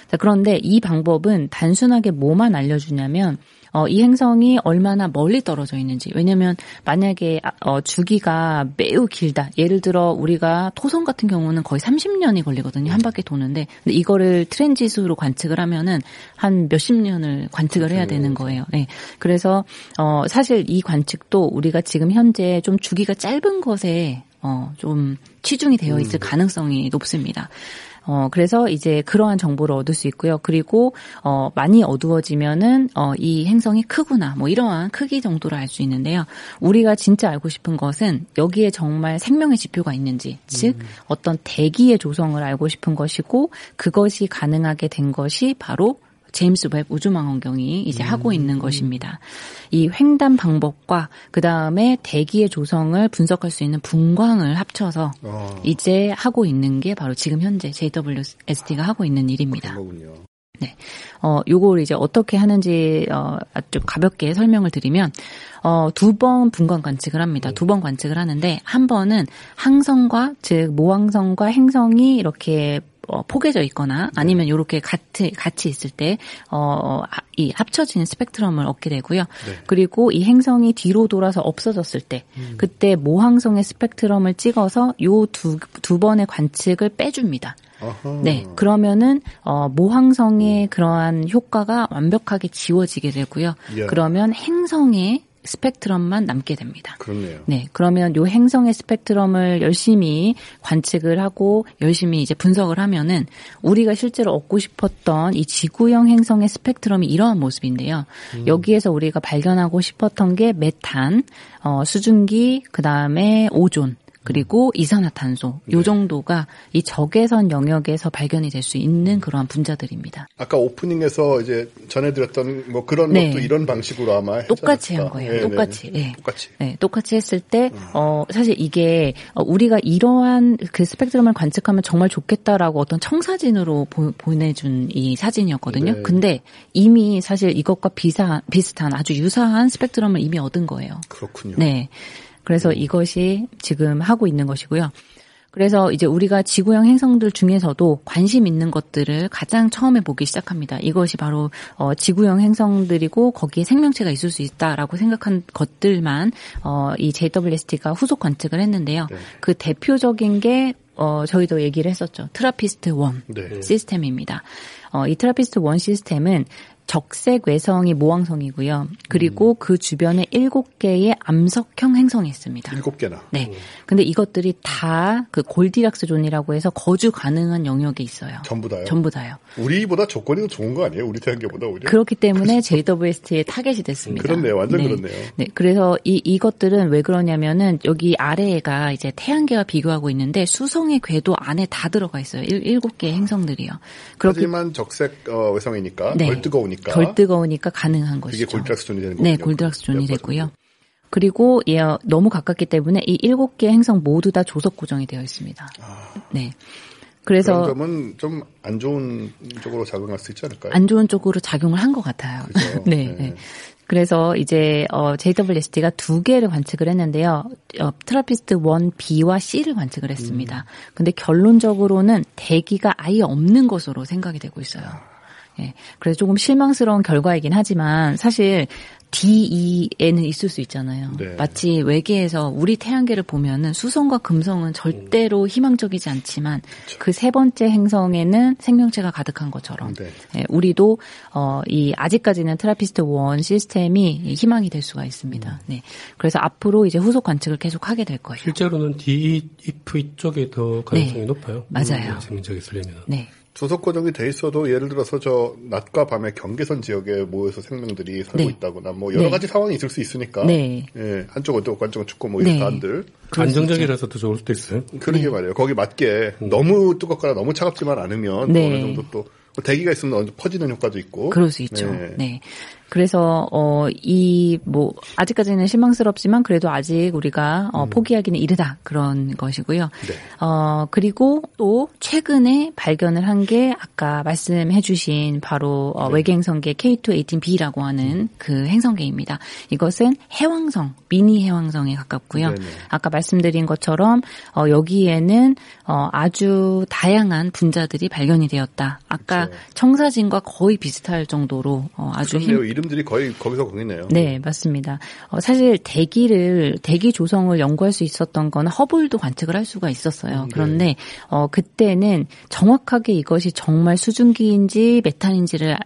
자, 그런데 이 방법은 단순하게 뭐만 알려주냐면 어, 이 행성이 얼마나 멀리 떨어져 있는지. 왜냐면 만약에 아, 어, 주기가 매우 길다. 예를 들어 우리가 토성 같은 경우는 거의 30년이 걸리거든요. 한 바퀴 도는데. 근데 이거를 트랜지스로 관측을 하면은 한 몇십 년을 관측을 해야 되는 거예요. 네. 그래서 어, 사실 이 관측도 우리가 지금 현재 좀 주기가 짧은 것에 어, 좀 치중이 되어 있을 음. 가능성이 높습니다. 어, 그래서 이제 그러한 정보를 얻을 수 있고요. 그리고, 어, 많이 어두워지면은, 어, 이 행성이 크구나. 뭐 이러한 크기 정도를 알 수 있는데요. 우리가 진짜 알고 싶은 것은 여기에 정말 생명의 지표가 있는지, 즉, 어떤 대기의 조성을 알고 싶은 것이고, 그것이 가능하게 된 것이 바로 제임스 웹 우주망원경이 이제 음. 하고 있는 것입니다. 이 횡단 방법과 그 다음에 대기의 조성을 분석할 수 있는 분광을 합쳐서 어. 이제 하고 있는 게 바로 지금 현재 JWST가 하고 있는 일입니다. 네. 어, 요걸 이제 어떻게 하는지, 어, 아주 가볍게 설명을 드리면, 어, 두 번 분광 관측을 합니다. 두 번 관측을 하는데, 한 번은 항성과, 즉, 모항성과 행성이 이렇게 어, 포개져 있거나 아니면 이렇게 같이 같이 있을 때 어, 이 합쳐진 스펙트럼을 얻게 되고요. 네. 그리고 이 행성이 뒤로 돌아서 없어졌을 때 음. 그때 모항성의 스펙트럼을 찍어서 요 두 두 번의 관측을 빼줍니다. 아하. 네, 그러면은 어, 모항성의 그러한 효과가 완벽하게 지워지게 되고요. 예. 그러면 행성의 스펙트럼만 남게 됩니다. 그렇네요. 네. 그러면 요 행성의 스펙트럼을 열심히 관측을 하고 열심히 이제 분석을 하면은 우리가 실제로 얻고 싶었던 이 지구형 행성의 스펙트럼이 이러한 모습인데요. 음. 여기에서 우리가 발견하고 싶었던 게 메탄, 어, 수증기, 그 다음에 오존, 그리고 이산화탄소 네. 요 정도가 이 적외선 영역에서 발견이 될 수 있는 그러한 분자들입니다. 아까 오프닝에서 이제 전해드렸던 뭐 그런 네. 것도 이런 방식으로 아마 똑같이 한 거예요. 네, 똑같이. 네. 똑같이. 네, 똑같이 했을 때 음. 어, 사실 이게 어, 우리가 이러한 그 스펙트럼을 관측하면 정말 좋겠다라고 어떤 청사진으로 보, 보내준 이 사진이었거든요. 네. 근데 이미 사실 이것과 비사, 비슷한 아주 유사한 스펙트럼을 이미 얻은 거예요. 그렇군요. 네. 그래서 이것이 지금 하고 있는 것이고요. 그래서 이제 우리가 지구형 행성들 중에서도 관심 있는 것들을 가장 처음에 보기 시작합니다. 이것이 바로 어, 지구형 행성들이고 거기에 생명체가 있을 수 있다라고 생각한 것들만 어, 이 JWST가 후속 관측을 했는데요. 네. 그 대표적인 게 어, 저희도 얘기를 했었죠. 트라피스트 원 네. 시스템입니다. 어, 이 트라피스트 원 시스템은 적색 외성이 모항성이고요. 그리고 음. 그 주변에 일곱 개의 암석형 행성이 있습니다. 일곱 개나. 네. 근데 이것들이 다 그 골디락스 존이라고 해서 거주 가능한 영역에 있어요. 전부 다요? 전부 다요. 우리보다 조건이 더 좋은 거 아니에요? 우리 태양계보다 오히려? 그렇기 때문에 JWST의 타겟이 됐습니다. 그렇네요. 완전 네. 그렇네요. 네. 그래서 이, 이것들은 왜 그러냐면은 여기 아래가 이제 태양계와 비교하고 있는데 수성의 궤도 안에 다 들어가 있어요. 일, 곱 개의 행성들이요. 하지만 적색 어, 외성이니까 네. 덜 뜨거우니까 뜨거우니까. 덜 뜨거우니까 가능한 것이죠. 이게 골드락스 존이 되는 거군요. 네, 골드락스 존이 되고요. 그리고 예, 너무 가깝기 때문에 이 일곱 개 행성 모두 다 조석 고정이 되어 있습니다. 아, 네. 그래서 그런 점은 좀 안 좋은 쪽으로 작용할 수 있지 않을까요? 안 좋은 쪽으로 작용을 한 것 같아요. 그렇죠? <laughs> 네, 네. 네. 그래서 이제 어, JWST가 두 개를 관측을 했는데요. 어, 트라피스트 1B와 C를 관측을 했습니다. 음. 근데 결론적으로는 대기가 아예 없는 것으로 생각이 되고 있어요. 예. 그래서 조금 실망스러운 결과이긴 하지만 사실 DE에는 있을 수 있잖아요. 네. 마치 외계에서 우리 태양계를 보면은 수성과 금성은 절대로 희망적이지 않지만 그렇죠. 그세 번째 행성에는 생명체가 가득한 것처럼 네. 예, 우리도 어, 이 아직까지는 트라피스트 원 시스템이 희망이 될 수가 있습니다. 음. 네. 그래서 앞으로 이제 후속 관측을 계속 하게 될 거예요. 실제로는 DEF 쪽에 더 가능성이 네. 높아요. 맞아요. 생명체가 있으려면. 네. 조석 고정이 돼 있어도 예를 들어서 저 낮과 밤의 경계선 지역에 모여서 생명들이 살고 네. 있다거나 뭐 여러 네. 가지 상황이 있을 수 있으니까 네. 예, 한쪽은 뜨겁고 한쪽은 춥고 뭐 이런 네. 안정적이라서 더 좋을 수도 있어요. 그러게 네. 말이에요. 거기 맞게 음. 너무 뜨겁거나 너무 차갑지만 않으면 네. 어느 정도 또 대기가 있으면 퍼지는 효과도 있고. 그럴 수 있죠. 네. 네. 그래서 어 이 뭐 아직까지는 실망스럽지만 그래도 아직 우리가 어, 음. 포기하기는 이르다 그런 것이고요. 네. 어 그리고 또 최근에 발견을 한 게 아까 말씀해주신 바로 어, 네. 외계행성계 K218b라고 하는 음. 그 행성계입니다. 이것은 해왕성 미니 해왕성에 가깝고요. 네네. 아까 말씀드린 것처럼 어, 여기에는 어, 아주 다양한 분자들이 발견이 되었다. 아까 그렇죠. 청사진과 거의 비슷할 정도로 어, 아주 힘, 이름들이 거의 거기서 거기네요. 네, 맞습니다. 어, 사실 대기를 대기 조성을 연구할 수 있었던 건 허블도 관측을 할 수가 있었어요. 음, 네. 그런데 어, 그때는 정확하게 이것이 정말 수증기인지 메탄인지를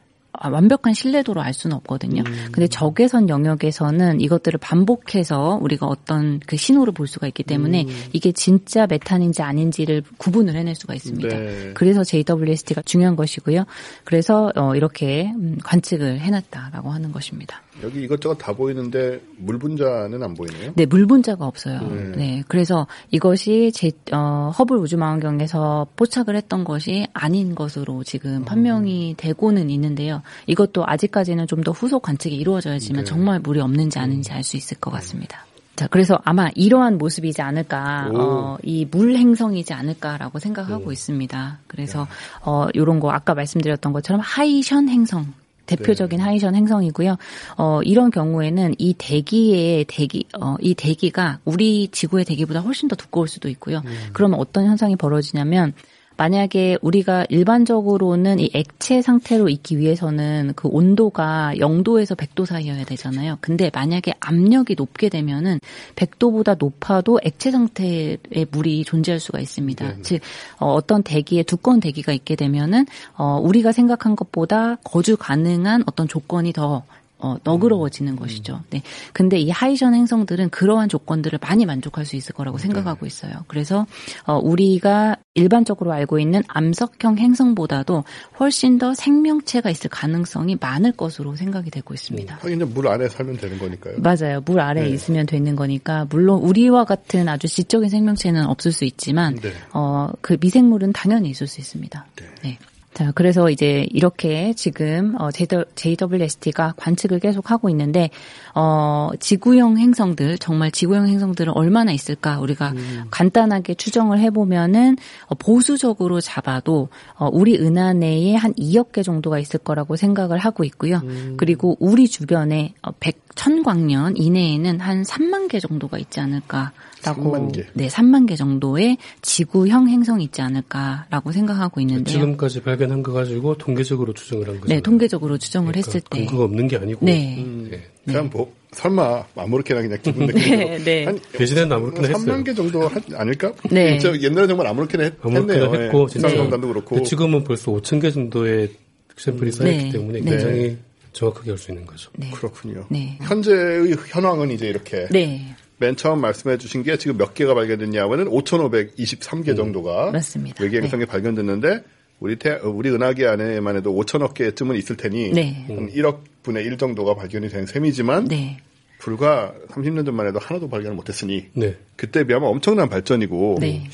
완벽한 신뢰도로 알 수는 없거든요. 음. 근데 적외선 영역에서는 이것들을 반복해서 우리가 어떤 그 신호를 볼 수가 있기 때문에 음. 이게 진짜 메탄인지 아닌지를 구분을 해낼 수가 있습니다. 네. 그래서 JWST가 중요한 것이고요. 그래서 어, 이렇게 음, 관측을 해놨다라고 하는 것입니다. 여기 이것저것 다 보이는데 물 분자는 안 보이네요. 네, 물 분자가 없어요. 네. 네 그래서 이것이 제 어, 허블 우주망원경에서 포착을 했던 것이 아닌 것으로 지금 판명이 음. 되고는 있는데요. 이것도 아직까지는 좀 더 후속 관측이 이루어져야지만 네. 정말 물이 없는지 아닌지 알 수 있을 것 같습니다. 자, 그래서 아마 이러한 모습이지 않을까, 어, 이 물 행성이지 않을까라고 생각하고 오. 있습니다. 그래서, 어, 요런 거 아까 말씀드렸던 것처럼 하이션 행성, 대표적인 네. 하이션 행성이고요. 어, 이런 경우에는 이 대기의 대기, 어, 이 대기가 우리 지구의 대기보다 훨씬 더 두꺼울 수도 있고요. 음. 그러면 어떤 현상이 벌어지냐면 만약에 우리가 일반적으로는 이 액체 상태로 있기 위해서는 그 온도가 0도에서 100도 사이여야 되잖아요. 근데 만약에 압력이 높게 되면은 100도보다 높아도 액체 상태의 물이 존재할 수가 있습니다. 네. 즉 어, 어떤 대기에 두꺼운 대기가 있게 되면은 어, 우리가 생각한 것보다 거주 가능한 어떤 조건이 더 어, 너그러워지는 음. 것이죠. 네. 근데 이 하이션 행성들은 그러한 조건들을 많이 만족할 수 있을 거라고 네. 생각하고 있어요. 그래서 어, 우리가 일반적으로 알고 있는 암석형 행성보다도 훨씬 더 생명체가 있을 가능성이 많을 것으로 생각이 되고 있습니다. 하긴 물 안에 살면 되는 거니까요. 맞아요. 물 아래에 네. 있으면 되는 거니까 물론 우리와 같은 아주 지적인 생명체는 없을 수 있지만 네. 어, 그 미생물은 당연히 있을 수 있습니다. 네. 네. 자, 그래서 이제 이렇게 지금 어 JWST가 관측을 계속 하고 있는데 어 지구형 행성들 정말 지구형 행성들은 얼마나 있을까 우리가 음. 간단하게 추정을 해 보면은 어 보수적으로 잡아도 어 우리 은하 내에 한 2억 개 정도가 있을 거라고 생각을 하고 있고요. 음. 그리고 우리 주변에 어 100, 천광년 이내에는 한 3만 개 정도가 있지 않을까 라고 3만 개. 네, 3만 개 정도의 지구형 행성이 있지 않을까라고 생각하고 있는데요. 지금까지 발견한 거 가지고 통계적으로 추정을 한 거죠. 네, 통계적으로 추정을 그러니까 했을 때 근거가 없는 게 아니고 네. 음, 네. 그냥 뭐 설마 아무렇게나 그냥 기분 <laughs> 내기로 네, 네. 한 대신에는 아무렇게나 3만 했어요. 3만 개 정도 하, 아닐까? 네. 옛날에 정말 아무렇게나 했, 아무렇게나 했네요. 했고 네. 진상감도 그렇고 지금은 벌써 5천 개 정도의 샘플이 쌓였기 네. 때문에 네. 굉장히 정확하게 알수 있는 거죠. 네. 그렇군요. 네. 현재의 현황은 이제 이렇게 네. 맨 처음 말씀해 주신 게 지금 몇 개가 발견됐냐면은 5,523개 음. 정도가 맞습니다. 외계 행성이 네. 발견됐는데 우리 태, 우리 은하계 안에만 해도 5천억 개쯤은 있을 테니 네. 한 1억 분의 1 정도가 발견이 된 셈이지만 네. 불과 30년 전만 해도 하나도 발견을 못했으니 네. 그때 비하면 엄청난 발전이고 네.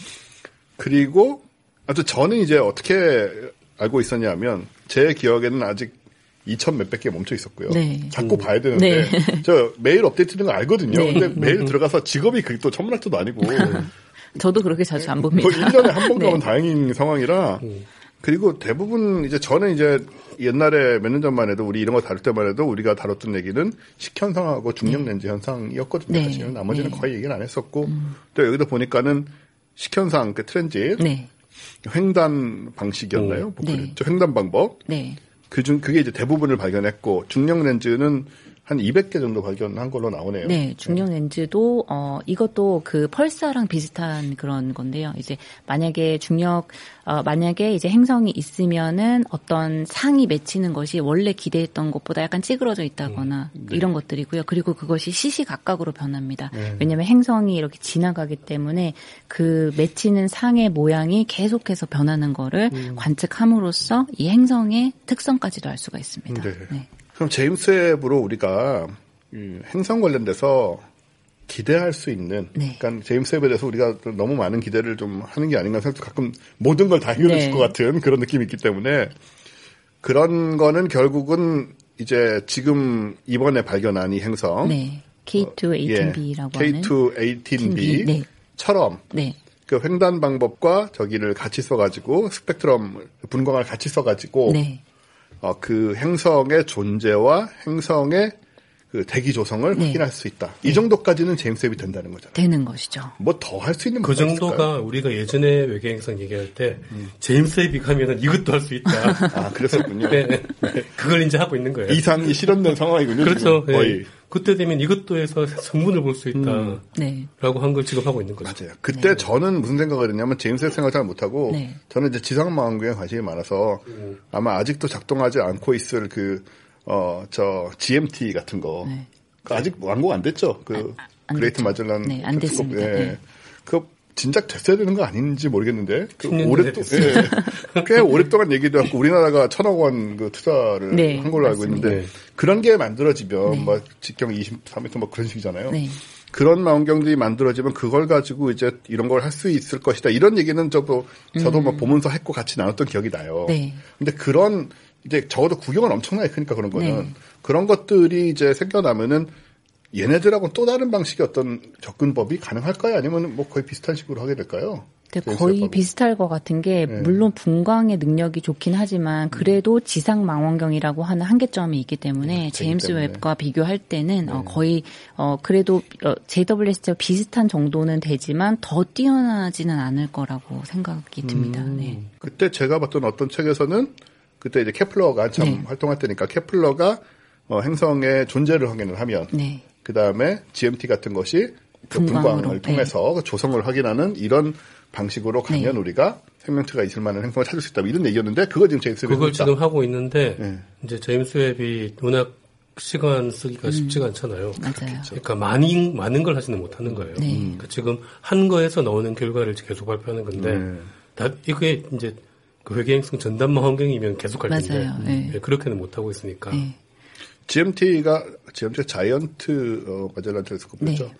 그리고 아주 저는 이제 어떻게 알고 있었냐면 제 기억에는 아직 2천 몇백 개 멈춰 있었고요. 네. 자꾸 음. 봐야 되는데 네. <laughs> 저 매일 업데이트되는 거 알거든요. 네. 근데 매일 들어가서 직업이 그게 또 천문학자도 아니고 <laughs> 저도 그렇게 자주 안 봅니다. 1년에 한 번 <laughs> 가면 다행인 상황이라 음. 그리고 대부분 이제 저는 이제 옛날에 몇 년 전만 해도 우리 이런 거 다룰 때만 해도 우리가 다뤘던 얘기는 식현상하고 중력 렌즈 네. 현상이었거든요. 네. 사실은 나머지는 네. 거의 얘기는 안 했었고 음. 또 여기도 보니까는 식현상 그 트렌짓 네. 횡단 방식이었나요? 뭐 네. 횡단 방법. 네. 그중 그게 이제 대부분을 발견했고 중력 렌즈는 한 200개 정도 발견한 걸로 나오네요. 네, 중력 렌즈도 어 이것도 그 펄사랑 비슷한 그런 건데요. 이제 만약에 중력 어 만약에 이제 행성이 있으면은 어떤 상이 맺히는 것이 원래 기대했던 것보다 약간 찌그러져 있다거나 음, 네. 이런 것들이고요. 그리고 그것이 시시각각으로 변합니다. 네. 왜냐하면 행성이 이렇게 지나가기 때문에 그 맺히는 상의 모양이 계속해서 변하는 거를 음. 관측함으로써 이 행성의 특성까지도 알 수가 있습니다. 네. 네. 그럼 제임스 웹으로 우리가 행성 관련돼서 기대할 수 있는, 네. 그러니까 제임스 웹에 대해서 우리가 너무 많은 기대를 좀 하는 게 아닌가 생각도 가끔 모든 걸 다 해결해 줄것 네. 같은 그런 느낌이 있기 때문에 그런 거는 결국은 이제 지금 이번에 발견한 이 행성, 네. K218b라고 어, 예, K218b처럼 네. 그 횡단 방법과 저기를 같이 써가지고 스펙트럼 분광을 같이 써가지고 네. 어, 그 행성의 존재와 행성의 그 대기 조성을 네. 확인할 수 있다. 이 네. 정도까지는 제임스 웹이 된다는 거잖아요. 되는 것이죠. 뭐 더 할 수 있는 그 정도가 있을까요? 우리가 예전에 외계 행성 얘기할 때 음. 제임스 웹이 가면은 이것도 할 수 있다. 아 그랬었군요. <laughs> 네. 네. 그걸 이제 하고 있는 거예요. 이상이 실현된 상황이군요. 그렇죠. 거의. 그때 되면 이것도 해서 성분을 볼 수 있다라고 네. 한걸 지금 하고 있는 거죠. 맞아요. 그때 저는 무슨 생각을 했냐면 제임스 웹 생각 잘 못하고 네. 저는 이제 지상망원경에 관심이 많아서 아마 아직도 작동하지 않고 있을 그 어 저 GMT 같은 거 네. 그 아직 완공 안 됐죠. 그안 그레이트 됐죠. 마젤란 네, 안. 됐습니다. 네. 그 진작 됐어야 되는 거 아닌지 모르겠는데 그 10년 오래 전에 또, 됐어요. 예. 꽤 오랫동안 얘기도 하고 우리나라가 천억 원 그 투자를 네, 한 걸로 알고 맞습니다. 있는데 네. 그런 게 만들어지면 네. 뭐 직경 23m 뭐 그런 식이잖아요. 네. 그런 망원경들이 만들어지면 그걸 가지고 이제 이런 걸 할 수 있을 것이다. 이런 얘기는 저도 저도 뭐 보면서 했고 같이 나눴던 기억이 나요. 음. 네. 근데 그런 이제 적어도 구경은 엄청나게 크니까 그런 거는 네. 그런 것들이 이제 생겨나면은 얘네들하고는 또 다른 방식의 어떤 접근법이 가능할까요? 아니면 뭐 거의 비슷한 식으로 하게 될까요? 제임스 거의? 비슷할 것 같은 게 네. 물론 분광의 능력이 좋긴 하지만 그래도 지상 망원경이라고 하는 한계점이 있기 때문에 제임스 때문에. 웹과 비교할 때는 어, 거의 어 그래도 어, JWST와 비슷한 정도는 되지만 더 뛰어나지는 않을 거라고 생각이 듭니다. 네. 그때 제가 봤던 어떤 책에서는 그때 이제 케플러가 네. 활동할 때니까 케플러가 어, 행성의 존재를 확인을 하면 네. 그 다음에 GMT 같은 것이 그 분광을 네. 통해서 그 조성을 확인하는 이런 방식으로 가면 네. 우리가 생명체가 있을 만한 행성을 찾을 수 있다. 뭐 이런 얘기였는데 그거 지금 제임스 웹이 그걸. 지금 하고 있는데 네. 이제 제임스 웹이 워낙 시간 쓰기가 쉽지가 않잖아요. 맞아요. 그러니까 많이 많은 걸 하지는 못하는 거예요. 네. 그러니까 지금 한 거에서 나오는 결과를 계속 발표하는 건데 네. 다 이게 이제 그 회계행성 전담망 환경이면 계속 할 텐데 맞아요. 네. 예, 그렇게는 못 하고 있으니까 네. GMT가 GMT가 자이언트 어, 마젤란 텔레스코프죠. 네.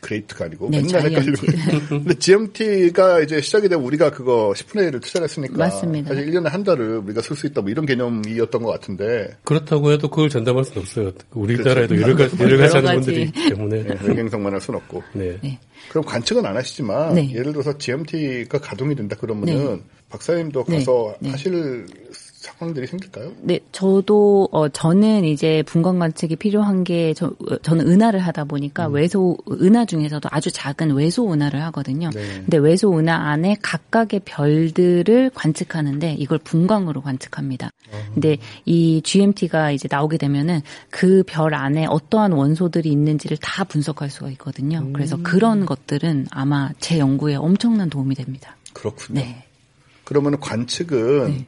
그레이트가 아니고 네, 맨날 헷갈리는 자이언트. <laughs> 근데 GMT가 이제 시작이 되면 우리가 그거 10분의 1을 투자를 했으니까 맞습니다. 사실 1년에 한 달을 우리가 쓸 수 있다 뭐 이런 개념이었던 것 같은데 그렇다고 해도 그걸 전담할 수는 없어요. 우리나라에도 그렇죠. 여러 가지 여러 가지 하는 분들이. 있기 때문에 네, 외경성만 할 수는 없고 네. 네. 그럼 관측은 안 하시지만 네. 예를 들어서 GMT가 가동이 된다 그러면은 네. 박사님도 네. 가서 네. 하실 상황들이 생길까요? 네, 저도 어 저는 이제 분광 관측이 필요한 게 저, 어, 저는 은하를 하다 보니까 외소 은하 중에서도 아주 작은 외소 은하를 하거든요. 네. 근데 외소 은하 안에 각각의 별들을 관측하는데 이걸 분광으로 관측합니다. 근데 이 GMT가 이제 나오게 되면은 그 별 안에 어떠한 원소들이 있는지를 다 분석할 수가 있거든요. 그래서 그런 것들은 아마 제 연구에 엄청난 도움이 됩니다. 그렇군요. 네. 그러면 관측은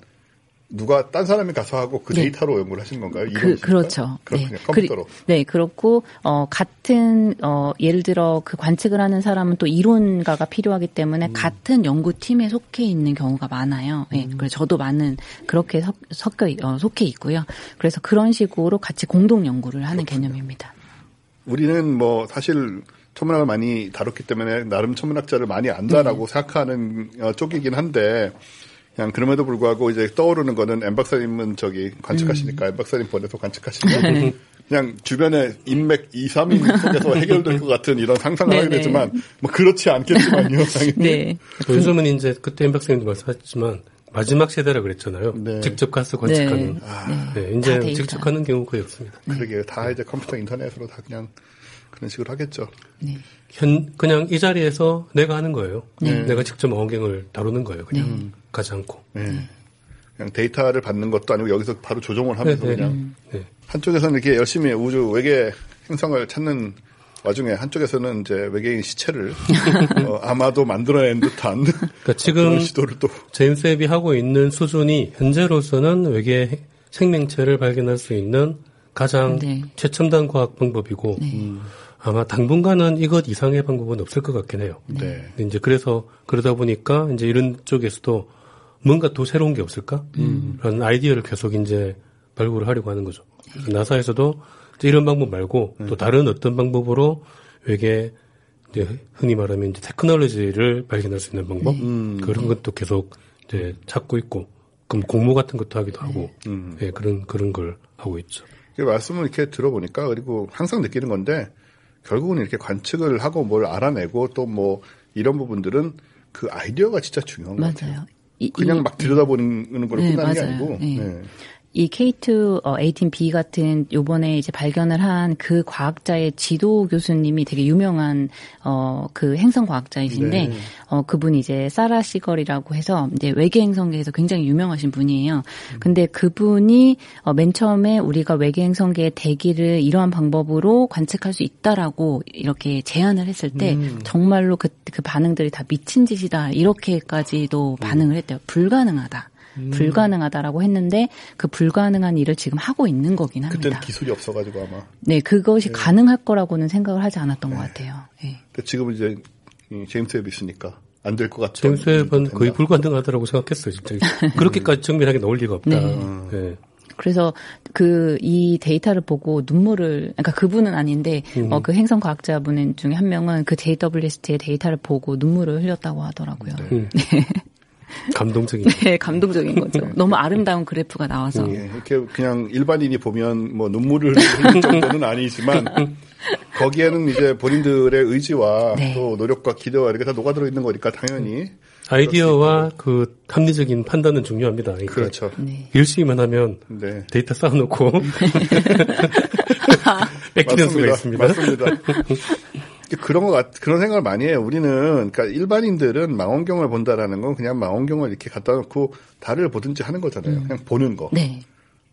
누가 딴 사람이 가서 하고 그 네. 데이터로 연구를 하신 건가요? 그? 그렇죠. 그렇군요. 네. 컴퓨터로. 그리- 네, 그렇고, 어, 같은, 어, 예를 들어 그 관측을 하는 사람은 또 이론가가 필요하기 음. 때문에 같은 연구팀에 속해 있는 경우가 많아요. 예, 음. 그래서 저도 많은 그렇게 섞, 섞여, 어, 속해 있고요. 그래서 그런 식으로 같이 공동 연구를 하는 개념입니다. 우리는 뭐 사실 천문학을 많이 다뤘기 때문에 나름 천문학자를 많이 안다라고 생각하는 어, 쪽이긴 한데 그냥 그럼에도 불구하고 이제 떠오르는 거는 엠 박사님은 저기 관측하시니까 엠 박사님 보내서 관측하시는 거 그냥 주변에 인맥 2, 3인 <laughs> 속에서 해결될 것 같은 이런 상상을 하게 네네. 되지만 뭐 그렇지 않겠지만요. <laughs> 당연히. 네. 요즘은 이제 그때 임 박사님도 말씀하셨지만 마지막 세대라 그랬잖아요. 네. 직접 가서 관측하는. 네. 네, 다 이제. 직접 하는 경우 거의 없습니다. 그러게 다 이제 컴퓨터 인터넷으로 다 그냥 그런 식으로 하겠죠. 네. 현 그냥 이 자리에서 내가 하는 거예요. 네. 내가 직접 망원경을 다루는 거예요. 그냥 가지 않고. 네. 그냥 데이터를 받는 것도 아니고 여기서 바로 조정을 하면서 네, 네. 그냥 네. 한쪽에서는 이렇게 열심히 우주 외계 행성을 찾는 와중에 한쪽에서는 이제 외계인 시체를 <laughs> 어, 아마도 만들어낸 듯한 그러니까 지금 시도를 또 제임스 웹이 하고 있는 수준이 현재로서는 외계 생명체를 발견할 수 있는 가장 네. 최첨단 과학 방법이고 아마 당분간은 이것 이상의 방법은 없을 것 같긴 해요. 네. 근데 이제 그래서 그러다 보니까 이제 이런 쪽에서도 뭔가 더 새로운 게 없을까? 라는 아이디어를 계속 이제 발굴을 하려고 하는 거죠. 그래서 나사에서도 이런 방법 말고 또 다른 어떤 방법으로 외계 이제 흔히 말하면 이제 테크놀로지를 발견할 수 있는 방법 그런 것도 계속 이제 찾고 있고 그럼 공모 같은 것도 하기도 하고 예, 그런 그런 걸 하고 있죠. 이 말씀을 이렇게 들어보니까 그리고 항상 느끼는 건데 결국은 이렇게 관측을 하고 뭘 알아내고 또 뭐 이런 부분들은 그 아이디어가 진짜 중요한 것 같아요. 그냥 이- 막 들여다보는 걸로 네, 끝나는 게 맞아요. 아니고 네. 네. 이 K2 어, 18B 같은 요번에 이제 발견을 한 그 과학자의 지도 교수님이 되게 유명한 어 그 행성 과학자이신데 네. 어 그분이 이제 사라 시걸이라고 해서 이제 외계 행성계에서 굉장히 유명하신 분이에요. 근데 그분이 어, 맨 처음에 우리가 외계 행성계의 대기를 이러한 방법으로 관측할 수 있다라고 이렇게 제안을 했을 때 정말로 그, 그 반응들이 다 미친 짓이다 이렇게까지도 반응을 했대요. 불가능하다. 불가능하다라고 했는데 그 불가능한 일을 지금 하고 있는 거긴 합니다. 그때는 기술이 없어가지고 아마. 네, 그것이 가능할 거라고는 생각을 하지 않았던 것 같아요. 예. 근데 지금은 이제 이 제임스 웹이 있으니까 안 될 것 같죠. 제임스 웹은 거의. 불가능하다라고 생각했어요, 진짜. <laughs> 그렇게까지 정밀하게 나올 리가 없다. 네. 네. 그래서 그 이 데이터를 보고 눈물을 그러니까 그분은 아닌데 어, 그 행성 과학자분 중에 한 명은 그 JWST의 데이터를 보고 눈물을 흘렸다고 하더라고요. 음. <laughs> 감동적인. 네, 감동적인 거죠. 너무 아름다운 그래프가 나와서. 예, 이렇게 그냥 일반인이 보면 뭐 눈물을 흘릴 정도는 아니지만 거기에는 이제 본인들의 의지와 네. 또 노력과 기대와 이렇게 다 녹아들어 있는 거니까 당연히 아이디어와 그 합리적인 판단은 중요합니다. 그러니까 그렇죠. 네. 열심히만 하면 네. 데이터 쌓아놓고 <laughs> <laughs> 뺏기는 수가 있습니다. 맞습니다. <laughs> 그런 것 같, 그런 생각을 많이 해요. 우리는, 그러니까 일반인들은 망원경을 본다라는 건 그냥 망원경을 이렇게 갖다 놓고 달을 보든지 하는 거잖아요. 그냥 보는 거. 네.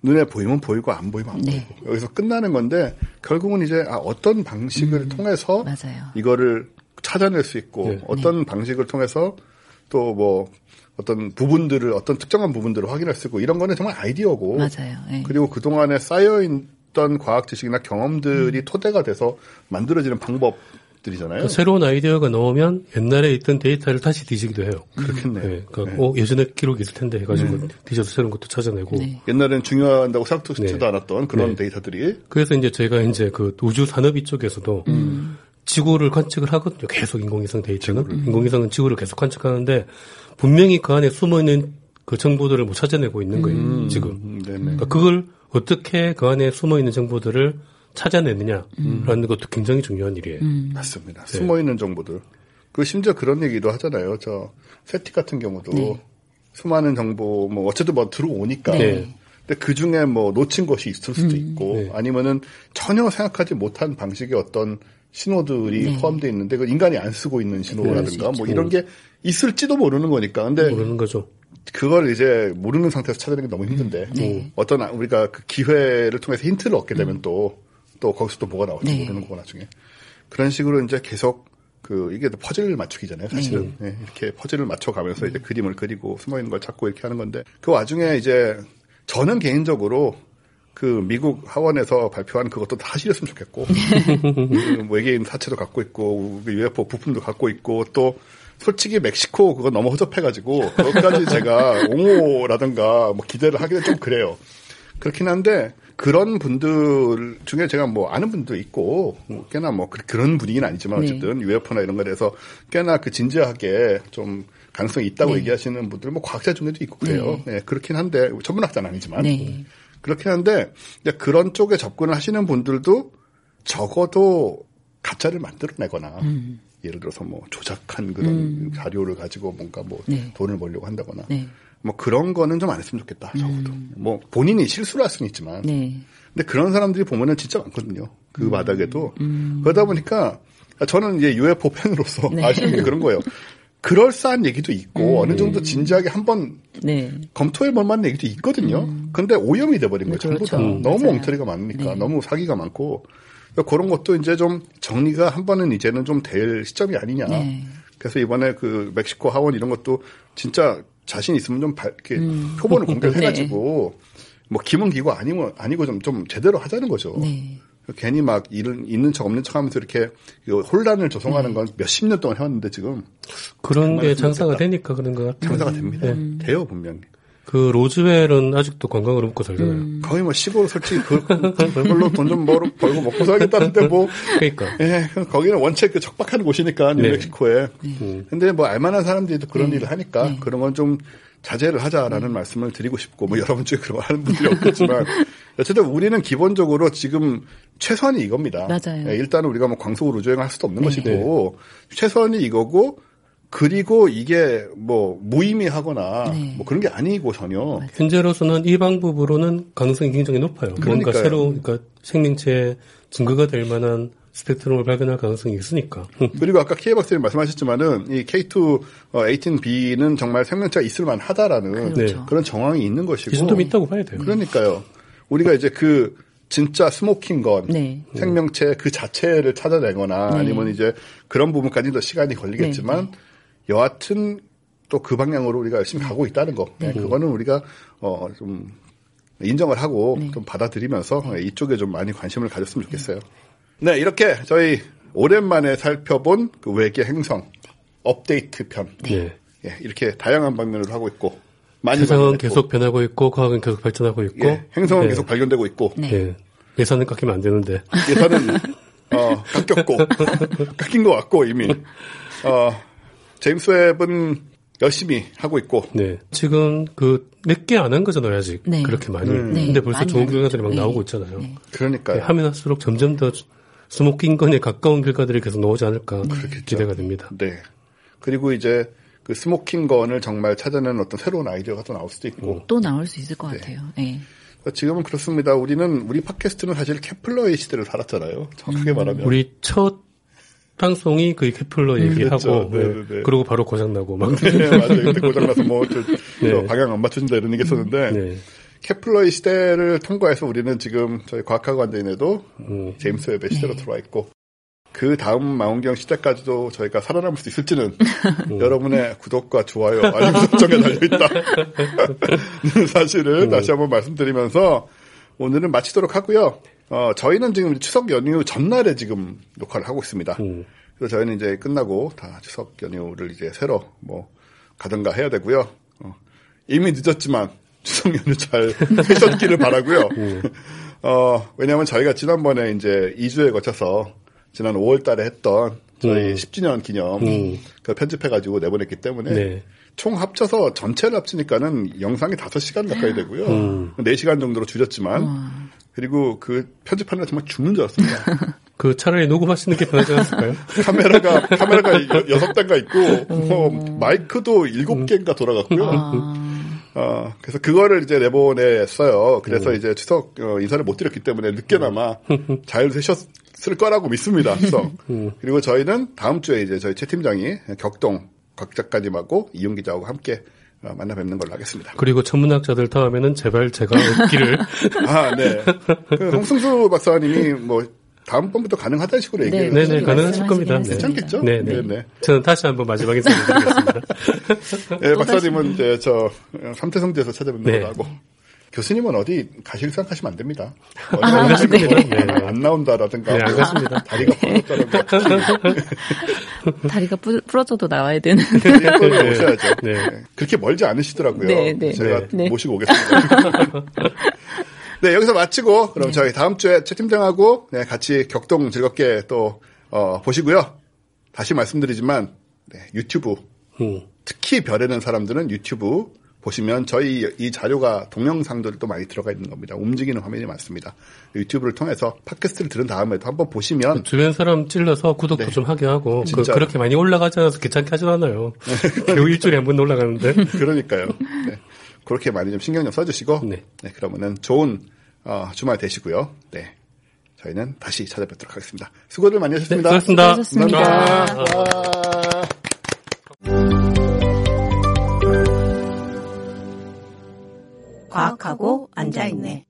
눈에 보이면 보이고 안 보이면 안 네. 보이고. 여기서 끝나는 건데 결국은 이제 아, 어떤 방식을 통해서 맞아요. 이거를 찾아낼 수 있고 네. 어떤 방식을 통해서 또 뭐 어떤 부분들을 어떤 특정한 부분들을 확인할 수 있고 이런 거는 정말 아이디어고 맞아요. 예. 그리고 그 동안에 쌓여 있던 과학 지식이나 경험들이 음. 토대가 돼서 만들어지는 방법 들이잖아요. 새로운 아이디어가 나오면 옛날에 있던 데이터를 다시 뒤지기도 해요. 그렇겠네요. 네, 그러니까 어, 예전에 기록이 있을 텐데 해가지고 뒤져서 새로운 것도 찾아내고 네. 옛날에는 중요한다고 생각지도 네. 않았던 그런 네. 데이터들이 그래서 이제 저희가 이제 그 우주 산업 이 쪽에서도 지구를 관측을 하거든요. 계속 인공위성 데이터는 인공위성은 지구를 계속 관측하는데 분명히 그 안에 숨어 있는 그 정보들을 못 찾아내고 있는 거예요. 지금. 음, 네네. 그러니까 그걸 어떻게 그 안에 숨어 있는 정보들을 찾아내느냐라는 것도 굉장히 중요한 일이에요. 맞습니다. 숨어 있는 정보들. 그 심지어 그런 얘기도 하잖아요. 저 세틱 같은 경우도 네. 수많은 정보 뭐 어쨌든 뭐 들어오니까. 네. 근데 그 중에 뭐 놓친 것이 있을 수도 있고 네. 아니면은 전혀 생각하지 못한 방식의 어떤 신호들이 네. 포함되어 있는데 그 인간이 안 쓰고 있는 신호라든가 네, 뭐 이런 게 있을지도 모르는 거니까. 근데 모르는 거죠. 그걸 이제 모르는 상태에서 찾아내는 게 너무 힘든데 네. 어떤 아- 우리가 그 기회를 통해서 힌트를 얻게 되면 또 또 거기서 또 뭐가 나올지 네. 모르는 거고 나중에 그런 식으로 이제 계속 그 이게 퍼즐 맞추기잖아요 사실은 네, 이렇게 퍼즐을 맞춰가면서 이제 그림을 그리고 숨어 있는 걸 찾고 이렇게 하는 건데 그 와중에 이제 저는 개인적으로 그 미국 하원에서 발표한 그것도 다 실렸으면 좋겠고 <laughs> 그 외계인 사체도 갖고 있고 그 UFO 부품도 갖고 있고 또 솔직히 멕시코 그거 너무 허접해가지고 그것까지 제가 옹호라든가 뭐 기대를 하기는 좀 그래요. 그렇긴 한데 그런 분들 중에 제가 뭐 아는 분도 있고 뭐 꽤나 뭐 그- 그런 분위기는 아니지만 네. 어쨌든 UFO나 이런 거에 대해서 꽤나 그 진지하게 좀 가능성이 있다고 네. 얘기하시는 분들 뭐 과학자 중에도 있고 그래요. 예, 그렇긴 한데 전문학자는 아니지만 네. 그렇긴 한데 그런 쪽에 접근을 하시는 분들도 적어도 가짜를 만들어내거나 예를 들어서 뭐 조작한 그런 자료를 가지고 뭔가 뭐 네. 돈을 벌려고 한다거나 네. 뭐 그런 거는 좀 안 했으면 좋겠다 적어도 뭐 본인이 실수를 할 수는 있지만 네. 근데 그런 사람들이 보면은 진짜 많거든요 그 바닥에도 그러다 보니까 저는 이제 UFO 팬으로서 네. 아시는 게 그런 거예요 그럴싸한 얘기도 있고 어느 정도 진지하게 한번 네. 검토해 볼 만한 얘기도 있거든요. 근데 오염이 돼버린 거예요. 전부 다. 그렇죠. 너무. 엉터리가 많으니까. 네. 너무 사기가 많고. 그러니까 그런 것도 이제 좀 정리가 한 번은 이제는 좀 될 시점이 아니냐. 네. 그래서 이번에 그 멕시코 하원 이런 것도 진짜 자신 있으면 좀 발- 이렇게 표본을 공개해가지고 <laughs> 뭐 기문 기고 아니면 아니고 좀 좀 제대로 하자는 거죠. 네. 괜히 막 이런 있는 척 없는 척하면서 이렇게 이거 혼란을 조성하는 건 몇십 년 동안 해왔는데 지금 그런 게 장사가. 되니까 그런 것 같아요. 장사가 됩니다. 돼요 분명히. 그 로즈웰은 아직도 관광으로 먹고 살잖아요. 거의 뭐 시골 솔직히 그, 그걸로 돈 좀 벌고 먹고 살겠다는데 뭐 그러니까. 예, 거기는 원체 그 척박한 곳이니까 네. 뉴멕시코에. 음. 근데 뭐 알만한 사람들이 또 그런 네. 일을 하니까 네. 그런 건 좀 자제를 하자라는 말씀을 드리고 싶고 뭐 여러분 중에 그런 거 하는 분들이 없겠지만 <laughs> 어쨌든 우리는 기본적으로 지금 최선이 이겁니다. 맞아요. 예, 일단은 우리가 뭐 광속으로 우주여행을 할 수도 없는 네. 것이고 최선이 이거고 그리고 이게 뭐 무의미하거나 네. 뭐 그런 게 아니고 전혀 현재로서는 이 방법으로는 가능성이 굉장히 높아요. 뭔가 그러니까요. 새로, 그러니까 생명체의 증거가 될 만한 스펙트럼을 발견할 가능성이 있으니까. 그리고 아까 키에 박사님 말씀하셨지만은 이 K2 어, 18B는 정말 생명체가 있을 만하다라는 그렇죠. 그런 정황이 있는 것이고 이 정도면 있다고 봐야 돼요. 그러니까요. 우리가 이제 그 진짜 스모킹 건 네. 생명체 그 자체를 찾아내거나 네. 아니면 이제 그런 부분까지도 시간이 걸리겠지만 여하튼 또 그 방향으로 우리가 열심히 가고 있다는 거. 네, 그거는 우리가 어 좀 인정을 하고 네. 좀 받아들이면서 이쪽에 좀 많이 관심을 가졌으면 좋겠어요. 네, 이렇게 저희 오랜만에 살펴본 그 외계 행성 업데이트 편. 예. 예, 이렇게 다양한 방면으로 하고 있고 많이 세상은 계속 변하고 있고, 과학은 계속 발전하고 있고. 예, 행성은 예. 계속 발견되고 있고 네. 예. 예산은 깎이면 안 되는데. 예산은 어, 깎였고 <laughs> 깎인 것 같고 이미 어, 제임스 웹은 열심히 하고 있고 네. 지금 그 몇 개 안 한 거잖아요, 아직. 네. 그렇게 많이. 네, 근데 벌써 많이 좋은 안 결과들이 막 했죠. 나오고 네. 있잖아요. 네. 그러니까요. 네, 하면 할수록 점점 더 스모킹건에 가까운 결과들이 계속 나오지 않을까 그렇겠죠. 기대가 됩니다. 네. 그리고 이제 그 스모킹 건을 정말 찾아내는 어떤 새로운 아이디어가 또 나올 수도 있고 또 나올 수 있을 것 같아요. 네. 지금은 그렇습니다. 우리는 우리 팟캐스트는 사실 케플러의 시대를 살았잖아요. 정확하게 말하면 우리 첫 방송이 그 케플러 얘기하고 그렇죠. 네, 네. 네, 네. 그러고 바로 고장 나고 막 네, 맞아요. 그때 고장나서 뭐, 저, 저 네. 방향 안 맞춰준다 이런 얘기 했었는데, 네. 케플러의 시대를 통과해서 우리는 지금 저희 과학하고 관대인에도 음. 제임스 웹의 시대로 들어와 있고, 그 다음 망원경 시대까지도 저희가 살아남을 수 있을지는 <laughs> 여러분의 구독과 좋아요, 알림 설정에 달려있다. <laughs> 사실을 다시 한번 말씀드리면서 오늘은 마치도록 하고요. 어, 저희는 지금 추석 연휴 전날에 지금 녹화를 하고 있습니다. 음. 그래서 저희는 이제 끝나고 다 추석 연휴를 이제 새로 뭐 가든가 해야 되고요. 어, 이미 늦었지만 <laughs> 추석 연휴 잘 <laughs> 되셨기를 바라고요. <laughs> 어, 왜냐하면 저희가 지난번에 이제 2주에 거쳐서 지난 5월 달에 했던 저희 음. 10주년 기념 그 편집해가지고 내보냈기 때문에 네. 총 합쳐서 전체를 합치니까는 영상이 5시간 가까이 되고요. 음. 4시간 정도로 줄였지만 그리고 그 편집하느라 정말 죽는 줄 알았습니다. <laughs> 그 차라리 녹음하시는 게 편하지 않았을까요? <laughs> 카메라가 카메라가 여- 여섯 대가 있고 뭐 마이크도 일곱 개인가 돌아갔고요. 어, 그래서 그거를 이제 내보냈어요. 그래서 이제 추석 어, 인사를 못 드렸기 때문에 늦게나마 잘 되셨을 거라고 믿습니다. 추석. <laughs> 그리고 저희는 다음 주에 이제 저희 최 팀장이 격동 곽 작가님하고 이용 기자하고 함께 어, 만나 뵙는 걸로 하겠습니다. 그리고 천문학자들 다음에는 제발 제가 없기를 <laughs> 아, 네. 그 홍승수 박사님이 뭐 다음번부터 가능하다는 식으로 얘기를 네, 네네 네, 가능하실 겁니다. 네. 괜찮겠죠? 네네. 네 네. 저는 다시 한번 마지막에 <laughs> 인사드리겠습니다. 예, 박사님은 이제 저 삼태성지에서 찾아뵙는 네. 걸로 하고 교수님은 어디 가실 생각하시면 안 됩니다. 안 가실 겁니다. 네. 안 나온다라든가 네, 안 가십니다. 다리가 부러졌다든가 <laughs> 다리가 부- 부러져도 나와야 되는. 네. 오셔야죠. 네. 네. 그렇게 멀지 않으시더라고요. 네, 네. 제가 네. 모시고 오겠습니다. <laughs> 네, 여기서 마치고 그럼 저희 다음 주에 최 팀장하고 네, 같이 격동 즐겁게 또 어, 보시고요. 다시 말씀드리지만 네, 유튜브 음. 특히 별에는 사람들은 유튜브 보시면 저희 이 자료가 동영상들이 또 많이 들어가 있는 겁니다. 움직이는 화면이 많습니다. 유튜브를 통해서 팟캐스트를 들은 다음에도 한번 보시면 주변 사람 찔러서 구독도 좀 하게 하고 그. 그렇게 많이 올라가지 않아서 귀찮게 하진 않아요. <laughs> 겨우 일주일에 한 번 올라가는데 <laughs> 그러니까요. 네. 그렇게 많이 좀 신경 좀 써주시고 네. 네, 그러면은 좋은 어, 주말 되시고요. 네. 저희는 다시 찾아뵙도록 하겠습니다. 수고들 많이 하셨습니다. 수고하셨습니다. 수고하셨습니다. 감사합니다. 과학하고 앉아있네.